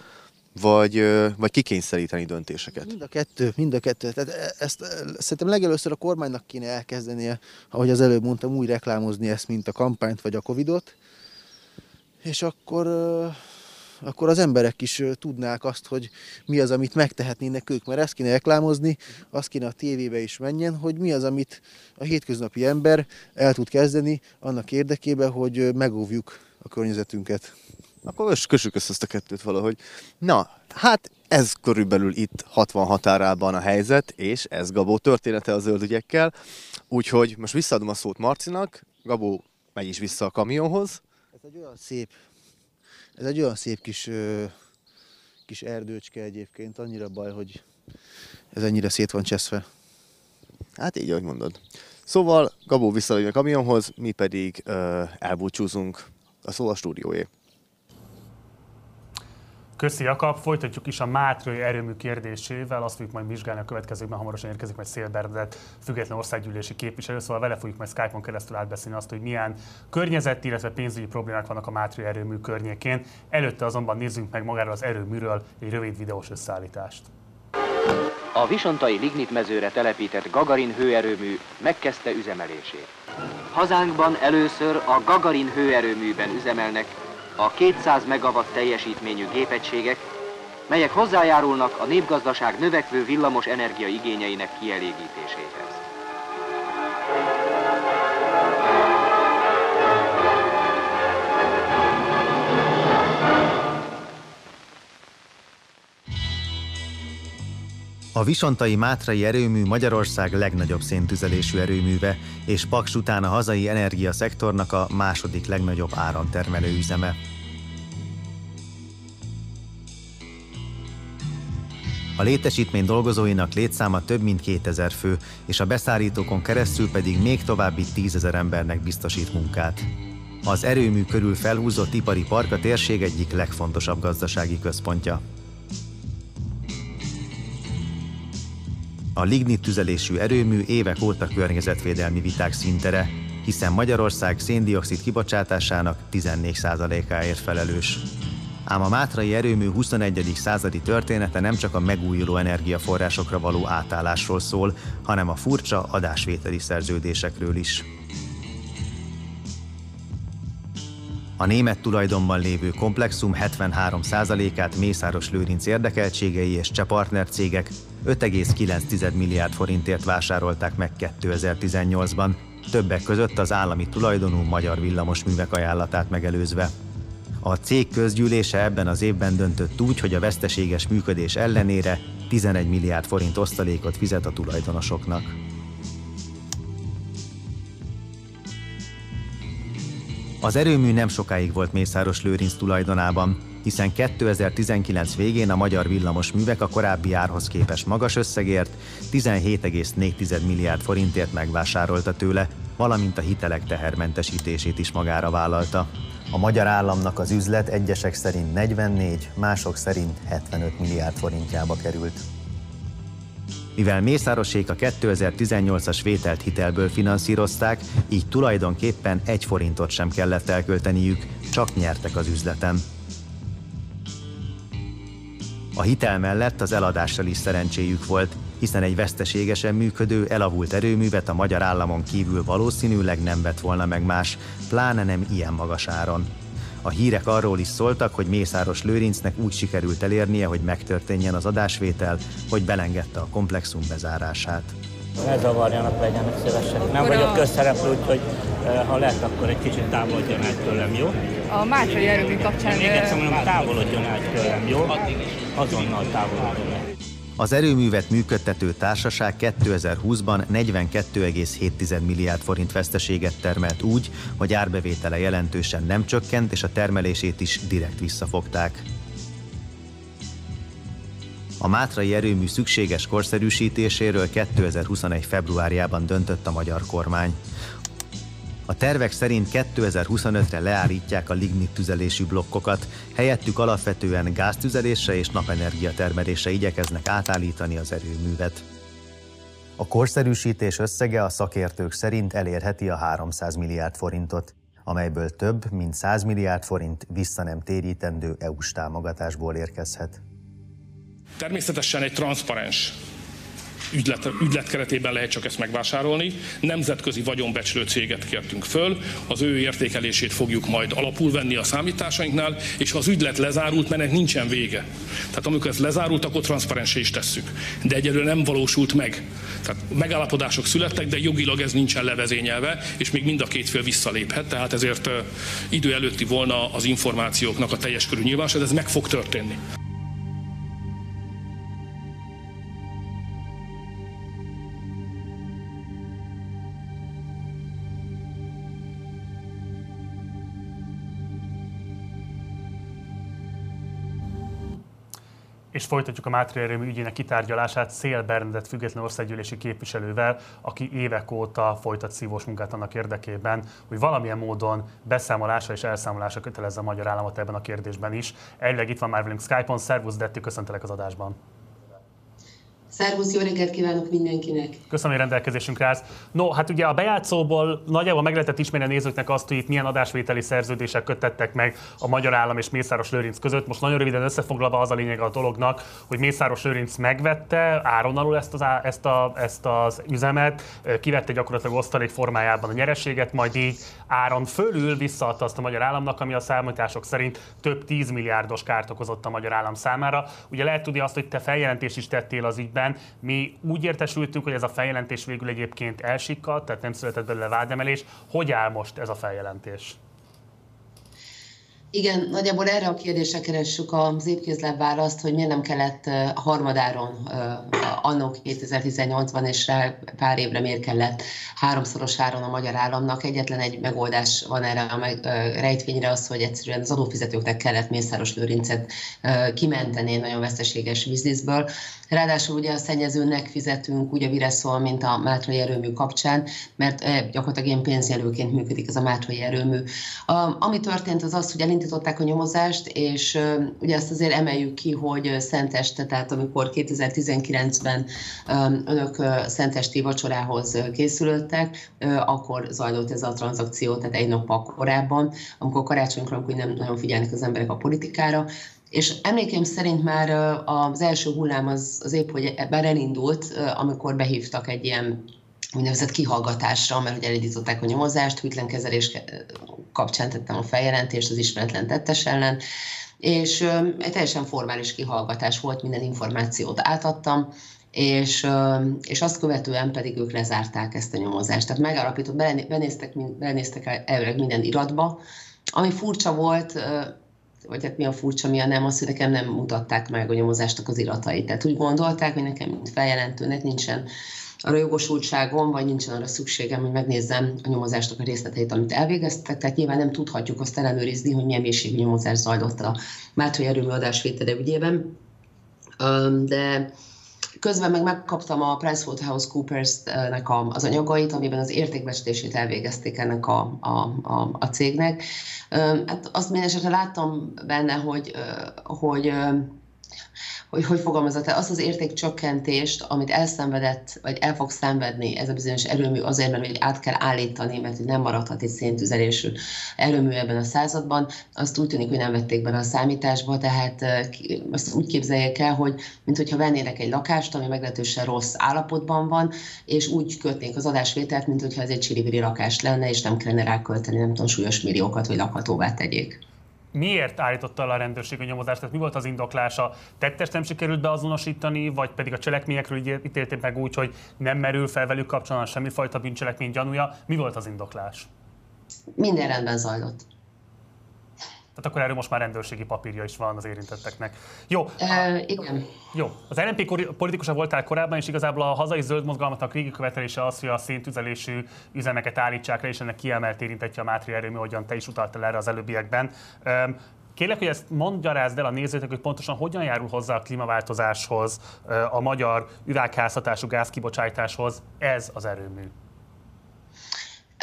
Speaker 4: vagy, vagy kikényszeríteni döntéseket?
Speaker 2: Mind a kettő, mind a kettő. Tehát e- ezt e, szerintem legelőször a kormánynak kéne elkezdenie, ahogy az előbb mondtam, úgy reklámozni ezt, mint a kampányt vagy a Covidot, és akkor, akkor az emberek is tudnák azt, hogy mi az, amit megtehetnének ők, mert ezt kéne reklámozni, azt kéne a tévébe is menjen, hogy mi az, amit a hétköznapi ember el tud kezdeni annak érdekében, hogy megóvjuk a környezetünket.
Speaker 4: Akkor most kössük össze ezt a kettőt valahogy. Na, hát ez körülbelül itt 60 határában a helyzet, és ez Gabó története a zöld ügyekkel. Úgyhogy most visszaadom a szót Marcinak, Gabó megy is vissza a kamionhoz.
Speaker 2: Egy olyan szép, ez egy olyan szép kis, kis erdőcske egyébként, annyira baj, hogy ez ennyire szét van cseszve.
Speaker 4: Hát így, ahogy mondod. Szóval Gabó visszamegy a kamionhoz, mi pedig ö, elbúcsúzunk a szó a.
Speaker 1: Köszi Jakab, folytatjuk is a Mátrai erőmű kérdésével, azt fogjuk majd vizsgálni a következőkben, hamarosan érkezik majd Szél Bernadett, független országgyűlési képviselő, szóval vele fogjuk majd Skype-on keresztül átbeszélni azt, hogy milyen környezeti, illetve pénzügyi problémák vannak a Mátrai erőmű környékén. Előtte azonban nézzünk meg magáról az erőműről egy rövid videós összeállítást.
Speaker 14: A Visontai lignit mezőre telepített Gagarin hőerőmű megkezdte üzemelését. Hazánkban először a Gagarin hőerőműben üzemelnek a 200 megawatt teljesítményű gépegységek, melyek hozzájárulnak a népgazdaság növekvő villamos energia igényeinek kielégítéséhez.
Speaker 15: A Visontai Mátrai erőmű Magyarország legnagyobb széntüzelésű erőműve, és Paks után a hazai energiaszektornak a második legnagyobb áramtermelő üzeme. A létesítmény dolgozóinak létszáma több mint 2000 fő, és a beszállítókon keresztül pedig még további 10 ezer embernek biztosít munkát. Az erőmű körül felhúzott ipari park a térség egyik legfontosabb gazdasági központja. A lignit tüzelésű erőmű évek óta környezetvédelmi viták szintere, hiszen Magyarország széndiokszid kibocsátásának 14%-áért felelős. Ám a Mátrai erőmű 21. századi története nem csak a megújuló energiaforrásokra való átállásról szól, hanem a furcsa adásvételi szerződésekről is. A német tulajdonban lévő komplexum 73%-át Mészáros Lőrinc érdekeltségei és cseh partnercégek 5,9 milliárd forintért vásárolták meg 2018-ban, többek között az állami tulajdonú magyar villamosművek ajánlatát megelőzve. A cég közgyűlése ebben az évben döntött úgy, hogy a veszteséges működés ellenére 11 milliárd forint osztalékot fizet a tulajdonosoknak. Az erőmű nem sokáig volt Mészáros Lőrinc tulajdonában. Hiszen 2019 végén a magyar villamos művek a korábbi árhoz képest magas összegért 17,4 milliárd forintért megvásárolta tőle, valamint a hitelek tehermentesítését is magára vállalta. A magyar államnak az üzlet egyesek szerint 44, mások szerint 75 milliárd forintjába került. Mivel Mészárosék a 2018-as vételt hitelből finanszírozták, így tulajdonképpen egy forintot sem kellett elkölteniük, csak nyertek az üzleten. A hitel mellett az eladással is szerencséjük volt, hiszen egy veszteségesen működő, elavult erőművet a magyar államon kívül valószínűleg nem vett volna meg más, pláne nem ilyen magas áron. A hírek arról is szóltak, hogy Mészáros Lőrincnek úgy sikerült elérnie, hogy megtörténjen az adásvétel, hogy belengedte a komplexum bezárását.
Speaker 16: Ne zavarjanak, legyenek szívesek. Nem vagyok közszereplő, úgyhogy ha lehet, akkor egy kicsit távolodjon el tőlem, jó?
Speaker 17: A Mácsai erőmű kapcsán...
Speaker 16: Még egyszer mondom, távolodjon el tőlem, jó? Azonnal távolodjon el.
Speaker 15: Az erőművet működtető társaság 2020-ban 42,7 milliárd forint veszteséget termelt úgy, hogy árbevétele jelentősen nem csökkent, és a termelését is direkt visszafogták. A Mátrai erőmű szükséges korszerűsítéséről 2021. februárjában döntött a magyar kormány. A tervek szerint 2025-re leállítják a lignit tüzelésű blokkokat, helyettük alapvetően gáztüzelésre és napenergia termelésre igyekeznek átállítani az erőművet. A korszerűsítés összege a szakértők szerint elérheti a 300 milliárd forintot, amelyből több, mint 100 milliárd forint vissza nem térítendő EU-s támogatásból érkezhet.
Speaker 18: Természetesen egy transzparens ügylet, ügylet keretében lehet csak ezt megvásárolni. Nemzetközi vagyonbecslő céget kértünk föl, az ő értékelését fogjuk majd alapul venni a számításainknál, és ha az ügylet lezárult, mert nincsen vége. Tehát amikor ez lezárult, akkor transzparensé is tesszük. De egyelőre nem valósult meg. Tehát megállapodások születtek, de jogilag ez nincsen levezényelve, és még mind a két fél visszaléphet, tehát ezért idő előtti volna az információknak a teljes körű nyilvános, ez meg fog történni.
Speaker 1: És folytatjuk a Mátrai erőmű ügyének kitárgyalását Szél Bernadett független országgyűlési képviselővel, aki évek óta folytat szívós munkát annak érdekében, hogy valamilyen módon beszámolása és elszámolása kötelezze a magyar államot ebben a kérdésben is. Egyleg itt van már velünk Skype-on, szervusz Detti, köszöntelek az adásban.
Speaker 19: Szervusz, jó reggelt kívánok mindenkinek!
Speaker 1: Köszönöm, hogy rendelkezésünkre állsz. No, hát ugye a bejátszóból nagyjából meg lehetett ismerni a nézőknek azt, hogy itt milyen adásvételi szerződések kötettek meg a Magyar Állam és Mészáros Lőrinc között. Most nagyon röviden összefoglalva az a lényeg a dolognak, hogy Mészáros Lőrinc megvette áron alul ezt az, ezt, a, ezt az üzemet, kivette gyakorlatilag osztalék formájában a nyereséget, majd így áron fölül visszaadta azt a Magyar Államnak, ami a számítások szerint több 10 milliárdos kárt okozott a Magyar Állam számára. Ugye lehet tudni azt, hogy te feljelentést is tettél az ügyben, ügyben. Mi úgy értesültünk, hogy ez a feljelentés végül egyébként elsikkadt, tehát nem született belőle vádemelés. Hogy áll most ez a feljelentés?
Speaker 19: Igen, nagyjából erre a kérdésre keressük az évkézláb választ, hogy miért nem kellett harmadáron annak 2018-ban és rá pár évre miért kellett háromszoros áron a magyar államnak. Egyetlen egy megoldás van erre a rejtvényre az, hogy egyszerűen az adófizetőknek kellett Mészáros Lőrincet kimenteni nagyon veszteséges bizniszből. Ráadásul ugye a szennyezőnek fizetünk úgy a Vireszol, mint a Mátrai erőmű kapcsán, mert gyakorlatilag ilyen pénzjelőként működik ez a Mátrai erőmű. Ami történt az az, hogy elindították a nyomozást, és ugye azt azért emeljük ki, hogy Szenteste, tehát amikor 2019-ben önök Szentesti vacsorához készülöttek, akkor zajlott ez a tranzakció, tehát egy nappal korábban, amikor karácsonykor, amikor nem nagyon figyelnek az emberek a politikára, és emlékeim szerint már az első hullám az, az épp, hogy bár elindult, amikor behívtak egy ilyen úgynevezett kihallgatásra, mert ugye elindították a nyomozást, hűtlenkezelés kapcsán tettem a feljelentést az ismeretlen tettes ellen, és egy teljesen formális kihallgatás volt, minden információt átadtam, és, és azt követően pedig ők lezárták ezt a nyomozást. Tehát megállapított, benéztek, benéztek elvileg minden iratba, ami furcsa volt, vagy hát mi a furcsa, mi a nem, azt, hogy nekem nem mutatták meg a nyomozásnak az iratait. Tehát úgy gondolták, hogy nekem, mint feljelentőnek nincsen arra jogosultságom, vagy nincsen arra szükségem, hogy megnézzem a nyomozásnak a részleteit, amit elvégeztek. Tehát nyilván nem tudhatjuk azt ellenőrizni, hogy milyen mélységű nyomozás zajlott a Mátrai erőmű adásvétele ügyében. De Közben meg megkaptam a PricewaterhouseCoopers-nek az anyagait, amiben az értékbecslését elvégezték ennek a, a, a, a cégnek. Hát azt minden láttam benne, hogy, hogy hogy hogy fogalmazott el, azt az értékcsökkentést, amit elszenvedett, vagy el fog szenvedni ez a bizonyos erőmű azért, mert hogy át kell állítani, mert hogy nem maradhat egy széntüzelésű erőmű ebben a században, azt úgy tűnik, hogy nem vették bele a számításba, tehát azt úgy képzeljék el, hogy mint hogyha vennének egy lakást, ami meglehetősen rossz állapotban van, és úgy kötnék az adásvételt, mint hogyha ez egy csiribiri lakás lenne, és nem kellene rákölteni, nem tudom, súlyos milliókat, hogy lakhatóvá tegyék
Speaker 1: miért állította el a rendőrség a nyomozást? Tehát mi volt az indoklása? Tettest nem sikerült beazonosítani, vagy pedig a cselekményekről ítélték meg úgy, hogy nem merül fel velük kapcsolatban semmifajta bűncselekmény gyanúja? Mi volt az indoklás?
Speaker 19: Minden rendben zajlott.
Speaker 1: Tehát akkor erről most már rendőrségi papírja is van az érintetteknek. Jó.
Speaker 19: Uh, igen.
Speaker 1: Jó. Az LNP politikusa voltál korábban, és igazából a hazai zöld mozgalmatnak régi követelése az, hogy a széntüzelésű üzemeket állítsák le, és ennek kiemelt érintetje a Mátri erőmű, ahogyan te is utaltál erre az előbbiekben. Kérlek, hogy ezt magyarázd el a nézőknek, hogy pontosan hogyan járul hozzá a klímaváltozáshoz, a magyar üvegházhatású gázkibocsátáshoz ez az erőmű.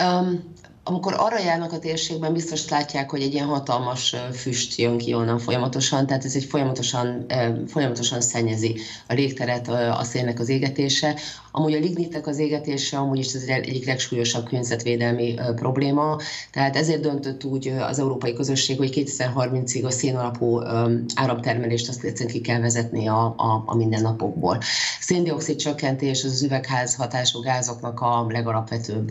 Speaker 19: Um, amikor arra járnak a térségben, biztos látják, hogy egy ilyen hatalmas füst jön ki onnan folyamatosan, tehát ez egy folyamatosan, folyamatosan szennyezi a légteret a szélnek az égetése. Amúgy a lignitek az égetése amúgy is ez egyik legsúlyosabb környezetvédelmi probléma, tehát ezért döntött úgy az európai közösség, hogy 2030-ig a szén alapú áramtermelést azt egyszerűen ki kell vezetni a, a, a mindennapokból. Széndiokszid csökkentés az, az üvegház hatású gázoknak a legalapvetőbb,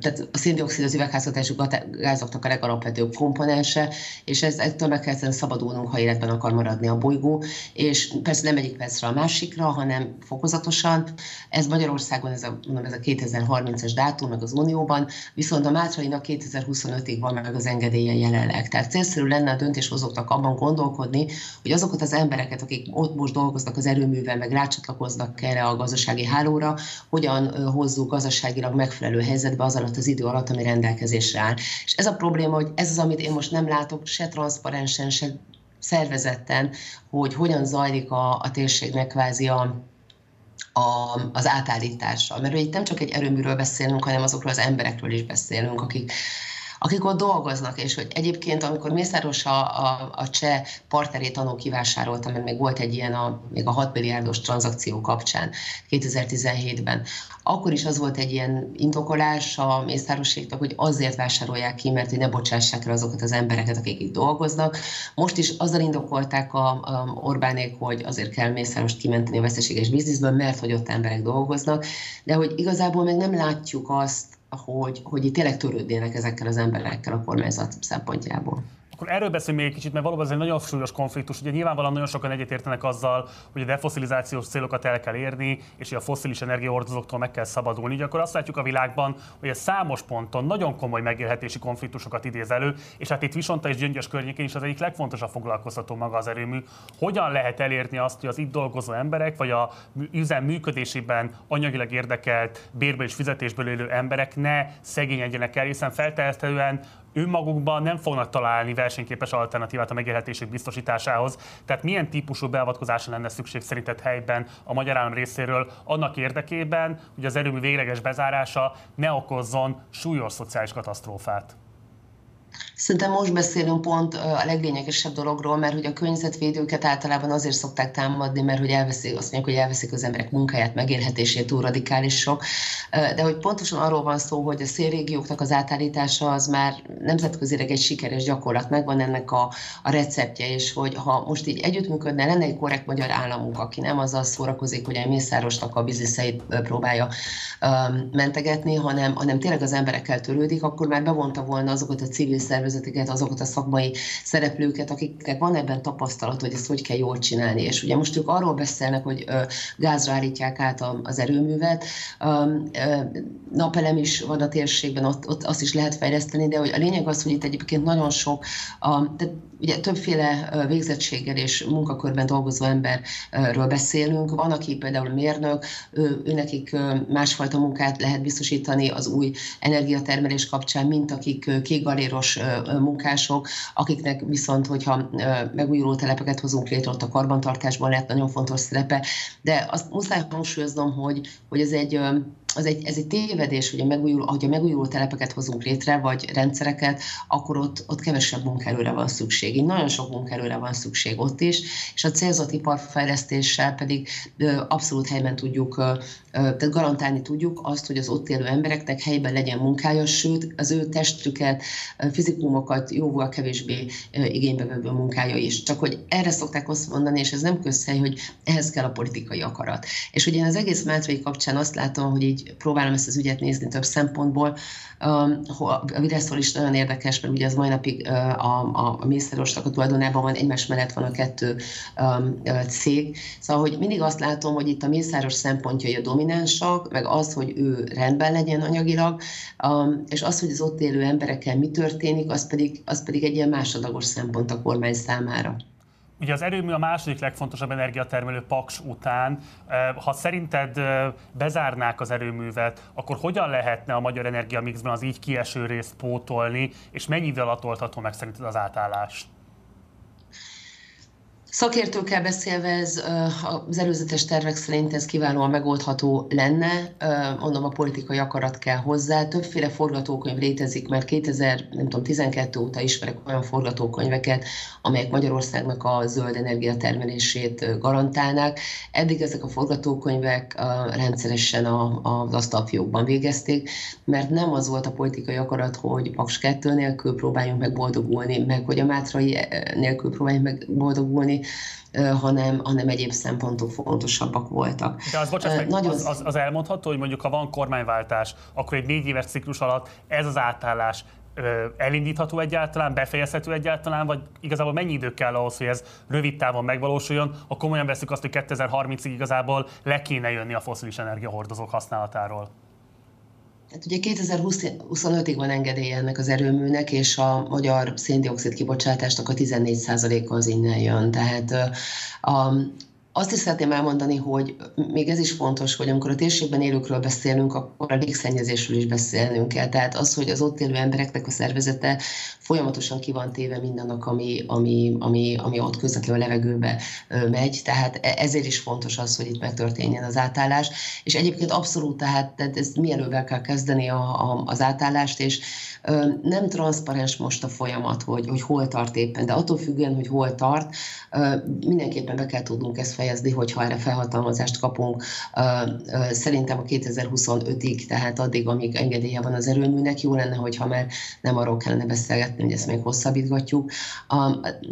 Speaker 19: tehát a széndiokszid az üvegházhatású gázoknak a legalapvetőbb komponense, és ez, ettől meg kell szabadulnunk, ha életben akar maradni a bolygó, és persze nem egyik percre a másikra, hanem fokozatosan. Ez Magyarországon, ez a, mondom, ez a 2030-as dátum, meg az Unióban, viszont a Mátrainak 2025-ig van meg az engedélye jelenleg. Tehát célszerű lenne a döntéshozóknak abban gondolkodni, hogy azokat az embereket, akik ott most dolgoznak az erőművel, meg rácsatlakoznak erre a gazdasági hálóra, hogyan hozzuk gazdaságilag megfelelő helyzetbe az alatt az idő alatt, ami rendelkezésre áll. És ez a probléma, hogy ez az, amit én most nem látok se transzparensen, se szervezetten, hogy hogyan zajlik a, a térségnek kvázi a, a, az átállítása. Mert itt nem csak egy erőműről beszélünk, hanem azokról az emberekről is beszélünk, akik, akik ott dolgoznak, és hogy egyébként, amikor Mészáros a, a, a cseh partnerét tanú kivásárolta, mert még volt egy ilyen a, még a 6 milliárdos tranzakció kapcsán 2017-ben, akkor is az volt egy ilyen indokolás a Mészároségnek, hogy azért vásárolják ki, mert hogy ne bocsássák el azokat az embereket, akik itt dolgoznak. Most is azzal indokolták a, a Orbánék, hogy azért kell Mészárost kimenteni a veszteséges bizniszből, mert hogy ott emberek dolgoznak, de hogy igazából meg nem látjuk azt, hogy, hogy itt tényleg törődnének ezekkel az emberekkel a kormányzat szempontjából.
Speaker 1: Akkor erről beszélünk még egy kicsit, mert valóban ez egy nagyon súlyos konfliktus. Ugye nyilvánvalóan nagyon sokan egyetértenek azzal, hogy a defoszilizációs célokat el kell érni, és hogy a foszilis energiaordozóktól meg kell szabadulni. Ugye akkor azt látjuk a világban, hogy ez számos ponton nagyon komoly megélhetési konfliktusokat idéz elő, és hát itt Visonta és Gyöngyös környékén is az egyik legfontosabb foglalkoztató maga az erőmű. Hogyan lehet elérni azt, hogy az itt dolgozó emberek, vagy a üzem működésében anyagilag érdekelt, bérből és fizetésből élő emberek ne szegényedjenek el, hiszen feltehetően önmagukban nem fognak találni versenyképes alternatívát a megélhetésük biztosításához. Tehát milyen típusú beavatkozásra lenne szükség szerinted helyben a magyar állam részéről annak érdekében, hogy az erőmű végleges bezárása ne okozzon súlyos szociális katasztrófát?
Speaker 19: Szerintem most beszélünk pont a leglényegesebb dologról, mert hogy a környezetvédőket általában azért szokták támadni, mert hogy elveszik, azt mondják, hogy elveszik az emberek munkáját, megélhetését, túl radikálisok. De hogy pontosan arról van szó, hogy a szélrégióknak az átállítása az már nemzetközileg egy sikeres gyakorlat, megvan ennek a, a receptje, és hogy ha most így együttműködne, lenne egy korrekt magyar államunk, aki nem azzal szórakozik, hogy egy Mészárosnak a bizniszeit próbálja mentegetni, hanem, hanem tényleg az emberekkel törődik, akkor már bevonta volna azokat a civil szervezeteket, azokat a szakmai szereplőket, akiknek van ebben tapasztalat, hogy ezt hogy kell jól csinálni. És ugye most ők arról beszélnek, hogy gázra állítják át az erőművet, napelem is van a térségben, ott, ott azt is lehet fejleszteni, de hogy a lényeg az, hogy itt egyébként nagyon sok, tehát ugye többféle végzettséggel és munkakörben dolgozó emberről beszélünk. Van, aki például mérnök, ő, ő nekik másfajta munkát lehet biztosítani az új energiatermelés kapcsán, mint akik kégaléros munkások, akiknek viszont, hogyha megújuló telepeket hozunk létre, ott a karbantartásban lehet nagyon fontos szerepe. De azt muszáj hangsúlyoznom, hogy, hogy ez egy az egy, ez egy tévedés, hogy a, megújuló, hogy a megújuló telepeket hozunk létre, vagy rendszereket, akkor ott, ott kevesebb munkaerőre van szükség. Így nagyon sok munkaerőre van szükség ott is, és a célzott iparfejlesztéssel pedig abszolút helyben tudjuk tehát garantálni tudjuk azt, hogy az ott élő embereknek helyben legyen munkája, sőt az ő testüket, fizikumokat jóval kevésbé igénybe vevő munkája is. Csak hogy erre szokták azt mondani, és ez nem közhely, hogy ehhez kell a politikai akarat. És ugye az egész Mátrai kapcsán azt látom, hogy így próbálom ezt az ügyet nézni több szempontból, a Videsztól is nagyon érdekes, mert ugye az mai napig a, a, a Mészáros a tulajdonában van, egymás mellett van a kettő cég. Szóval, hogy mindig azt látom, hogy itt a Mészáros szempontjai a dominánsak, meg az, hogy ő rendben legyen anyagilag, és az, hogy az ott élő emberekkel mi történik, az pedig, az pedig egy ilyen másodlagos szempont a kormány számára.
Speaker 1: Ugye az erőmű a második legfontosabb energiatermelő Paks után. Ha szerinted bezárnák az erőművet, akkor hogyan lehetne a magyar energiamixben az így kieső részt pótolni, és mennyi idő alatt meg szerinted az átállás?
Speaker 19: Szakértőkkel beszélve ez az előzetes tervek szerint ez kiválóan megoldható lenne, mondom a politikai akarat kell hozzá. Többféle forgatókönyv létezik, mert 2012 óta ismerek olyan forgatókönyveket, amelyek Magyarországnak a zöld energiatermelését garantálnák. Eddig ezek a forgatókönyvek rendszeresen az asztalfiókban végezték, mert nem az volt a politikai akarat, hogy Paks 2 nélkül próbáljunk meg boldogulni, meg hogy a Mátrai nélkül próbáljunk meg boldogulni, hanem, hanem egyéb szempontok fontosabbak voltak.
Speaker 1: De az, bocsánat, meg, Nagyon... az, az, az elmondható, hogy mondjuk ha van kormányváltás, akkor egy négy éves ciklus alatt ez az átállás elindítható egyáltalán, befejezhető egyáltalán, vagy igazából mennyi idő kell ahhoz, hogy ez rövid távon megvalósuljon, ha komolyan veszük azt, hogy 2030-ig igazából le kéne jönni a foszilis energiahordozók használatáról?
Speaker 19: Hát ugye 2025-ig van engedélye ennek az erőműnek, és a magyar széndiokszid kibocsátásnak a 14%-a az innen jön. Tehát a, azt is szeretném elmondani, hogy még ez is fontos, hogy amikor a térségben élőkről beszélünk, akkor a légszennyezésről is beszélnünk kell. Tehát az, hogy az ott élő embereknek a szervezete folyamatosan ki van téve mindannak, ami, ami, ami, ami ott közvetlenül a levegőbe megy. Tehát e, ezért is fontos az, hogy itt megtörténjen az átállás. És egyébként abszolút, tehát, tehát ezt mielőbb kell kezdeni a, a, az átállást, és nem transzparens most a folyamat, hogy, hogy hol tart éppen, de attól függően, hogy hol tart, mindenképpen be kell tudnunk ezt fejezni, hogyha erre felhatalmazást kapunk. Szerintem a 2025-ig, tehát addig, amíg engedélye van az erőműnek, jó lenne, hogyha már nem arról kellene beszélgetni, hogy ezt még hosszabbítgatjuk.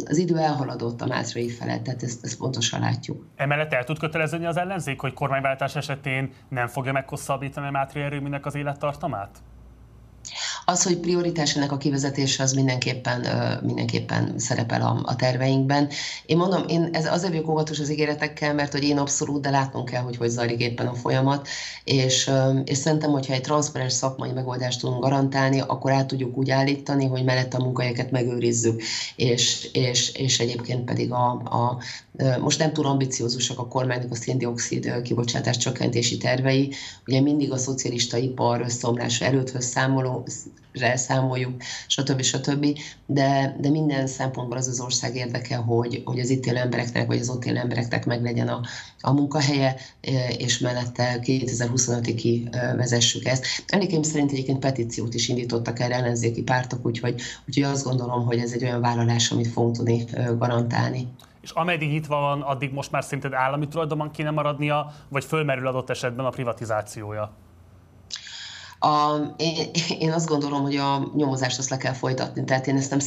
Speaker 19: Az idő elhaladott a mátrai felett, tehát ezt, ezt pontosan látjuk.
Speaker 1: Emellett el tud köteleződni az ellenzék, hogy kormányváltás esetén nem fogja meghosszabbítani a mátrai erőműnek az élettartamát?
Speaker 19: Az, hogy prioritás ennek a kivezetése, az mindenképpen, mindenképpen szerepel a, a terveinkben. Én mondom, én ez azért vagyok óvatos az ígéretekkel, mert hogy én abszolút, de látnunk kell, hogy hogy zajlik éppen a folyamat, és, és szerintem, hogyha egy transzparens szakmai megoldást tudunk garantálni, akkor át tudjuk úgy állítani, hogy mellett a munkahelyeket megőrizzük, és, és, és egyébként pedig a, a most nem túl ambiciózusak a kormánynak a széndiokszid kibocsátás csökkentési tervei. Ugye mindig a szocialista ipar összeomlása előtt számoló, számoljuk, stb. stb. De, de minden szempontból az az ország érdeke, hogy, hogy az itt élő embereknek, vagy az ott élő embereknek meglegyen a, a munkahelye, és mellette 2025-ig vezessük ezt. Emlékeim szerint egyébként petíciót is indítottak el ellenzéki pártok, úgyhogy, úgyhogy azt gondolom, hogy ez egy olyan vállalás, amit fogunk tudni garantálni
Speaker 1: és ameddig nyitva van, addig most már szerinted állami tulajdonban kéne maradnia, vagy fölmerül adott esetben a privatizációja?
Speaker 19: A, én, én azt gondolom, hogy a nyomozást azt le kell folytatni, tehát én ezt nem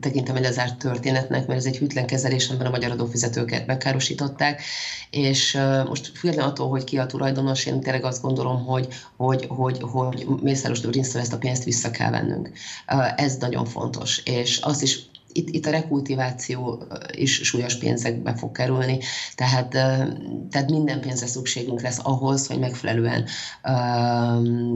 Speaker 19: tekintem egy lezárt történetnek, mert ez egy hűtlen kezelés, amiben a magyar adófizetőket megkárosították, és uh, most függetlenül attól, hogy ki a tulajdonos, én tényleg azt gondolom, hogy, hogy, hogy, hogy Mészáros Lőrinctől ezt a pénzt vissza kell vennünk. Uh, ez nagyon fontos, és azt is itt, itt a rekultiváció is súlyos pénzekbe fog kerülni, tehát, tehát minden pénzre szükségünk lesz ahhoz, hogy megfelelően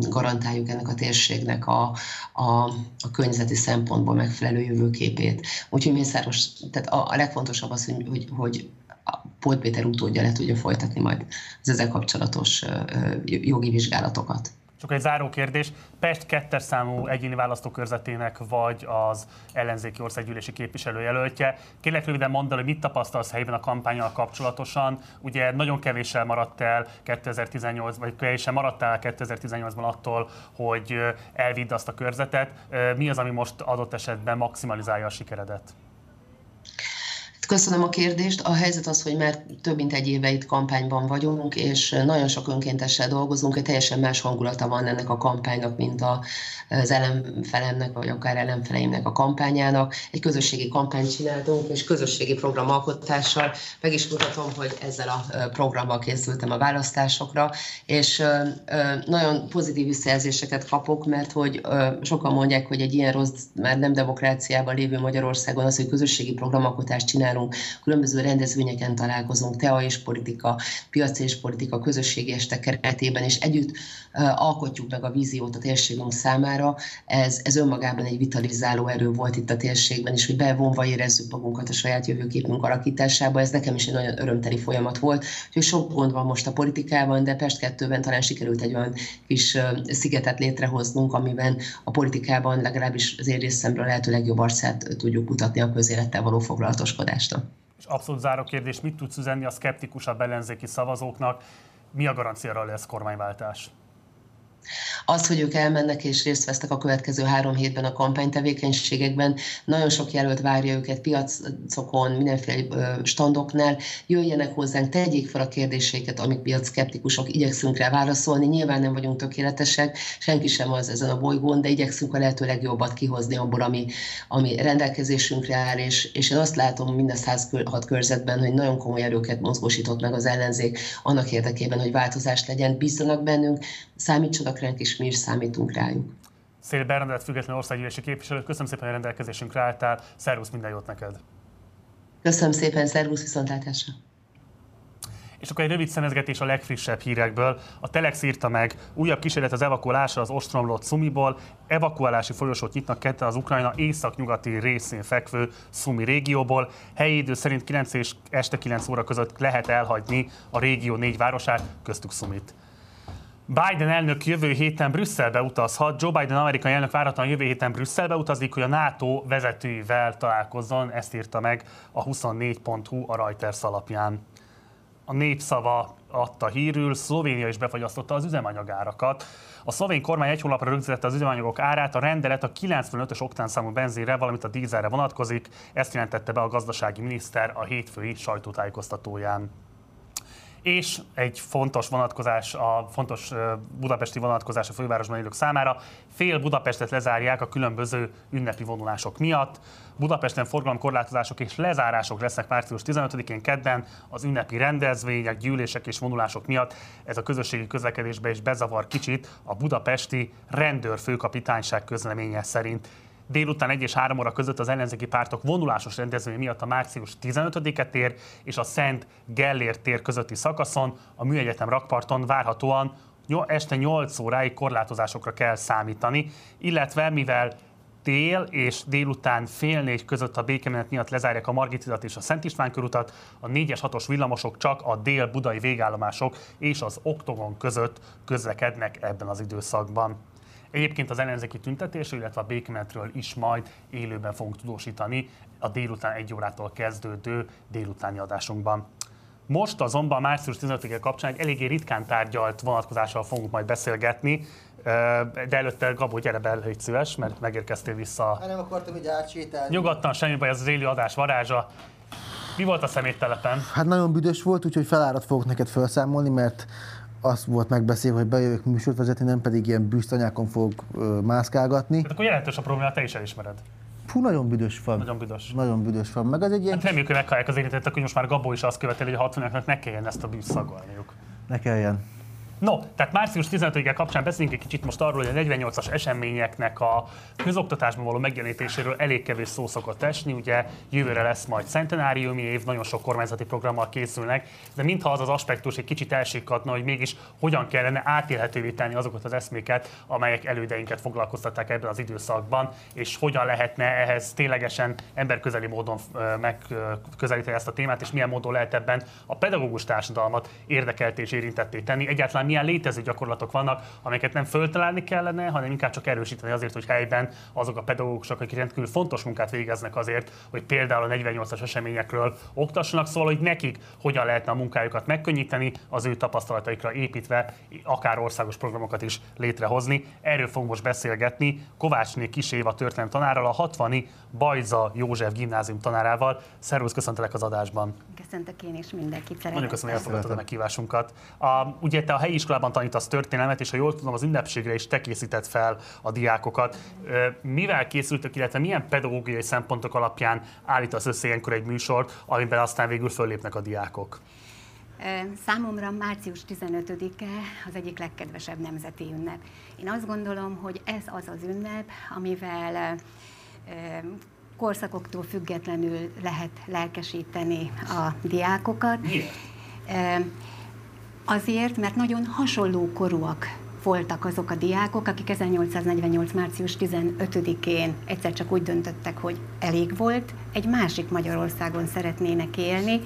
Speaker 19: garantáljuk ennek a térségnek a, a, a környezeti szempontból megfelelő jövőképét. Úgyhogy Mészáros, tehát a, a legfontosabb az, hogy, hogy, hogy Pólt Péter utódja le tudja folytatni majd az ezzel kapcsolatos jogi vizsgálatokat.
Speaker 1: Csak egy záró kérdés. Pest kettes számú egyéni választókörzetének vagy az ellenzéki országgyűlési képviselőjelöltje. Kérlek röviden mondd el, hogy mit tapasztalsz helyben a kampányal kapcsolatosan. Ugye nagyon kevéssel maradt el 2018, vagy kevéssel maradt el 2018-ban attól, hogy elvidd azt a körzetet. Mi az, ami most adott esetben maximalizálja a sikeredet?
Speaker 19: Köszönöm a kérdést. A helyzet az, hogy már több mint egy éve itt kampányban vagyunk, és nagyon sok önkéntessel dolgozunk, egy teljesen más hangulata van ennek a kampánynak, mint az ellenfelemnek, vagy akár ellenfeleimnek a kampányának. Egy közösségi kampányt csináltunk, és közösségi programalkotással meg is mutatom, hogy ezzel a programmal készültem a választásokra, és nagyon pozitív visszajelzéseket kapok, mert hogy sokan mondják, hogy egy ilyen rossz, már nem demokráciában lévő Magyarországon az, hogy közösségi programalkotást csinálunk, járunk, különböző rendezvényeken találkozunk, TEA és politika, piaci és politika, közösségi este keretében, és együtt alkotjuk meg a víziót a térségünk számára. Ez, ez önmagában egy vitalizáló erő volt itt a térségben, és hogy bevonva érezzük magunkat a saját jövőképünk alakításába. Ez nekem is egy nagyon örömteli folyamat volt. Úgyhogy sok gond van most a politikában, de Pest 2-ben talán sikerült egy olyan kis szigetet létrehoznunk, amiben a politikában legalábbis az én részemről lehető legjobb arcát tudjuk mutatni a közélettel való foglalatoskodást
Speaker 1: este. És abszolút záró kérdés, mit tudsz üzenni a szkeptikusabb ellenzéki szavazóknak? Mi a garancia arra lesz kormányváltás?
Speaker 19: Az, hogy ők elmennek és részt vesznek a következő három hétben a kampánytevékenységekben, nagyon sok jelölt várja őket piacokon, mindenféle standoknál, jöjjenek hozzánk, tegyék fel a kérdéseiket, amik piac szkeptikusok, igyekszünk rá válaszolni. Nyilván nem vagyunk tökéletesek, senki sem az ezen a bolygón, de igyekszünk a lehető legjobbat kihozni abból, ami, ami rendelkezésünkre áll, és, és én azt látom minden 106 körzetben, hogy nagyon komoly erőket mozgósított meg az ellenzék annak érdekében, hogy változás legyen. Bízzanak bennünk, számítsanak ránk, és mi is számítunk rájuk.
Speaker 1: Szél Bernadett független országgyűlési képviselő, köszönöm szépen, hogy rendelkezésünkre álltál. Szervusz, minden jót neked!
Speaker 19: Köszönöm szépen, szervusz, viszontlátásra!
Speaker 1: És akkor egy rövid szemezgetés a legfrissebb hírekből. A Telex írta meg, újabb kísérlet az evakuálásra az ostromlott Szumiból. Evakuálási folyosót nyitnak ketten az Ukrajna északnyugati részén fekvő Szumi régióból. Helyi idő szerint 9 és este 9 óra között lehet elhagyni a régió négy városát, köztük Szumit. Biden elnök jövő héten Brüsszelbe utazhat. Joe Biden amerikai elnök várhatóan jövő héten Brüsszelbe utazik, hogy a NATO vezetőivel találkozzon. Ezt írta meg a 24.hu a Reuters alapján. A népszava adta hírül, Szlovénia is befagyasztotta az üzemanyagárakat. A szlovén kormány egy hónapra rögzítette az üzemanyagok árát, a rendelet a 95-ös oktánszámú benzínre, valamint a dízelre vonatkozik, ezt jelentette be a gazdasági miniszter a hétfői sajtótájékoztatóján és egy fontos vonatkozás, a fontos budapesti vonatkozás a fővárosban élők számára. Fél Budapestet lezárják a különböző ünnepi vonulások miatt. Budapesten forgalomkorlátozások és lezárások lesznek március 15-én kedden az ünnepi rendezvények, gyűlések és vonulások miatt. Ez a közösségi közlekedésbe is bezavar kicsit a budapesti rendőrfőkapitányság közleménye szerint. Délután 1 és 3 óra között az ellenzéki pártok vonulásos rendezvény miatt a március 15-e tér és a Szent Gellért tér közötti szakaszon a Műegyetem rakparton várhatóan este 8 óráig korlátozásokra kell számítani, illetve mivel dél és délután fél négy között a békemenet miatt lezárják a Margitidat és a Szent István körutat, a 4-es 6-os villamosok csak a dél-budai végállomások és az Oktogon között közlekednek ebben az időszakban. Egyébként az ellenzéki tüntetésről, illetve a békemenetről is majd élőben fogunk tudósítani a délután egy órától kezdődő délutáni adásunkban. Most azonban március 15-e kapcsán egy eléggé ritkán tárgyalt vonatkozással fogunk majd beszélgetni, de előtte Gabó, gyere be, légy szíves, mert megérkeztél vissza.
Speaker 2: Hát nem akartam, hogy átsétálni.
Speaker 1: Nyugodtan, semmi baj, ez az élő adás varázsa. Mi volt a szeméttelepen?
Speaker 2: Hát nagyon büdös volt, úgyhogy felárat fogok neked felszámolni, mert az volt megbeszélve, hogy bejövök műsort vezetni, nem pedig ilyen bűztanyákon fog uh, mászkálgatni.
Speaker 1: Tehát akkor jelentős a probléma, te is elismered.
Speaker 2: Fú, nagyon büdös van.
Speaker 1: Nagyon büdös.
Speaker 2: Nagyon büdös van. Meg az egy ilyen...
Speaker 1: Hát reméljük, hogy meghallják az érintettek, hogy most már Gabó is azt követeli, hogy a 60 ne kelljen ezt a bűzt szagolniuk.
Speaker 2: Ne kelljen.
Speaker 1: No, tehát március 15-e kapcsán beszélünk egy kicsit most arról, hogy a 48-as eseményeknek a közoktatásban való megjelenítéséről elég kevés szó szokott esni. Ugye jövőre lesz majd centenáriumi év, nagyon sok kormányzati programmal készülnek, de mintha az az aspektus egy kicsit elsikadna, hogy mégis hogyan kellene átélhetővé tenni azokat az eszméket, amelyek elődeinket foglalkoztatták ebben az időszakban, és hogyan lehetne ehhez ténylegesen emberközeli módon megközelíteni ezt a témát, és milyen módon lehet ebben a pedagógus társadalmat érdekelt és érintetté tenni. Egyáltalán milyen létező gyakorlatok vannak, amelyeket nem föltalálni kellene, hanem inkább csak erősíteni azért, hogy helyben azok a pedagógusok, akik rendkívül fontos munkát végeznek azért, hogy például a 48-as eseményekről oktassanak, szóval, hogy nekik hogyan lehetne a munkájukat megkönnyíteni, az ő tapasztalataikra építve, akár országos programokat is létrehozni. Erről fogunk most beszélgetni Kovácsné Kis Éva történelem tanárral, a 60 Bajza József gimnázium tanárával. Szervusz, köszöntelek az adásban.
Speaker 20: Köszöntök én is mindenkit.
Speaker 1: Nagyon köszönöm, hogy elfogadtad a meghívásunkat. A, ugye te a helyi iskolában tanítasz történelmet, és ha jól tudom, az ünnepségre is te készített fel a diákokat. Mivel készültök, illetve milyen pedagógiai szempontok alapján állítasz össze ilyenkor egy műsort, amiben aztán végül föllépnek a diákok?
Speaker 20: Számomra március 15-e az egyik legkedvesebb nemzeti ünnep. Én azt gondolom, hogy ez az az ünnep, amivel korszakoktól függetlenül lehet lelkesíteni a diákokat.
Speaker 1: Miért?
Speaker 20: Azért, mert nagyon hasonló korúak voltak azok a diákok, akik 1848. március 15-én egyszer csak úgy döntöttek, hogy elég volt, egy másik Magyarországon szeretnének élni,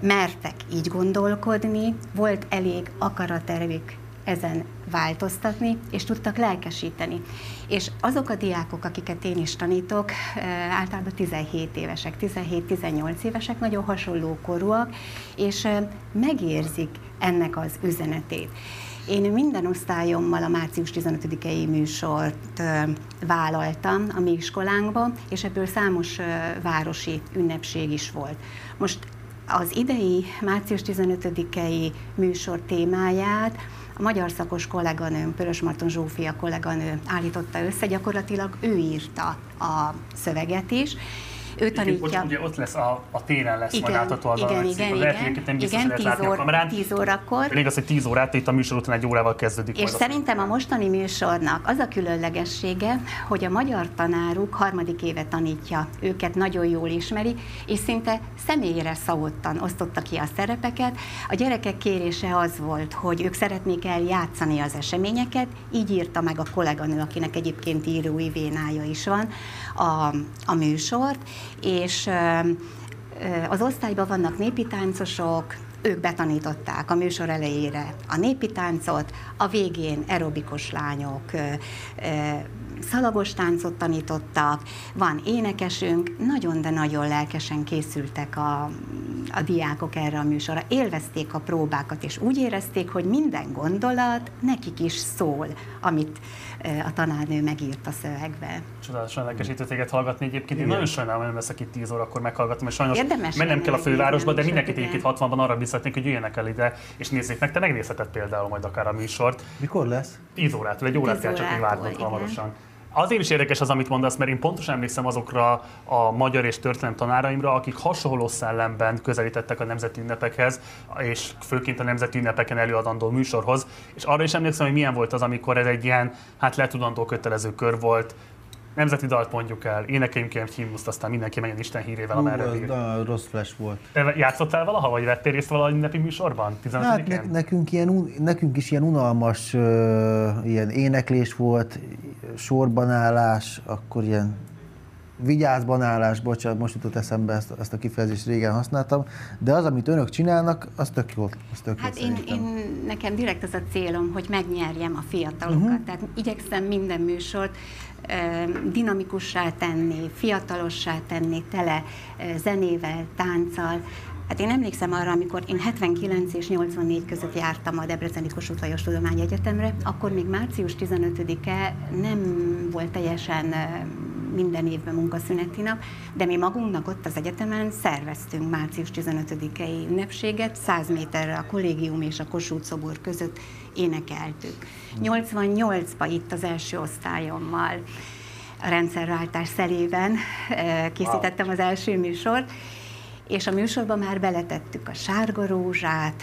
Speaker 20: mertek így gondolkodni, volt elég akaratervük ezen változtatni, és tudtak lelkesíteni. És azok a diákok, akiket én is tanítok, általában 17 évesek, 17-18 évesek, nagyon hasonló korúak, és megérzik ennek az üzenetét. Én minden osztályommal a március 15-i műsort vállaltam a mi iskolánkba, és ebből számos városi ünnepség is volt. Most az idei március 15-i műsor témáját a magyar szakos kolléganőm, Pörös Marton Zsófia kolléganő állította össze, gyakorlatilag ő írta a szöveget is, ő tanítja.
Speaker 1: Ugye ott lesz a, a téren lesz igen, majd átadva az
Speaker 20: igen, igen, igen, lehet,
Speaker 1: nem biztos,
Speaker 20: igen, 10, óra, 10 órakor.
Speaker 1: Elég az, hogy 10 órát, itt a műsor után egy órával kezdődik.
Speaker 20: És szerintem a mostani műsornak az a különlegessége, hogy a magyar tanáruk harmadik éve tanítja, őket nagyon jól ismeri, és szinte személyre szavottan osztotta ki a szerepeket. A gyerekek kérése az volt, hogy ők szeretnék eljátszani az eseményeket, így írta meg a kolléganő, akinek egyébként írói vénája is van, a, a műsort, és az osztályban vannak népi táncosok, ők betanították a műsor elejére a népi táncot, a végén aerobikus lányok szalagos táncot tanítottak, van énekesünk, nagyon, de nagyon lelkesen készültek a, a diákok erre a műsorra. Élvezték a próbákat, és úgy érezték, hogy minden gondolat nekik is szól, amit a tanárnő megírt a szövegbe.
Speaker 1: Csodálatosan lelkesítő téged hallgatni egyébként. Én nagyon sajnálom, hogy nem leszek itt 10 órakor meghallgatom, és sajnos
Speaker 20: Érdemes
Speaker 1: mennem kell a fővárosba, de mindenkit egyébként 60-ban arra biztatnék, hogy jöjjenek el ide, és nézzék meg. Te megnézheted például majd akár a műsort.
Speaker 2: Mikor lesz?
Speaker 1: 10 órától, egy órát kell csak még várnod hamarosan. Azért is érdekes az, amit mondasz, mert én pontosan emlékszem azokra a magyar és történelem tanáraimra, akik hasonló szellemben közelítettek a nemzeti ünnepekhez, és főként a nemzeti ünnepeken előadandó műsorhoz. És arra is emlékszem, hogy milyen volt az, amikor ez egy ilyen, hát letudandó kötelező kör volt, nemzeti dalt mondjuk el, énekeljünk egy himnuszt, aztán mindenki menjen Isten hírével, amerre
Speaker 2: bír. Az, rossz flash volt.
Speaker 1: Te játszottál valaha, vagy vettél részt valahogy ünnepi műsorban? 15
Speaker 2: hát ne, nekünk, ilyen, nekünk is ilyen unalmas uh, ilyen éneklés volt, sorbanállás, akkor ilyen vigyázban állás, bocsánat, most jutott eszembe ezt, ezt a kifejezést régen használtam, de az, amit önök csinálnak, az tök jó. Az tök
Speaker 20: hát én, én, nekem direkt az a célom, hogy megnyerjem a fiatalokat, uh-huh. tehát igyekszem minden műsort dinamikussá tenni, fiatalossá tenni, tele zenével, tánccal. Hát én emlékszem arra, amikor én 79 és 84 között jártam a Debreceni Kossuth Lajos Tudományegyetemre, akkor még március 15-e nem volt teljesen minden évben munkaszüneti nap, de mi magunknak ott az egyetemen szerveztünk március 15-i ünnepséget, 100 méterre a kollégium és a Kossuth szobor között énekeltük. 88-ban itt az első osztályommal a rendszerváltás szelében eh, készítettem az első műsort, és a műsorban már beletettük a sárga rózsát,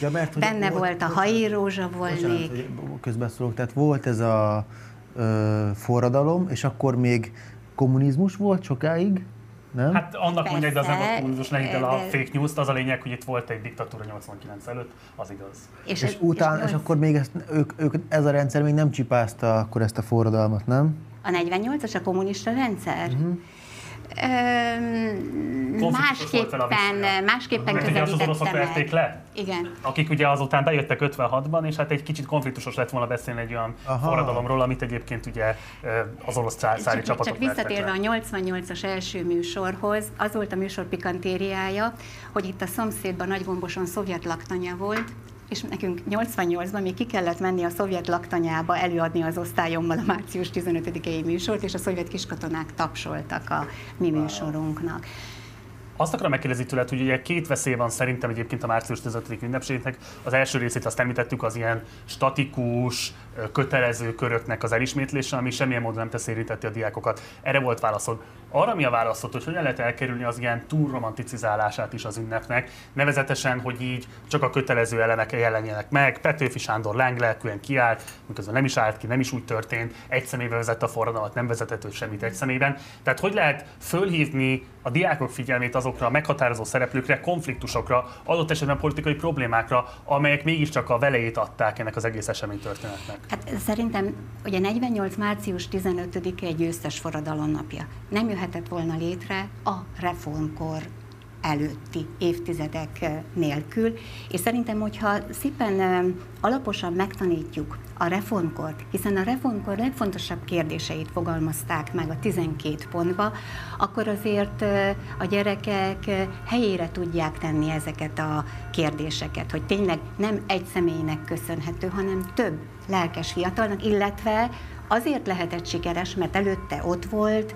Speaker 2: Ja, mert,
Speaker 20: benne
Speaker 2: volt-
Speaker 20: volt a Hai Rózsa
Speaker 2: Bocsánat,
Speaker 20: volnék.
Speaker 2: közbeszólok. Tehát volt ez a ö, forradalom, és akkor még kommunizmus volt sokáig, nem?
Speaker 1: Hát annak mondják, de az nem volt
Speaker 20: Persze,
Speaker 1: kommunizmus, el a
Speaker 20: de-
Speaker 1: fake news az a lényeg, hogy itt volt egy diktatúra 89 előtt, az igaz.
Speaker 2: és, és, utána, és, akkor még ezt, ők, ők, ez a rendszer még nem csipázta akkor ezt a forradalmat, nem?
Speaker 20: A 48-as a kommunista rendszer?
Speaker 2: Mhm.
Speaker 20: Öm, másképpen, másképpen
Speaker 1: Mert ugye az oroszok verték
Speaker 20: meg.
Speaker 1: le?
Speaker 20: Igen.
Speaker 1: Akik ugye azután bejöttek 56-ban, és hát egy kicsit konfliktusos lett volna beszélni egy olyan
Speaker 2: Aha.
Speaker 1: forradalomról, amit egyébként ugye az orosz császári
Speaker 20: Csak,
Speaker 1: csapatok
Speaker 20: csak visszatérve
Speaker 1: vertek
Speaker 20: a
Speaker 1: le.
Speaker 20: 88-as első műsorhoz, az volt a műsor pikantériája, hogy itt a szomszédban Nagygomboson szovjet laktanya volt, és nekünk 88-ban még ki kellett menni a szovjet laktanyába előadni az osztályommal a március 15-i műsort, és a szovjet kiskatonák tapsoltak a mi műsorunknak.
Speaker 1: Azt akarom megkérdezni tőled, hogy ugye két veszély van szerintem egyébként a március 15. ünnepségnek. Az első részét azt említettük, az ilyen statikus, kötelező köröknek az elismétlése, ami semmilyen módon nem tesz érinteti a diákokat. Erre volt válaszod. Arra mi a válaszod, hogy hogyan lehet elkerülni az ilyen túl romanticizálását is az ünnepnek, nevezetesen, hogy így csak a kötelező elemek jelenjenek meg. Petőfi Sándor lánglelkűen kiállt, miközben nem is állt ki, nem is úgy történt, egy személyben vezette a forradalmat, nem vezetett ő semmit egy személyben. Tehát hogy lehet fölhívni a diákok figyelmét azokra a meghatározó szereplőkre, konfliktusokra, adott esetben politikai problémákra, amelyek mégiscsak a velejét adták ennek az egész eseménytörténetnek.
Speaker 20: Hát szerintem ugye 48. március 15-e egy győztes forradalom napja. Nem jöhetett volna létre a reformkor előtti évtizedek nélkül, és szerintem, hogyha szépen alaposan megtanítjuk a reformkort, hiszen a reformkor legfontosabb kérdéseit fogalmazták meg a 12 pontba, akkor azért a gyerekek helyére tudják tenni ezeket a kérdéseket, hogy tényleg nem egy személynek köszönhető, hanem több lelkes fiatalnak, illetve azért lehetett sikeres, mert előtte ott volt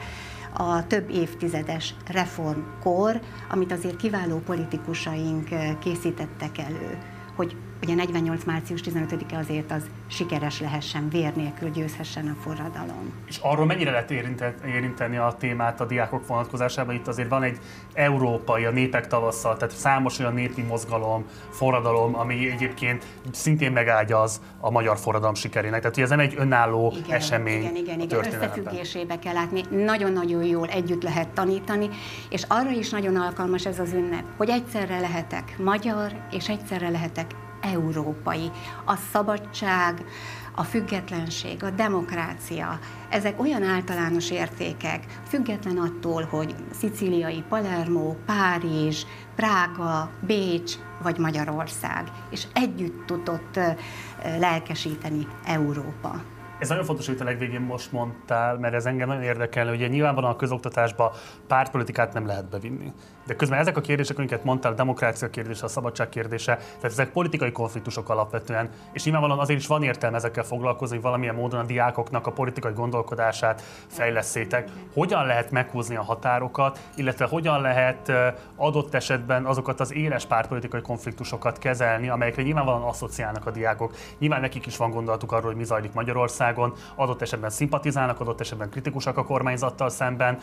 Speaker 20: a több évtizedes reformkor, amit azért kiváló politikusaink eh, készítettek elő, hogy ugye 48. március 15-e azért az sikeres lehessen, vér nélkül győzhessen a forradalom.
Speaker 1: És arról mennyire lehet érinte- érinteni a témát a diákok vonatkozásában? Itt azért van egy európai, a népek tavasszal, tehát számos olyan népi mozgalom, forradalom, ami egyébként szintén megágyaz a magyar forradalom sikerének. Tehát hogy ez nem egy önálló esemény
Speaker 20: Igen, igen,
Speaker 1: a
Speaker 20: igen. Összefüggésébe kell látni. Nagyon-nagyon jól együtt lehet tanítani, és arra is nagyon alkalmas ez az ünnep, hogy egyszerre lehetek magyar, és egyszerre lehetek európai. A szabadság, a függetlenség, a demokrácia, ezek olyan általános értékek, független attól, hogy szicíliai Palermo, Párizs, Prága, Bécs vagy Magyarország, és együtt tudott lelkesíteni Európa.
Speaker 1: Ez nagyon fontos, amit a legvégén most mondtál, mert ez engem nagyon érdekel, hogy nyilvánvalóan a közoktatásba pártpolitikát nem lehet bevinni. De közben ezek a kérdések, amiket mondtál, a demokrácia kérdése, a szabadság kérdése, tehát ezek politikai konfliktusok alapvetően, és nyilvánvalóan azért is van értelme ezekkel foglalkozni, hogy valamilyen módon a diákoknak a politikai gondolkodását fejleszétek. Hogyan lehet meghúzni a határokat, illetve hogyan lehet eh, adott esetben azokat az éles pártpolitikai konfliktusokat kezelni, amelyekre nyilvánvalóan asszociálnak a diákok. Nyilván nekik is van gondolatuk arról, hogy mi zajlik Magyarországon, adott esetben szimpatizálnak, adott esetben kritikusak a kormányzattal szemben.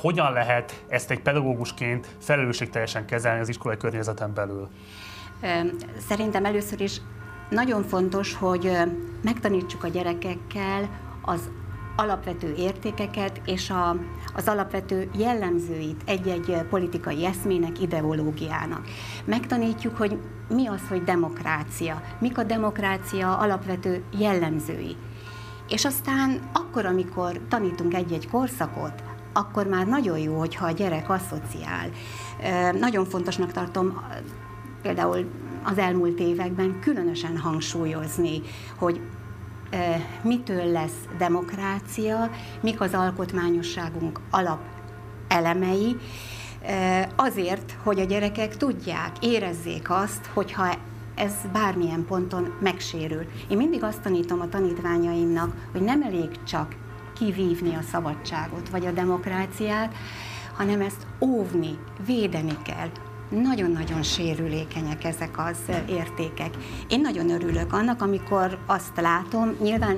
Speaker 1: Hogyan lehet ezt egy pedagógusként felelősségteljesen kezelni az iskolai környezeten belül?
Speaker 20: Szerintem először is nagyon fontos, hogy megtanítsuk a gyerekekkel az alapvető értékeket és a, az alapvető jellemzőit egy-egy politikai eszmének, ideológiának. Megtanítjuk, hogy mi az, hogy demokrácia, mik a demokrácia alapvető jellemzői. És aztán akkor, amikor tanítunk egy-egy korszakot, akkor már nagyon jó, hogyha a gyerek asszociál. Nagyon fontosnak tartom például az elmúlt években különösen hangsúlyozni, hogy mitől lesz demokrácia, mik az alkotmányosságunk alap elemei, azért, hogy a gyerekek tudják, érezzék azt, hogyha ez bármilyen ponton megsérül. Én mindig azt tanítom a tanítványaimnak, hogy nem elég csak kivívni a szabadságot vagy a demokráciát, hanem ezt óvni, védeni kell. nagyon-nagyon sérülékenyek ezek az értékek. Én nagyon örülök annak, amikor azt látom, nyilván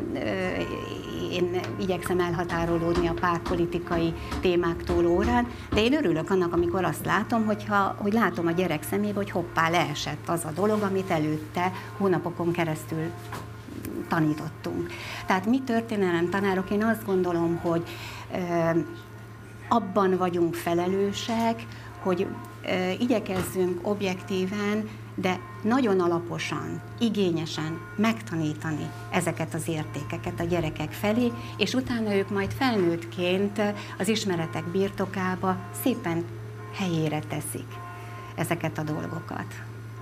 Speaker 20: én igyekszem elhatárolódni a pártpolitikai témáktól órán, de én örülök annak, amikor azt látom, hogyha, hogy látom a gyerek szemébe, hogy hoppá, leesett az a dolog, amit előtte hónapokon keresztül tanítottunk. Tehát mi történelem tanárok, én azt gondolom, hogy abban vagyunk felelősek, hogy igyekezzünk objektíven, de nagyon alaposan, igényesen megtanítani ezeket az értékeket a gyerekek felé, és utána ők majd felnőttként az ismeretek birtokába szépen helyére teszik ezeket a dolgokat.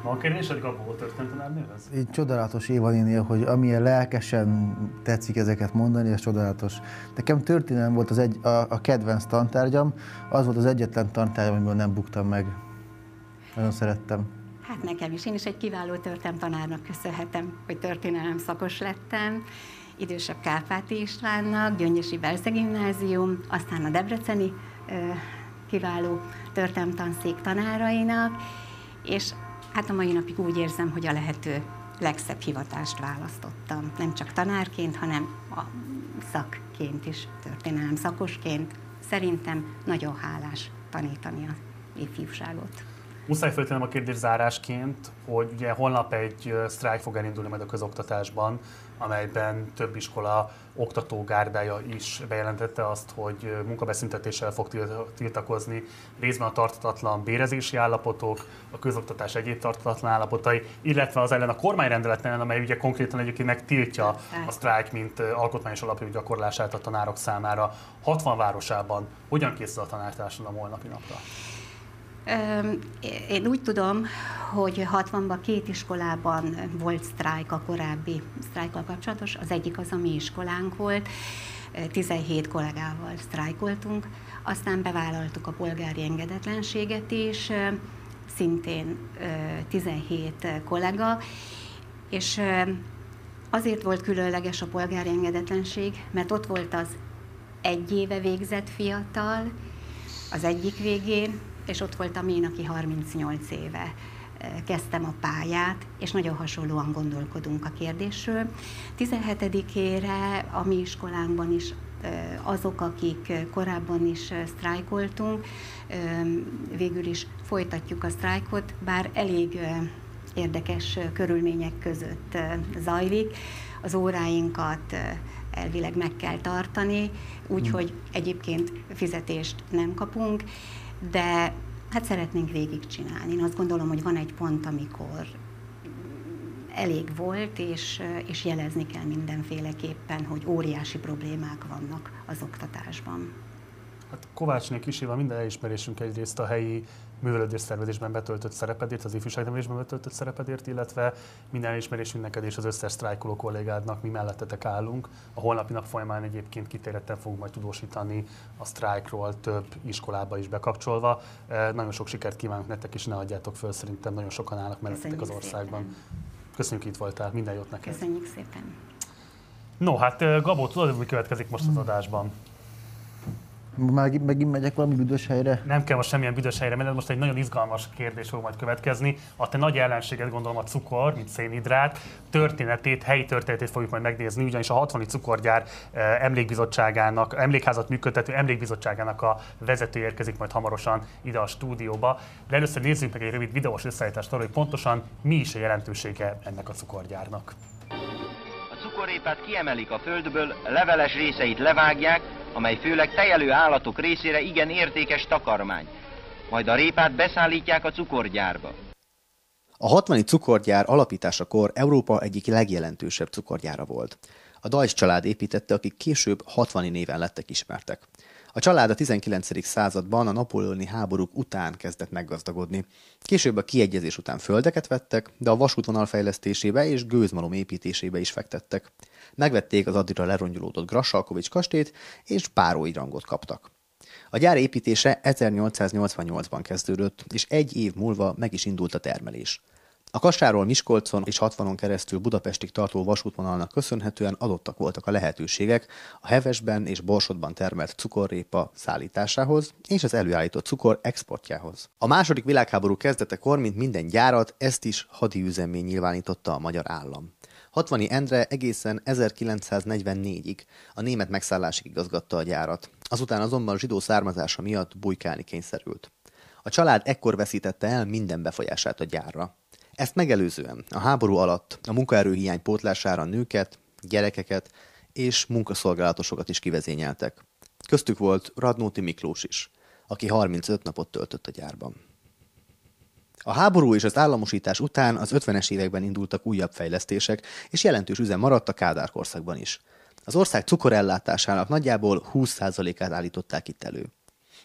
Speaker 1: Van kérdésed a történetanárnőhöz?
Speaker 2: Így csodálatos Éva néni, hogy amilyen lelkesen tetszik ezeket mondani, ez csodálatos. Nekem történelem volt az egy, a, a kedvenc tantárgyam, az volt az egyetlen tantárgyam, amiből nem buktam meg. Nagyon szerettem.
Speaker 20: Hát nekem is. Én is egy kiváló tanárnak köszönhetem, hogy történelem szakos lettem. Idősebb Kárpáti Istvánnak, Gyöngyösi Berze gimnázium, aztán a Debreceni kiváló történelemtanszék tanárainak, és hát a mai napig úgy érzem, hogy a lehető legszebb hivatást választottam. Nem csak tanárként, hanem a szakként is, történelem szakosként. Szerintem nagyon hálás tanítani a ifjúságot.
Speaker 1: Muszáj föltennem a kérdés zárásként, hogy ugye holnap egy sztrájk fog elindulni majd a közoktatásban, amelyben több iskola oktatógárdája is bejelentette azt, hogy munkabeszüntetéssel fog tiltakozni részben a tartatatlan bérezési állapotok, a közoktatás egyéb tartatatlan állapotai, illetve az ellen a kormányrendelet ellen, amely ugye konkrétan egyébként megtiltja a sztrájk, mint alkotmányos alapú gyakorlását a tanárok számára. 60 városában hogyan készül a tanártársadalom holnapi napra?
Speaker 20: Én úgy tudom, hogy 60-ban két iskolában volt sztrájk a korábbi sztrájkkal kapcsolatos. Az egyik az a mi iskolánk volt, 17 kollégával sztrájkoltunk, aztán bevállaltuk a polgári engedetlenséget is, szintén 17 kollega, és azért volt különleges a polgári engedetlenség, mert ott volt az egy éve végzett fiatal, az egyik végén, és ott voltam én, aki 38 éve kezdtem a pályát, és nagyon hasonlóan gondolkodunk a kérdésről. 17-ére a mi iskolánkban is azok, akik korábban is sztrájkoltunk, végül is folytatjuk a sztrájkot, bár elég érdekes körülmények között zajlik. Az óráinkat elvileg meg kell tartani, úgyhogy egyébként fizetést nem kapunk, de hát szeretnénk végigcsinálni. Én azt gondolom, hogy van egy pont, amikor elég volt, és, és jelezni kell mindenféleképpen, hogy óriási problémák vannak az oktatásban.
Speaker 1: Hát Kovácsné Kiséval minden elismerésünk egyrészt a helyi művelődés szervezésben betöltött szerepedért, az ifjúságnevelésben betöltött szerepedért, illetve minden elismerésünk neked és az összes sztrájkoló kollégádnak, mi mellettetek állunk. A holnapi nap folyamán egyébként kitéretten fogunk majd tudósítani a sztrájkról több iskolába is bekapcsolva. E, nagyon sok sikert kívánok nektek, és ne adjátok föl, szerintem nagyon sokan állnak mellettetek az országban. Szépen. Köszönjük, itt voltál, minden jót neked.
Speaker 20: Köszönjük szépen.
Speaker 1: No, hát e, Gabó, tudod, mi következik most az adásban?
Speaker 2: Már megint megyek valami büdös helyre?
Speaker 1: Nem kell most semmilyen büdös helyre menni, most egy nagyon izgalmas kérdés fog majd következni. A te nagy ellenséget gondolom a cukor, mint szénhidrát, történetét, helyi történetét fogjuk majd megnézni, ugyanis a 60 cukorgyár eh, emlékbizottságának, emlékházat működtető emlékbizottságának a vezető érkezik majd hamarosan ide a stúdióba. De először nézzük meg egy rövid videós összeállítást arról, hogy pontosan mi is a jelentősége ennek a cukorgyárnak
Speaker 14: cukorrépát kiemelik a földből, leveles részeit levágják, amely főleg tejelő állatok részére igen értékes takarmány. Majd a répát beszállítják a cukorgyárba.
Speaker 4: A 60 cukorgyár alapításakor Európa egyik legjelentősebb cukorgyára volt. A Dajs család építette, akik később 60 néven lettek ismertek. A család a 19. században a napóleoni háborúk után kezdett meggazdagodni. Később a kiegyezés után földeket vettek, de a vasútvonal fejlesztésébe és gőzmalom építésébe is fektettek. Megvették az addigra lerongyolódott Grassalkovics kastét, és bárói rangot kaptak. A gyár építése 1888-ban kezdődött, és egy év múlva meg is indult a termelés. A Kassáról Miskolcon és 60-on keresztül Budapestig tartó vasútvonalnak köszönhetően adottak voltak a lehetőségek a hevesben és borsodban termelt cukorrépa szállításához és az előállított cukor exportjához. A második világháború kezdetekor, mint minden gyárat, ezt is hadi üzemé nyilvánította a magyar állam. 60 Endre egészen 1944-ig a német megszállásig igazgatta a gyárat. Azután azonban zsidó származása miatt bujkálni kényszerült. A család ekkor veszítette el minden befolyását a gyárra. Ezt megelőzően a háború alatt a munkaerőhiány pótlására nőket, gyerekeket és munkaszolgálatosokat is kivezényeltek. Köztük volt Radnóti Miklós is, aki 35 napot töltött a gyárban. A háború és az államosítás után az 50-es években indultak újabb fejlesztések, és jelentős üzem maradt a Kádár korszakban is. Az ország cukorellátásának nagyjából 20%-át állították itt elő.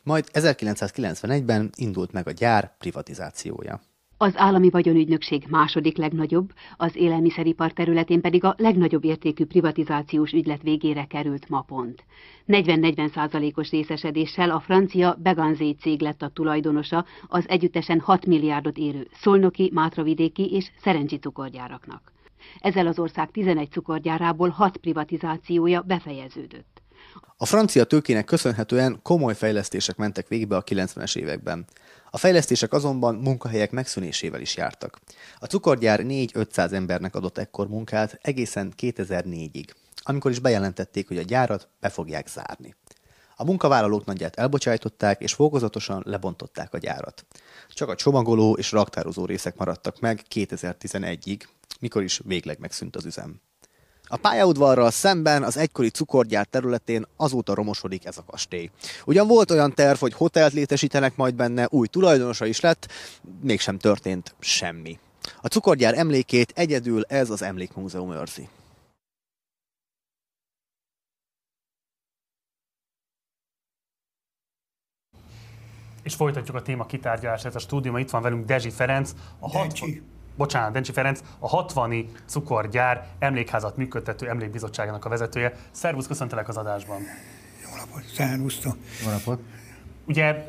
Speaker 4: Majd 1991-ben indult meg a gyár privatizációja.
Speaker 21: Az állami vagyonügynökség második legnagyobb, az élelmiszeripar területén pedig a legnagyobb értékű privatizációs ügylet végére került ma pont. 40-40 százalékos részesedéssel a francia Beganzé cég lett a tulajdonosa az együttesen 6 milliárdot érő szolnoki, mátravidéki és szerencsi cukorgyáraknak. Ezzel az ország 11 cukorgyárából 6 privatizációja befejeződött.
Speaker 4: A francia tőkének köszönhetően komoly fejlesztések mentek végbe a 90-es években. A fejlesztések azonban munkahelyek megszűnésével is jártak. A cukorgyár 4-500 embernek adott ekkor munkát egészen 2004-ig, amikor is bejelentették, hogy a gyárat be fogják zárni. A munkavállalók nagyját elbocsájtották, és fokozatosan lebontották a gyárat. Csak a csomagoló és raktározó részek maradtak meg 2011-ig, mikor is végleg megszűnt az üzem. A pályaudvarral szemben az egykori cukorgyár területén azóta romosodik ez a kastély. Ugyan volt olyan terv, hogy hotelt létesítenek majd benne, új tulajdonosa is lett, mégsem történt semmi. A cukorgyár emlékét egyedül ez az emlékmúzeum őrzi.
Speaker 1: És folytatjuk a téma kitárgyalását a stúdióban. Itt van velünk Dezsi Ferenc, a 60, bocsánat, Dencsi Ferenc, a 60 cukorgyár emlékházat működtető emlékbizottságának a vezetője. Szervusz, köszöntelek az adásban.
Speaker 22: Jó napot, szervusztok.
Speaker 2: Jó napot.
Speaker 1: Ugye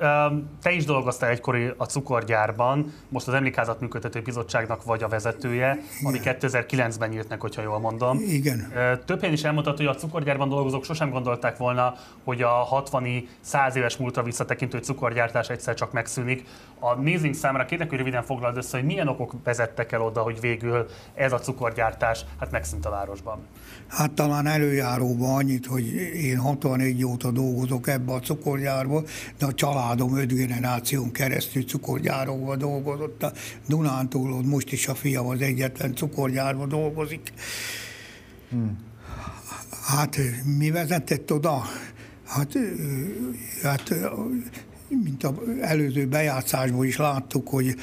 Speaker 1: te is dolgoztál egykor a cukorgyárban, most az Emlékházat Működtető Bizottságnak vagy a vezetője, ami 2009-ben nyílt meg, hogyha jól mondom.
Speaker 22: Igen.
Speaker 1: Több helyen is elmondható, hogy a cukorgyárban dolgozók sosem gondolták volna, hogy a 60 100 éves múltra visszatekintő cukorgyártás egyszer csak megszűnik. A nézőink számára kérlek, hogy röviden foglald össze, hogy milyen okok vezettek el oda, hogy végül ez a cukorgyártás hát megszűnt a városban.
Speaker 22: Hát talán előjáróban annyit, hogy én 61 óta dolgozok ebbe a cukorgyárba, de a családom öt generáción keresztül cukorgyárokban dolgozott. A Dunántúlon most is a fiam az egyetlen cukorgyárban dolgozik. Hmm. Hát mi vezetett oda? Hát, hát mint az előző bejátszásból is láttuk, hogy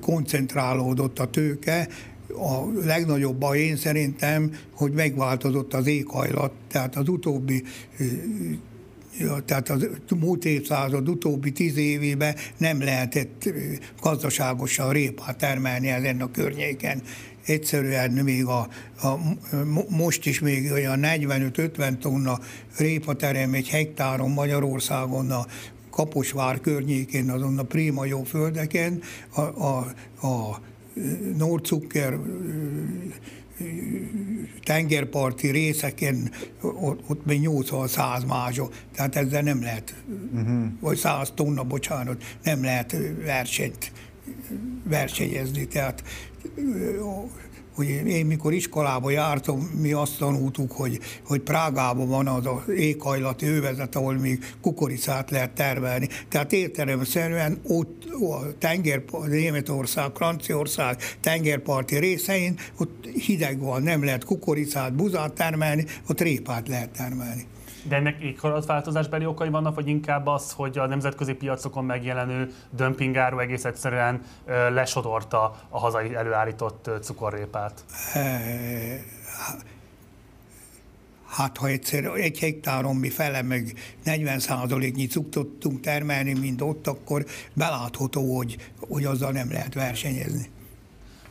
Speaker 22: koncentrálódott a tőke, a legnagyobb baj én szerintem, hogy megváltozott az éghajlat, tehát az utóbbi tehát az múlt évszázad utóbbi tíz évében nem lehetett gazdaságosan répát termelni ezen a környéken. Egyszerűen még a, a, most is még olyan 45-50 tonna répaterem egy hektáron Magyarországon a Kaposvár környékén, azon a prima jó földeken, a, a, a Nordzucker tengerparti részeken ott, ott még 80-100 mázsa, tehát ezzel nem lehet, uh-huh. vagy 100 tonna, bocsánat, nem lehet versenyt versenyezni. Tehát hogy én mikor iskolába jártam, mi azt tanultuk, hogy, hogy Prágában van az az éghajlati övezet, ahol még kukoricát lehet termelni. Tehát értelemszerűen ott a tenger, Németország, Franciaország tengerparti részein, ott hideg van, nem lehet kukoricát, buzát termelni, ott répát lehet termelni.
Speaker 1: De ennek éghajlatváltozásbeli okai vannak, vagy inkább az, hogy a nemzetközi piacokon megjelenő dömpingáru egész egyszerűen lesodorta a hazai előállított cukorrépát?
Speaker 22: Hát ha egyszer egy hektáron mi fele meg 40 százaléknyi cukrot tudtunk termelni, mint ott, akkor belátható, hogy, hogy azzal nem lehet versenyezni.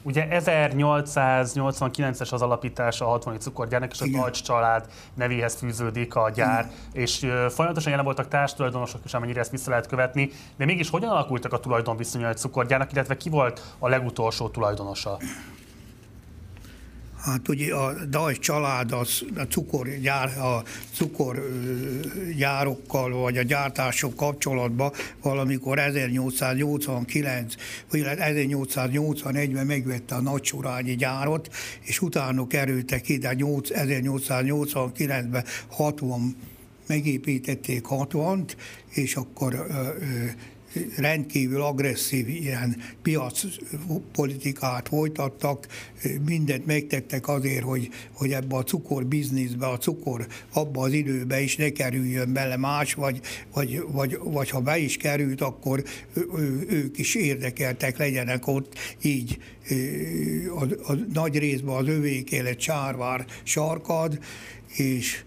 Speaker 1: Ugye 1889-es az alapítása a 60 cukorgyárnak, és a Deutsch család nevéhez fűződik a gyár, Igen. és folyamatosan jelen voltak társtulajdonosok is, amennyire ezt vissza lehet követni, de mégis hogyan alakultak a tulajdonviszonyai a cukorgyárnak, illetve ki volt a legutolsó tulajdonosa?
Speaker 22: Hát ugye a Dajs család a, a cukorgyár, a cukorgyárokkal vagy a gyártások kapcsolatban valamikor 1889 vagy 1881-ben megvette a Nagysorányi gyárat, és utána kerültek ide 1889-ben 60 megépítették 60-t, és akkor ö, ö, rendkívül agresszív ilyen piacpolitikát folytattak, mindent megtettek azért, hogy, hogy ebbe a cukor bizniszbe, a cukor abba az időbe is ne kerüljön bele más, vagy, vagy, vagy, vagy ha be is került, akkor ő, ők is érdekeltek legyenek ott, így a, a nagy részben az övéké lett Sárvár sarkad, és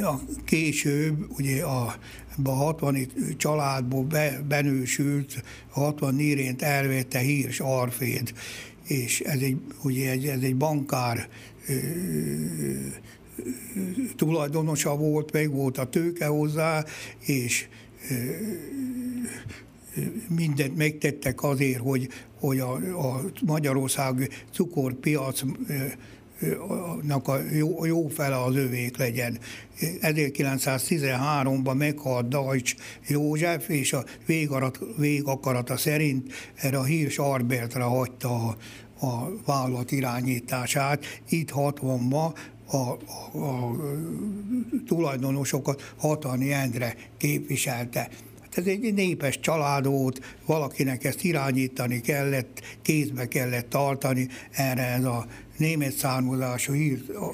Speaker 22: a később ugye a 60 családból be, benősült, a 60 nírént elvette Hírs Arféd, és ez egy, ugye ez, ez egy bankár ö, tulajdonosa volt, meg volt a tőke hozzá, és ö, mindent megtettek azért, hogy, hogy a, a Magyarország cukorpiac a jó, jó fele az övék legyen. 1913-ban meghalt Deutsch József, és a végarat, végakarata szerint erre a Hírs Arbertra hagyta a, a vállalat irányítását. Itt 60-ban a, a, a tulajdonosokat Hatani Endre képviselte. Hát ez egy népes család volt, valakinek ezt irányítani kellett, kézbe kellett tartani, erre ez a német származású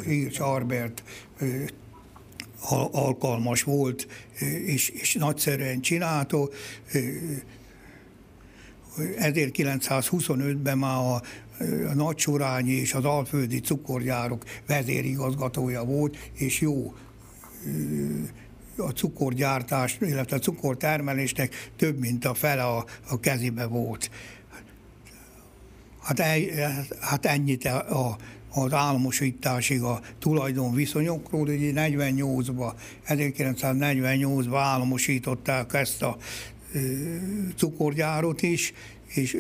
Speaker 22: Hirsch Arbert alkalmas volt, és, és nagyszerűen csinálta. 1925-ben már a, a Nagysorányi és az Alföldi cukorgyárok vezérigazgatója volt, és jó a cukorgyártás, illetve a cukortermelésnek több mint a fele a, a kezébe volt. Hát, el, hát ennyit a, az államosításig a tulajdonviszonyokról, ugye 48-ban, 1948-ban államosították ezt a ö, cukorgyárat is, és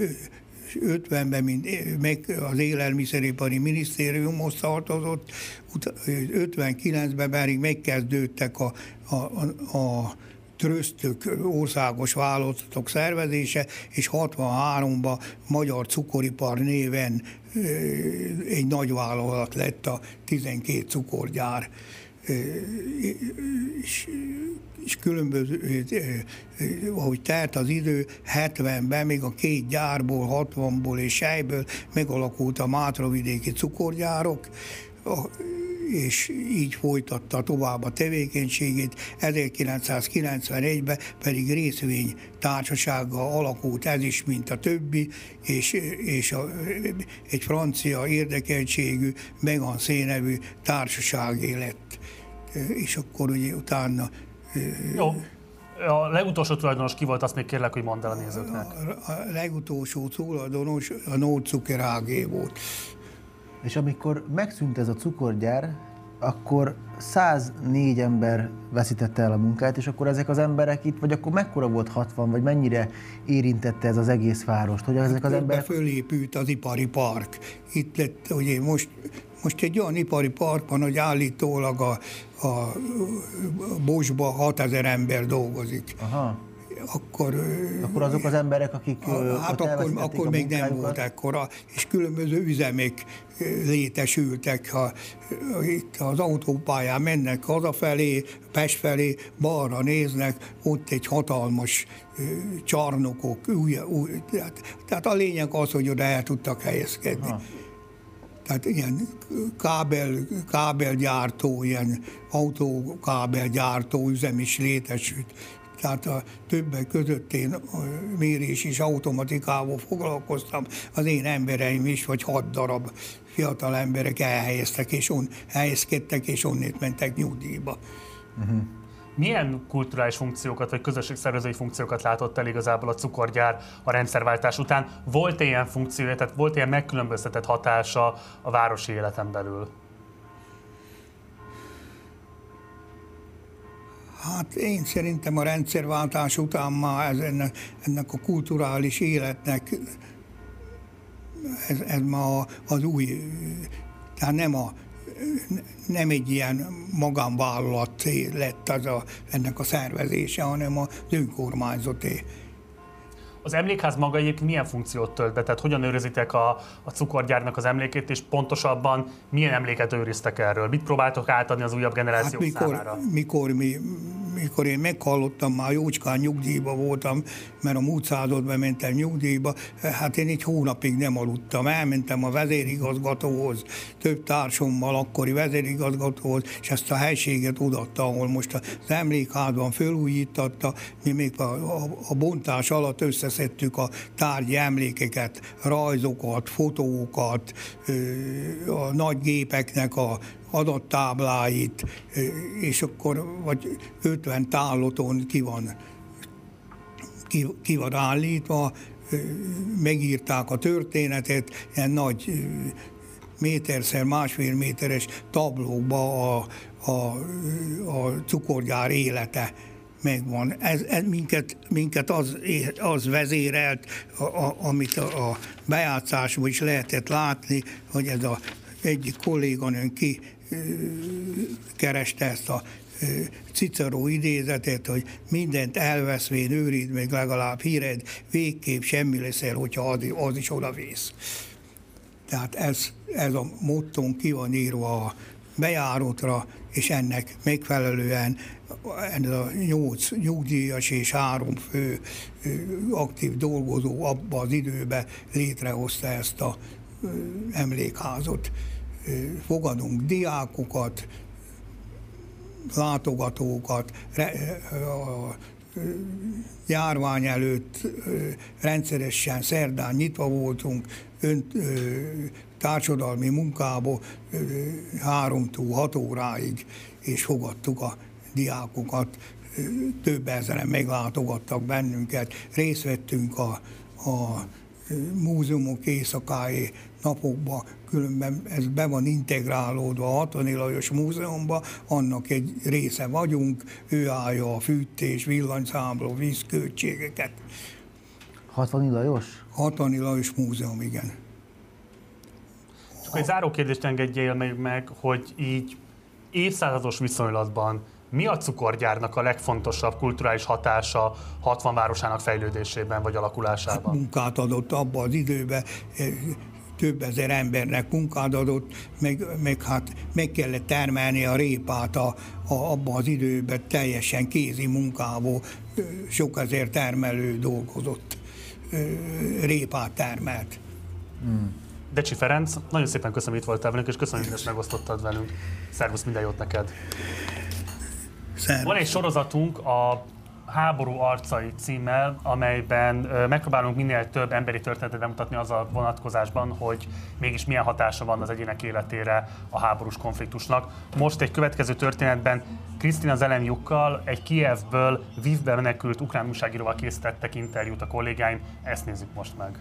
Speaker 22: 50-ben mint meg az élelmiszeripari minisztériumhoz tartozott, 59-ben pedig megkezdődtek a, a, a, a trösztök országos vállalatok szervezése, és 63-ban Magyar Cukoripar néven egy nagy vállalat lett a 12 cukorgyár. És, és különböző, ahogy telt az idő, 70-ben még a két gyárból, 60-ból és sejből megalakult a Mátravidéki cukorgyárok, és így folytatta tovább a tevékenységét. 1991-ben pedig részvény társasága alakult ez is, mint a többi, és, és a, egy francia érdekeltségű Megan szénevű társaságé lett. És akkor ugye utána
Speaker 1: jó. A legutolsó tulajdonos ki volt, azt még kérlek, hogy mondd el a nézőknek.
Speaker 22: A, a legutolsó tulajdonos a Nót Cuker volt.
Speaker 2: És amikor megszűnt ez a cukorgyár, akkor 104 ember veszítette el a munkát, és akkor ezek az emberek itt, vagy akkor mekkora volt 60, vagy mennyire érintette ez az egész várost? Hogy ezek az emberek...
Speaker 22: Fölépült az ipari park. Itt lett, ugye most, most egy olyan ipari park van, hogy állítólag a, a Bosba 6000 ember dolgozik. Aha akkor...
Speaker 2: Akkor azok az emberek, akik
Speaker 22: Hát akkor, akkor még nem volt ekkora, és különböző üzemek létesültek, ha itt az autópályán mennek hazafelé, Pest felé, balra néznek, ott egy hatalmas csarnokok, új, új, tehát, tehát a lényeg az, hogy oda el tudtak helyezkedni. Ha. Tehát ilyen kábel, kábelgyártó, ilyen autókábelgyártó üzem is létesült tehát a többek között én mérés és automatikával foglalkoztam, az én embereim is, vagy hat darab fiatal emberek elhelyeztek, és on, helyezkedtek, és onnét mentek nyugdíjba.
Speaker 2: Uh-huh.
Speaker 1: Milyen kulturális funkciókat vagy közösségszervezői funkciókat látott el igazából a cukorgyár a rendszerváltás után? Volt ilyen funkciója, tehát volt ilyen megkülönböztetett hatása a városi életen belül?
Speaker 22: Hát én szerintem a rendszerváltás után már ez ennek, ennek a kulturális életnek ez, ez ma az új, tehát nem a nem egy ilyen magánvállalat lett az a, ennek a szervezése, hanem az önkormányzaté.
Speaker 1: Az emlékház maga egyébként milyen funkciót tölt be? Tehát hogyan őrizitek a, a cukorgyárnak az emlékét, és pontosabban milyen emléket őriztek erről? Mit próbáltok átadni az újabb generáció hát
Speaker 22: mikor,
Speaker 1: számára?
Speaker 22: Mikor, mi, mikor én meghallottam, már jócskán nyugdíjba voltam, mert a múlt században mentem nyugdíjba, hát én egy hónapig nem aludtam. Elmentem a vezérigazgatóhoz, több társommal, akkori vezérigazgatóhoz, és ezt a helységet odatta, ahol most az emlékházban fölújítatta, mi még a, a, a bontás alatt összeszedtük a tárgyi emlékeket, rajzokat, fotókat, a nagy gépeknek a adattábláit, és akkor vagy 50 táloton ki van, ki, ki van állítva, megírták a történetet, ilyen nagy méterszer, másfél méteres tablókba a, a, a cukorgyár élete megvan. Ez, ez minket, minket az, az vezérelt, a, a, amit a, a bejátszásban is lehetett látni, hogy ez a egyik kolléganőn ki kereste ezt a Cicero idézetet, hogy mindent elveszvén őrid, meg legalább híred, végképp semmi leszel, hogyha az, az is odavész. Tehát ez, ez a motton ki van írva a bejárótra, és ennek megfelelően ez a nyolc nyugdíjas és három fő aktív dolgozó abba az időben létrehozta ezt a emlékházot fogadunk diákokat, látogatókat, a járvány előtt rendszeresen szerdán nyitva voltunk, ön, társadalmi munkába háromtól hat óráig, és fogadtuk a diákokat, több ezeren meglátogattak bennünket, részt vettünk a, a múzeumok éjszakái napokban, különben ez be van integrálódva a Hatani Lajos Múzeumban, annak egy része vagyunk, ő állja a fűtés, villanyszámló, vízköltségeket.
Speaker 2: Hatani Lajos?
Speaker 22: Hatani Lajos Múzeum, igen.
Speaker 1: Csak egy záró kérdést engedjél meg, meg, hogy így évszázados viszonylatban mi a cukorgyárnak a legfontosabb kulturális hatása 60 városának fejlődésében vagy alakulásában? Hát
Speaker 22: munkát adott abban az időben, eh, több ezer embernek munkát adott, meg, meg hát meg kellett termelni a répát a, a, abban az időben teljesen kézi munkából, sok ezer termelő dolgozott, répát termelt.
Speaker 1: Hmm. Decsi Ferenc, nagyon szépen köszönöm, hogy itt voltál velünk, és köszönöm, hogy ezt megosztottad velünk. Szervusz, minden jót neked!
Speaker 22: Szervusz.
Speaker 1: Van egy sorozatunk, a Háború arcai címmel, amelyben megpróbálunk minél több emberi történetet bemutatni az a vonatkozásban, hogy mégis milyen hatása van az egyének életére a háborús konfliktusnak. Most egy következő történetben Krisztina Zelenjukkal egy Kievből Vivbe menekült ukrán újságíróval készítettek interjút a kollégáim, ezt nézzük most meg.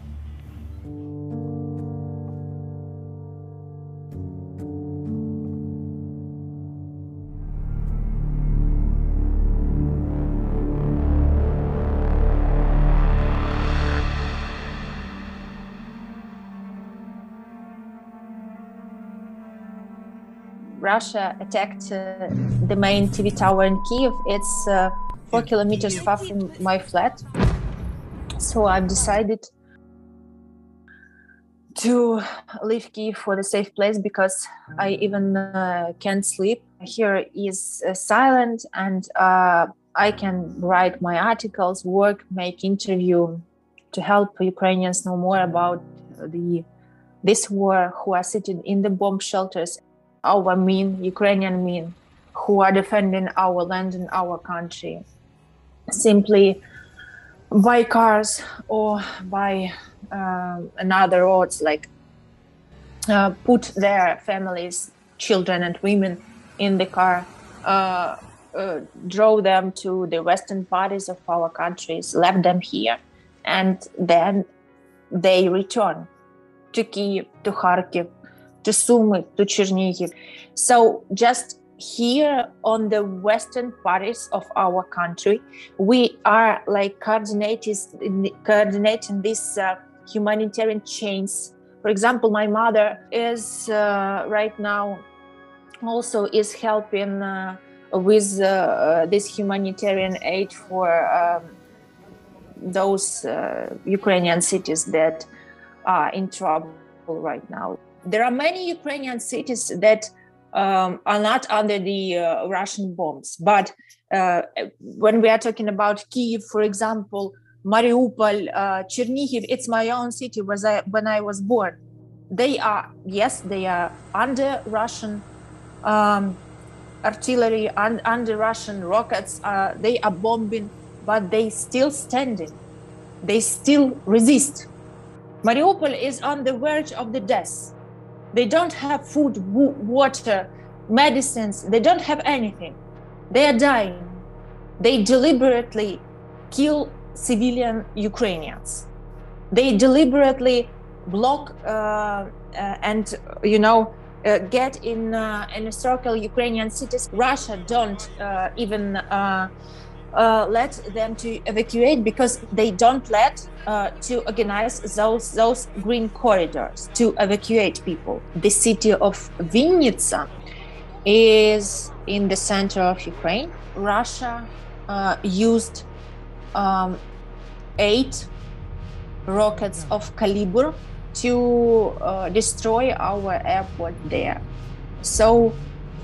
Speaker 23: Russia attacked uh, the main TV tower in Kiev. It's uh, four kilometers far from my flat. So I've decided to leave Kiev for the safe place because I even uh, can't sleep. Here is uh, silent and uh, I can write my articles, work, make interview to help Ukrainians know more about the this war who are sitting in the bomb shelters our men, Ukrainian men, who are defending our land and our country, simply by cars or by uh, another roads, like uh, put their families, children, and women in the car. Uh, uh, drove them to the western parties of our countries, left them here, and then they return to Kiev, to Kharkiv, to Sumy, to Chernihiv. So just here on the western parts of our country, we are like coordinating, these uh, humanitarian chains. For example, my mother is uh, right now also is helping uh, with uh, this humanitarian aid for um, those uh, Ukrainian cities that are in trouble right now. There are many Ukrainian cities that um, are not under the uh, Russian bombs, but uh, when we are talking about Kiev, for example, Mariupol, uh, Chernihiv, it's my own city was I, when I was born. They are, yes, they are under Russian um, artillery, and under Russian rockets. Uh, they are bombing, but they still standing. They still resist. Mariupol is on the verge of the death. They don't have food, water, medicines. They don't have anything. They are dying. They deliberately kill civilian Ukrainians. They deliberately block uh, uh, and you know uh, get in uh, in a circle Ukrainian cities. Russia don't uh, even uh, uh, let them to evacuate because they don't let uh, to organize those those green corridors to evacuate people. The city of Vinnytsia is in the center of Ukraine. Russia used um, eight rockets of caliber to uh, destroy our airport there. So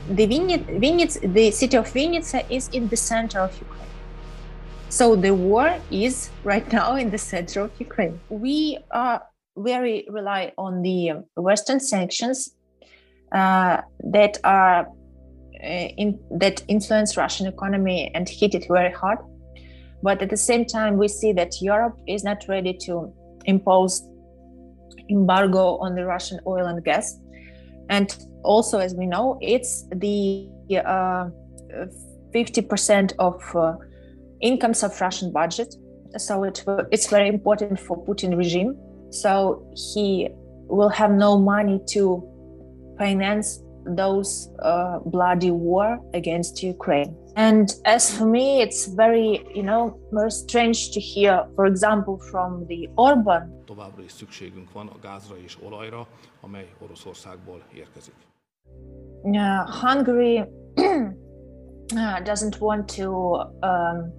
Speaker 23: the Vinnytsia, the city of Vinnytsia is in the center of Ukraine. So the war is right now in the center of Ukraine. We are very rely on the Western sanctions uh, that are uh, in, that influence Russian economy and hit it very hard. But at the same time, we see that Europe is not ready to impose embargo on the Russian oil and gas. And also, as we know, it's the uh, 50% of uh, incomes of Russian budget. So it, it's very important for Putin regime. So he will have no money to finance those uh, bloody war against Ukraine. And as for me, it's very, you know, very strange to hear, for example, from the Orban. Továbbra is szükségünk van a gázra és olajra, amely Oroszországból érkezik. Uh, Hungary uh, doesn't want to um,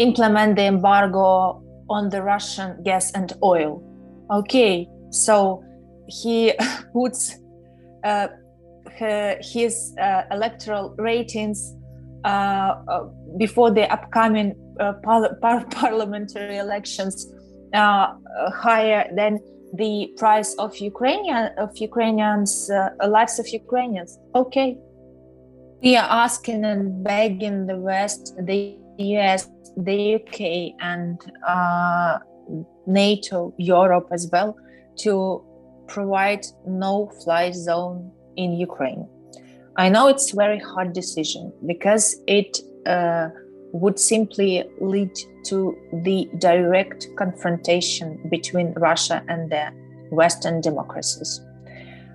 Speaker 23: implement the embargo on the Russian gas and oil. Okay, so he puts uh, his uh, electoral ratings uh, uh, before the upcoming par- par- parliamentary elections higher than the price of Ukrainian of Ukrainians lives of Ukrainians. Okay, we are asking and begging the West, the US, the UK, and uh, NATO, Europe as well, to provide no-fly zone in Ukraine. I know it's a very hard decision because it uh, would simply lead to the direct confrontation between Russia and the Western democracies.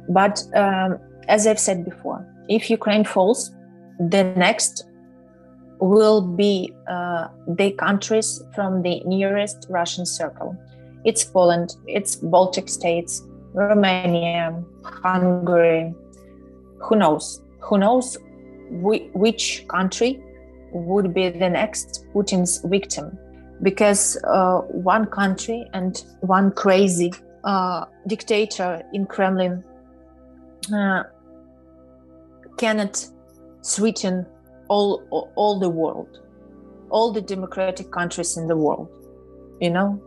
Speaker 23: But um, as I've said before, if Ukraine falls, the next will be uh, the countries from the nearest Russian circle. It's Poland, it's Baltic states, Romania, Hungary, who knows? Who knows which country would be the next Putin's victim? Because uh, one country and one crazy uh, dictator in Kremlin uh, cannot sweeten all, all the world, all the democratic countries in the world, you know?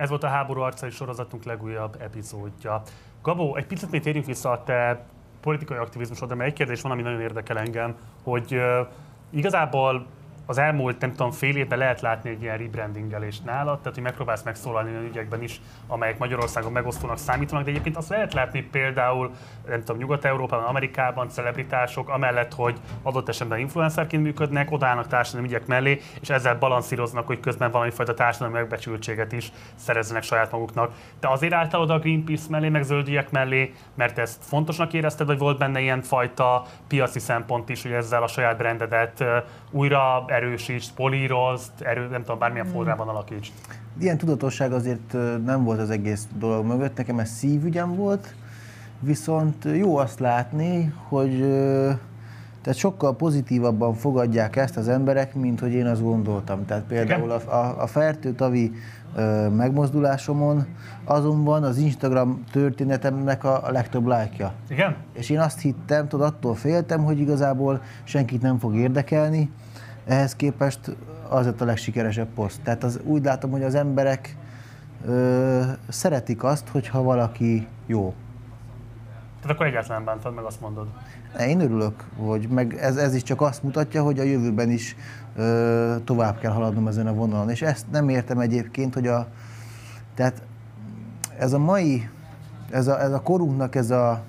Speaker 1: Ez volt a Háború arcai sorozatunk legújabb epizódja. Gabó, egy picit még térjünk vissza a te politikai aktivizmusodra, mert egy kérdés van, ami nagyon érdekel engem, hogy uh, igazából az elmúlt, nem tudom, fél évben lehet látni egy ilyen rebrandingelést nálad, tehát hogy megpróbálsz megszólalni olyan ügyekben is, amelyek Magyarországon megosztónak számítanak, de egyébként azt lehet látni például, nem tudom, Nyugat-Európában, Amerikában, celebritások, amellett, hogy adott esetben influencerként működnek, odállnak társadalmi ügyek mellé, és ezzel balanszíroznak, hogy közben valami fajta társadalmi megbecsültséget is szerezzenek saját maguknak. De azért álltál oda a Greenpeace mellé, meg zöldügyek mellé, mert ezt fontosnak érezted, vagy volt benne ilyen fajta piaci szempont is, hogy ezzel a saját brandedet újra erősítsd, polírozd, erő, nem tudom, bármilyen hmm. formában alakítsd.
Speaker 2: Ilyen tudatosság azért nem volt az egész dolog mögött, nekem ez szívügyem volt, viszont jó azt látni, hogy tehát sokkal pozitívabban fogadják ezt az emberek, mint hogy én azt gondoltam. Tehát például a, a, a fertőtavi ö, megmozdulásomon azonban az Instagram történetemnek a, a legtöbb lájkja.
Speaker 1: Igen?
Speaker 2: És én azt hittem, tudod, attól féltem, hogy igazából senkit nem fog érdekelni, ehhez képest az lett a legsikeresebb poszt. Tehát az, úgy látom, hogy az emberek ö, szeretik azt, hogyha valaki jó.
Speaker 1: Tehát akkor egyáltalán bántad, meg azt mondod.
Speaker 2: Én örülök, hogy meg ez, ez is csak azt mutatja, hogy a jövőben is ö, tovább kell haladnom ezen a vonalon. És ezt nem értem egyébként, hogy a, tehát ez a mai, ez a, ez a korunknak ez a,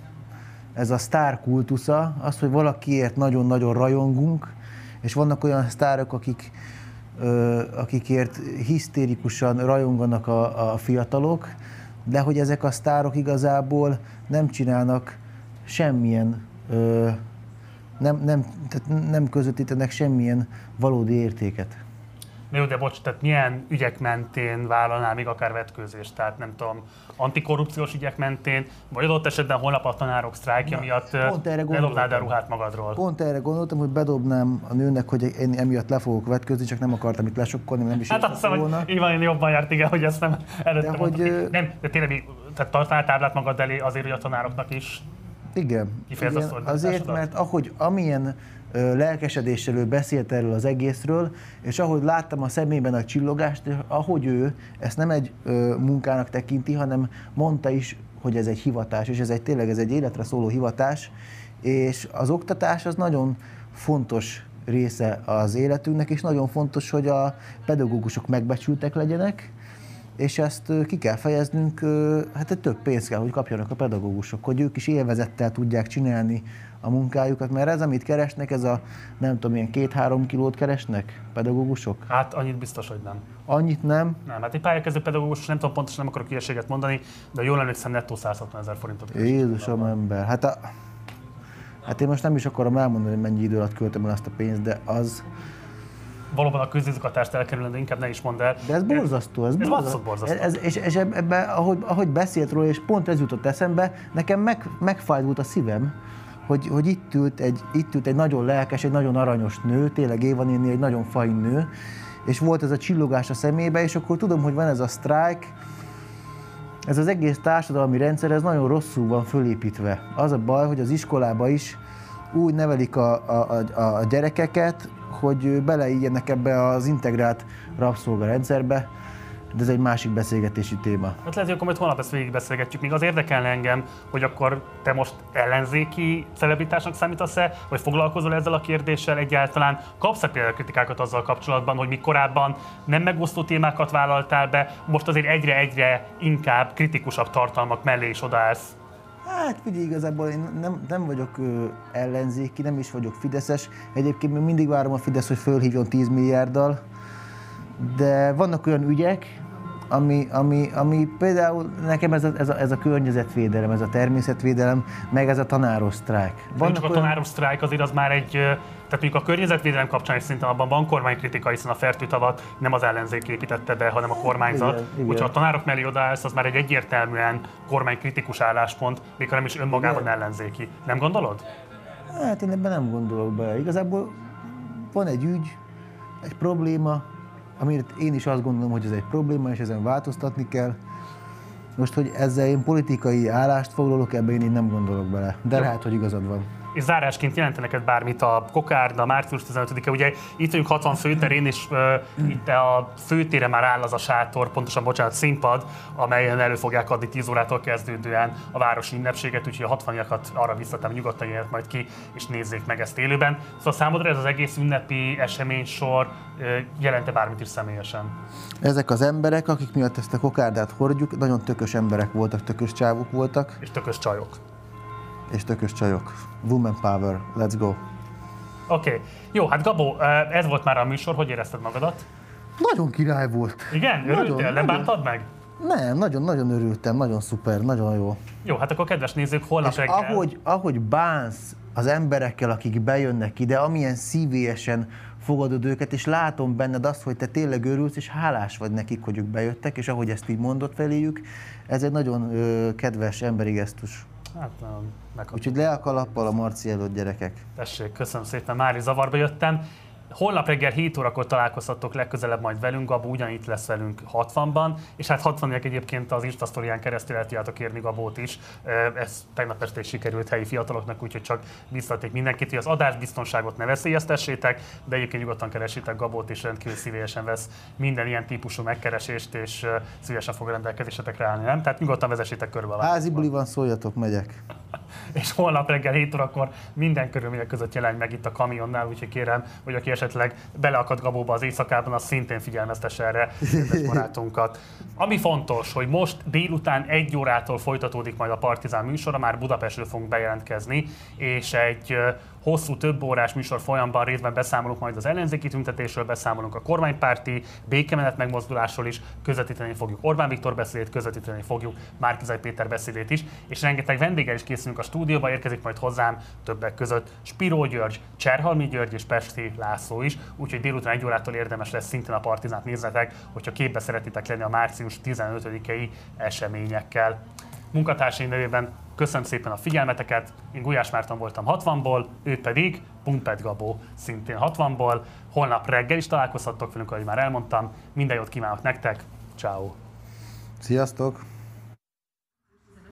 Speaker 2: ez a sztár kultusza, az, hogy valakiért nagyon-nagyon rajongunk, és vannak olyan sztárok, akik, ö, akikért hisztérikusan rajonganak a, a fiatalok, de hogy ezek a sztárok igazából nem csinálnak semmilyen, ö, nem, nem, tehát nem közvetítenek semmilyen valódi értéket.
Speaker 1: Na jó, de bocs, tehát milyen ügyek mentén vállalnál még akár vetkőzést? Tehát nem tudom, antikorrupciós ügyek mentén, vagy adott esetben holnap a tanárok sztrájkja Na, miatt bedobnád a ruhát magadról?
Speaker 2: Pont erre gondoltam, hogy bedobnám a nőnek, hogy én emiatt le fogok vetközni, csak nem akartam itt lesokkolni, nem is
Speaker 1: Hát azt hiszem, hogy így van, én jobban járt, igen, hogy ezt nem előtte
Speaker 2: de hogy,
Speaker 1: Nem, de tényleg, tehát tartanál táblát magad elé azért, hogy a tanároknak is
Speaker 2: igen, igen azért, mert ahogy amilyen lelkesedéssel ő beszélt erről az egészről, és ahogy láttam a szemében a csillogást, ahogy ő ezt nem egy munkának tekinti, hanem mondta is, hogy ez egy hivatás, és ez egy tényleg ez egy életre szóló hivatás, és az oktatás az nagyon fontos része az életünknek, és nagyon fontos, hogy a pedagógusok megbecsültek legyenek, és ezt ki kell fejeznünk, hát több pénzt kell, hogy kapjanak a pedagógusok, hogy ők is élvezettel tudják csinálni a munkájukat, mert ez, amit keresnek, ez a nem tudom, ilyen két-három kilót keresnek pedagógusok?
Speaker 1: Hát annyit biztos, hogy nem.
Speaker 2: Annyit nem?
Speaker 1: Nem, hát egy pályakezdő pedagógus, nem tudom pontosan, nem akarok ilyeséget mondani, de jól emlékszem, nettó 160 ezer forintot.
Speaker 2: Jézusom ember, hát a, Hát én most nem is akarom elmondani, hogy mennyi idő alatt költöm el azt a pénzt, de az,
Speaker 1: valóban a közizgatást elkerülni, de inkább ne is mondd el.
Speaker 2: De ez borzasztó, ez,
Speaker 1: ez borzasztó. borzasztó.
Speaker 2: Ez, és, és ebbe, ahogy, ahogy beszélt róla, és pont ez jutott eszembe, nekem meg, megfájdult a szívem, hogy, hogy itt, ült egy, itt ült egy nagyon lelkes, egy nagyon aranyos nő, tényleg Éva néni egy nagyon fain nő, és volt ez a csillogás a szemébe, és akkor tudom, hogy van ez a sztrájk, ez az egész társadalmi rendszer, ez nagyon rosszul van fölépítve. Az a baj, hogy az iskolába is úgy nevelik a, a, a, a gyerekeket, hogy beleígyenek ebbe az integrált rabszolgarendszerbe, de ez egy másik beszélgetési téma.
Speaker 1: Hát lehet, hogy akkor majd holnap ezt végigbeszélgetjük. Még az érdekelne engem, hogy akkor te most ellenzéki celebritásnak számítasz-e, vagy foglalkozol ezzel a kérdéssel egyáltalán? Kapsz-e például kritikákat azzal kapcsolatban, hogy mi korábban nem megosztó témákat vállaltál be, most azért egyre-egyre inkább kritikusabb tartalmak mellé is odaállsz?
Speaker 2: Hát figyelj, igazából én nem, nem vagyok ö, ellenzéki, nem is vagyok fideszes. Egyébként még mindig várom a Fidesz, hogy fölhívjon 10 milliárddal. De vannak olyan ügyek, ami, ami, ami például nekem ez a, ez, a, ez a környezetvédelem, ez a természetvédelem, meg ez a tanáros sztrájk.
Speaker 1: Vannak csak olyan... a tanáros sztrájk azért az már egy, tehát mondjuk a környezetvédelem kapcsán is szinte abban van kormánykritika, hiszen a fertőtavat nem az ellenzék építette be, hanem a kormányzat. Igen, igen. Hogyha a tanárok mellé odaállsz, az már egy egyértelműen kormánykritikus álláspont, mikor nem is önmagában igen. ellenzéki. Nem gondolod?
Speaker 2: Hát én ebben nem gondolok be. Igazából van egy ügy, egy probléma, amit én is azt gondolom, hogy ez egy probléma, és ezen változtatni kell. Most, hogy ezzel én politikai állást foglalok, ebben én nem gondolok bele. De lehet, hogy igazad van.
Speaker 1: És zárásként jelentenek bármit a kokárda, március 15-e, ugye itt vagyunk 60 főterén, és uh, itt a főtére már áll az a sátor, pontosan bocsánat, színpad, amelyen elő fogják adni 10 órától kezdődően a városi ünnepséget, úgyhogy a 60 arra visszatem, nyugodtan jöhet majd ki, és nézzék meg ezt élőben. Szóval számodra ez az egész ünnepi eseménysor uh, jelente bármit is személyesen?
Speaker 2: Ezek az emberek, akik miatt ezt a kokárdát hordjuk, nagyon tökös emberek voltak, tökös csávuk voltak.
Speaker 1: És tökös csajok.
Speaker 2: És tökös csajok. Woman power, let's go.
Speaker 1: Oké. Okay. Jó, hát Gabó, ez volt már a műsor, hogy érezted magadat?
Speaker 2: Nagyon király volt.
Speaker 1: Igen? Örültél? Nem bántad meg?
Speaker 2: Nem, nagyon-nagyon örültem, nagyon szuper, nagyon jó.
Speaker 1: Jó, hát akkor kedves nézők, holnap
Speaker 2: És
Speaker 1: reggel...
Speaker 2: ahogy, ahogy bánsz az emberekkel, akik bejönnek ide, amilyen szívélyesen fogadod őket, és látom benned azt, hogy te tényleg örülsz, és hálás vagy nekik, hogy ők bejöttek, és ahogy ezt így mondott feléjük, ez egy nagyon ö, kedves emberi gesztus.
Speaker 1: Hát, nem,
Speaker 2: Úgyhogy le a kalappal a Marci előtt gyerekek.
Speaker 1: Tessék, köszönöm szépen, Mári zavarba jöttem. Holnap reggel 7 órakor találkozhatok legközelebb majd velünk, Gabó ugyanitt lesz velünk 60-ban, és hát 60 egyébként az Insta keresztül el tudjátok érni Gabót is. Ez tegnap este is sikerült helyi fiataloknak, úgyhogy csak biztaték mindenkit, hogy az adásbiztonságot ne veszélyeztessétek, de egyébként nyugodtan keresitek Gabót, és rendkívül szívesen vesz minden ilyen típusú megkeresést, és szívesen fog rendelkezésetekre állni, nem? Tehát nyugodtan vezessétek körbe
Speaker 2: Házi buli van, szóljatok, megyek.
Speaker 1: és holnap reggel 7 órakor minden körülmények között jelenj meg itt a kamionnál, úgyhogy kérem, hogy aki esetleg beleakad Gabóba az éjszakában, az szintén figyelmeztesse erre barátunkat. Ami fontos, hogy most délután egy órától folytatódik majd a Partizán műsora, már Budapestről fogunk bejelentkezni, és egy hosszú, több órás műsor folyamban részben beszámolunk majd az ellenzéki tüntetésről, beszámolunk a kormánypárti békemenet megmozdulásról is, közvetíteni fogjuk Orbán Viktor beszédét, közvetíteni fogjuk Márkizaj Péter beszédét is, és rengeteg vendéggel is készülünk a stúdióba, érkezik majd hozzám többek között Spiró György, Cserhalmi György és Pesti László is, úgyhogy délután egy órától érdemes lesz szintén a Partizánt nézzetek, hogyha képbe szeretitek lenni a március 15-i eseményekkel. Munkatársaim nevében Köszönöm szépen a figyelmeteket, én Gulyás Márton voltam 60-ból, ő pedig Pumpet Gabó szintén 60-ból. Holnap reggel is találkozhattok velünk, ahogy már elmondtam. Minden jót kívánok nektek, ciao.
Speaker 2: Sziasztok!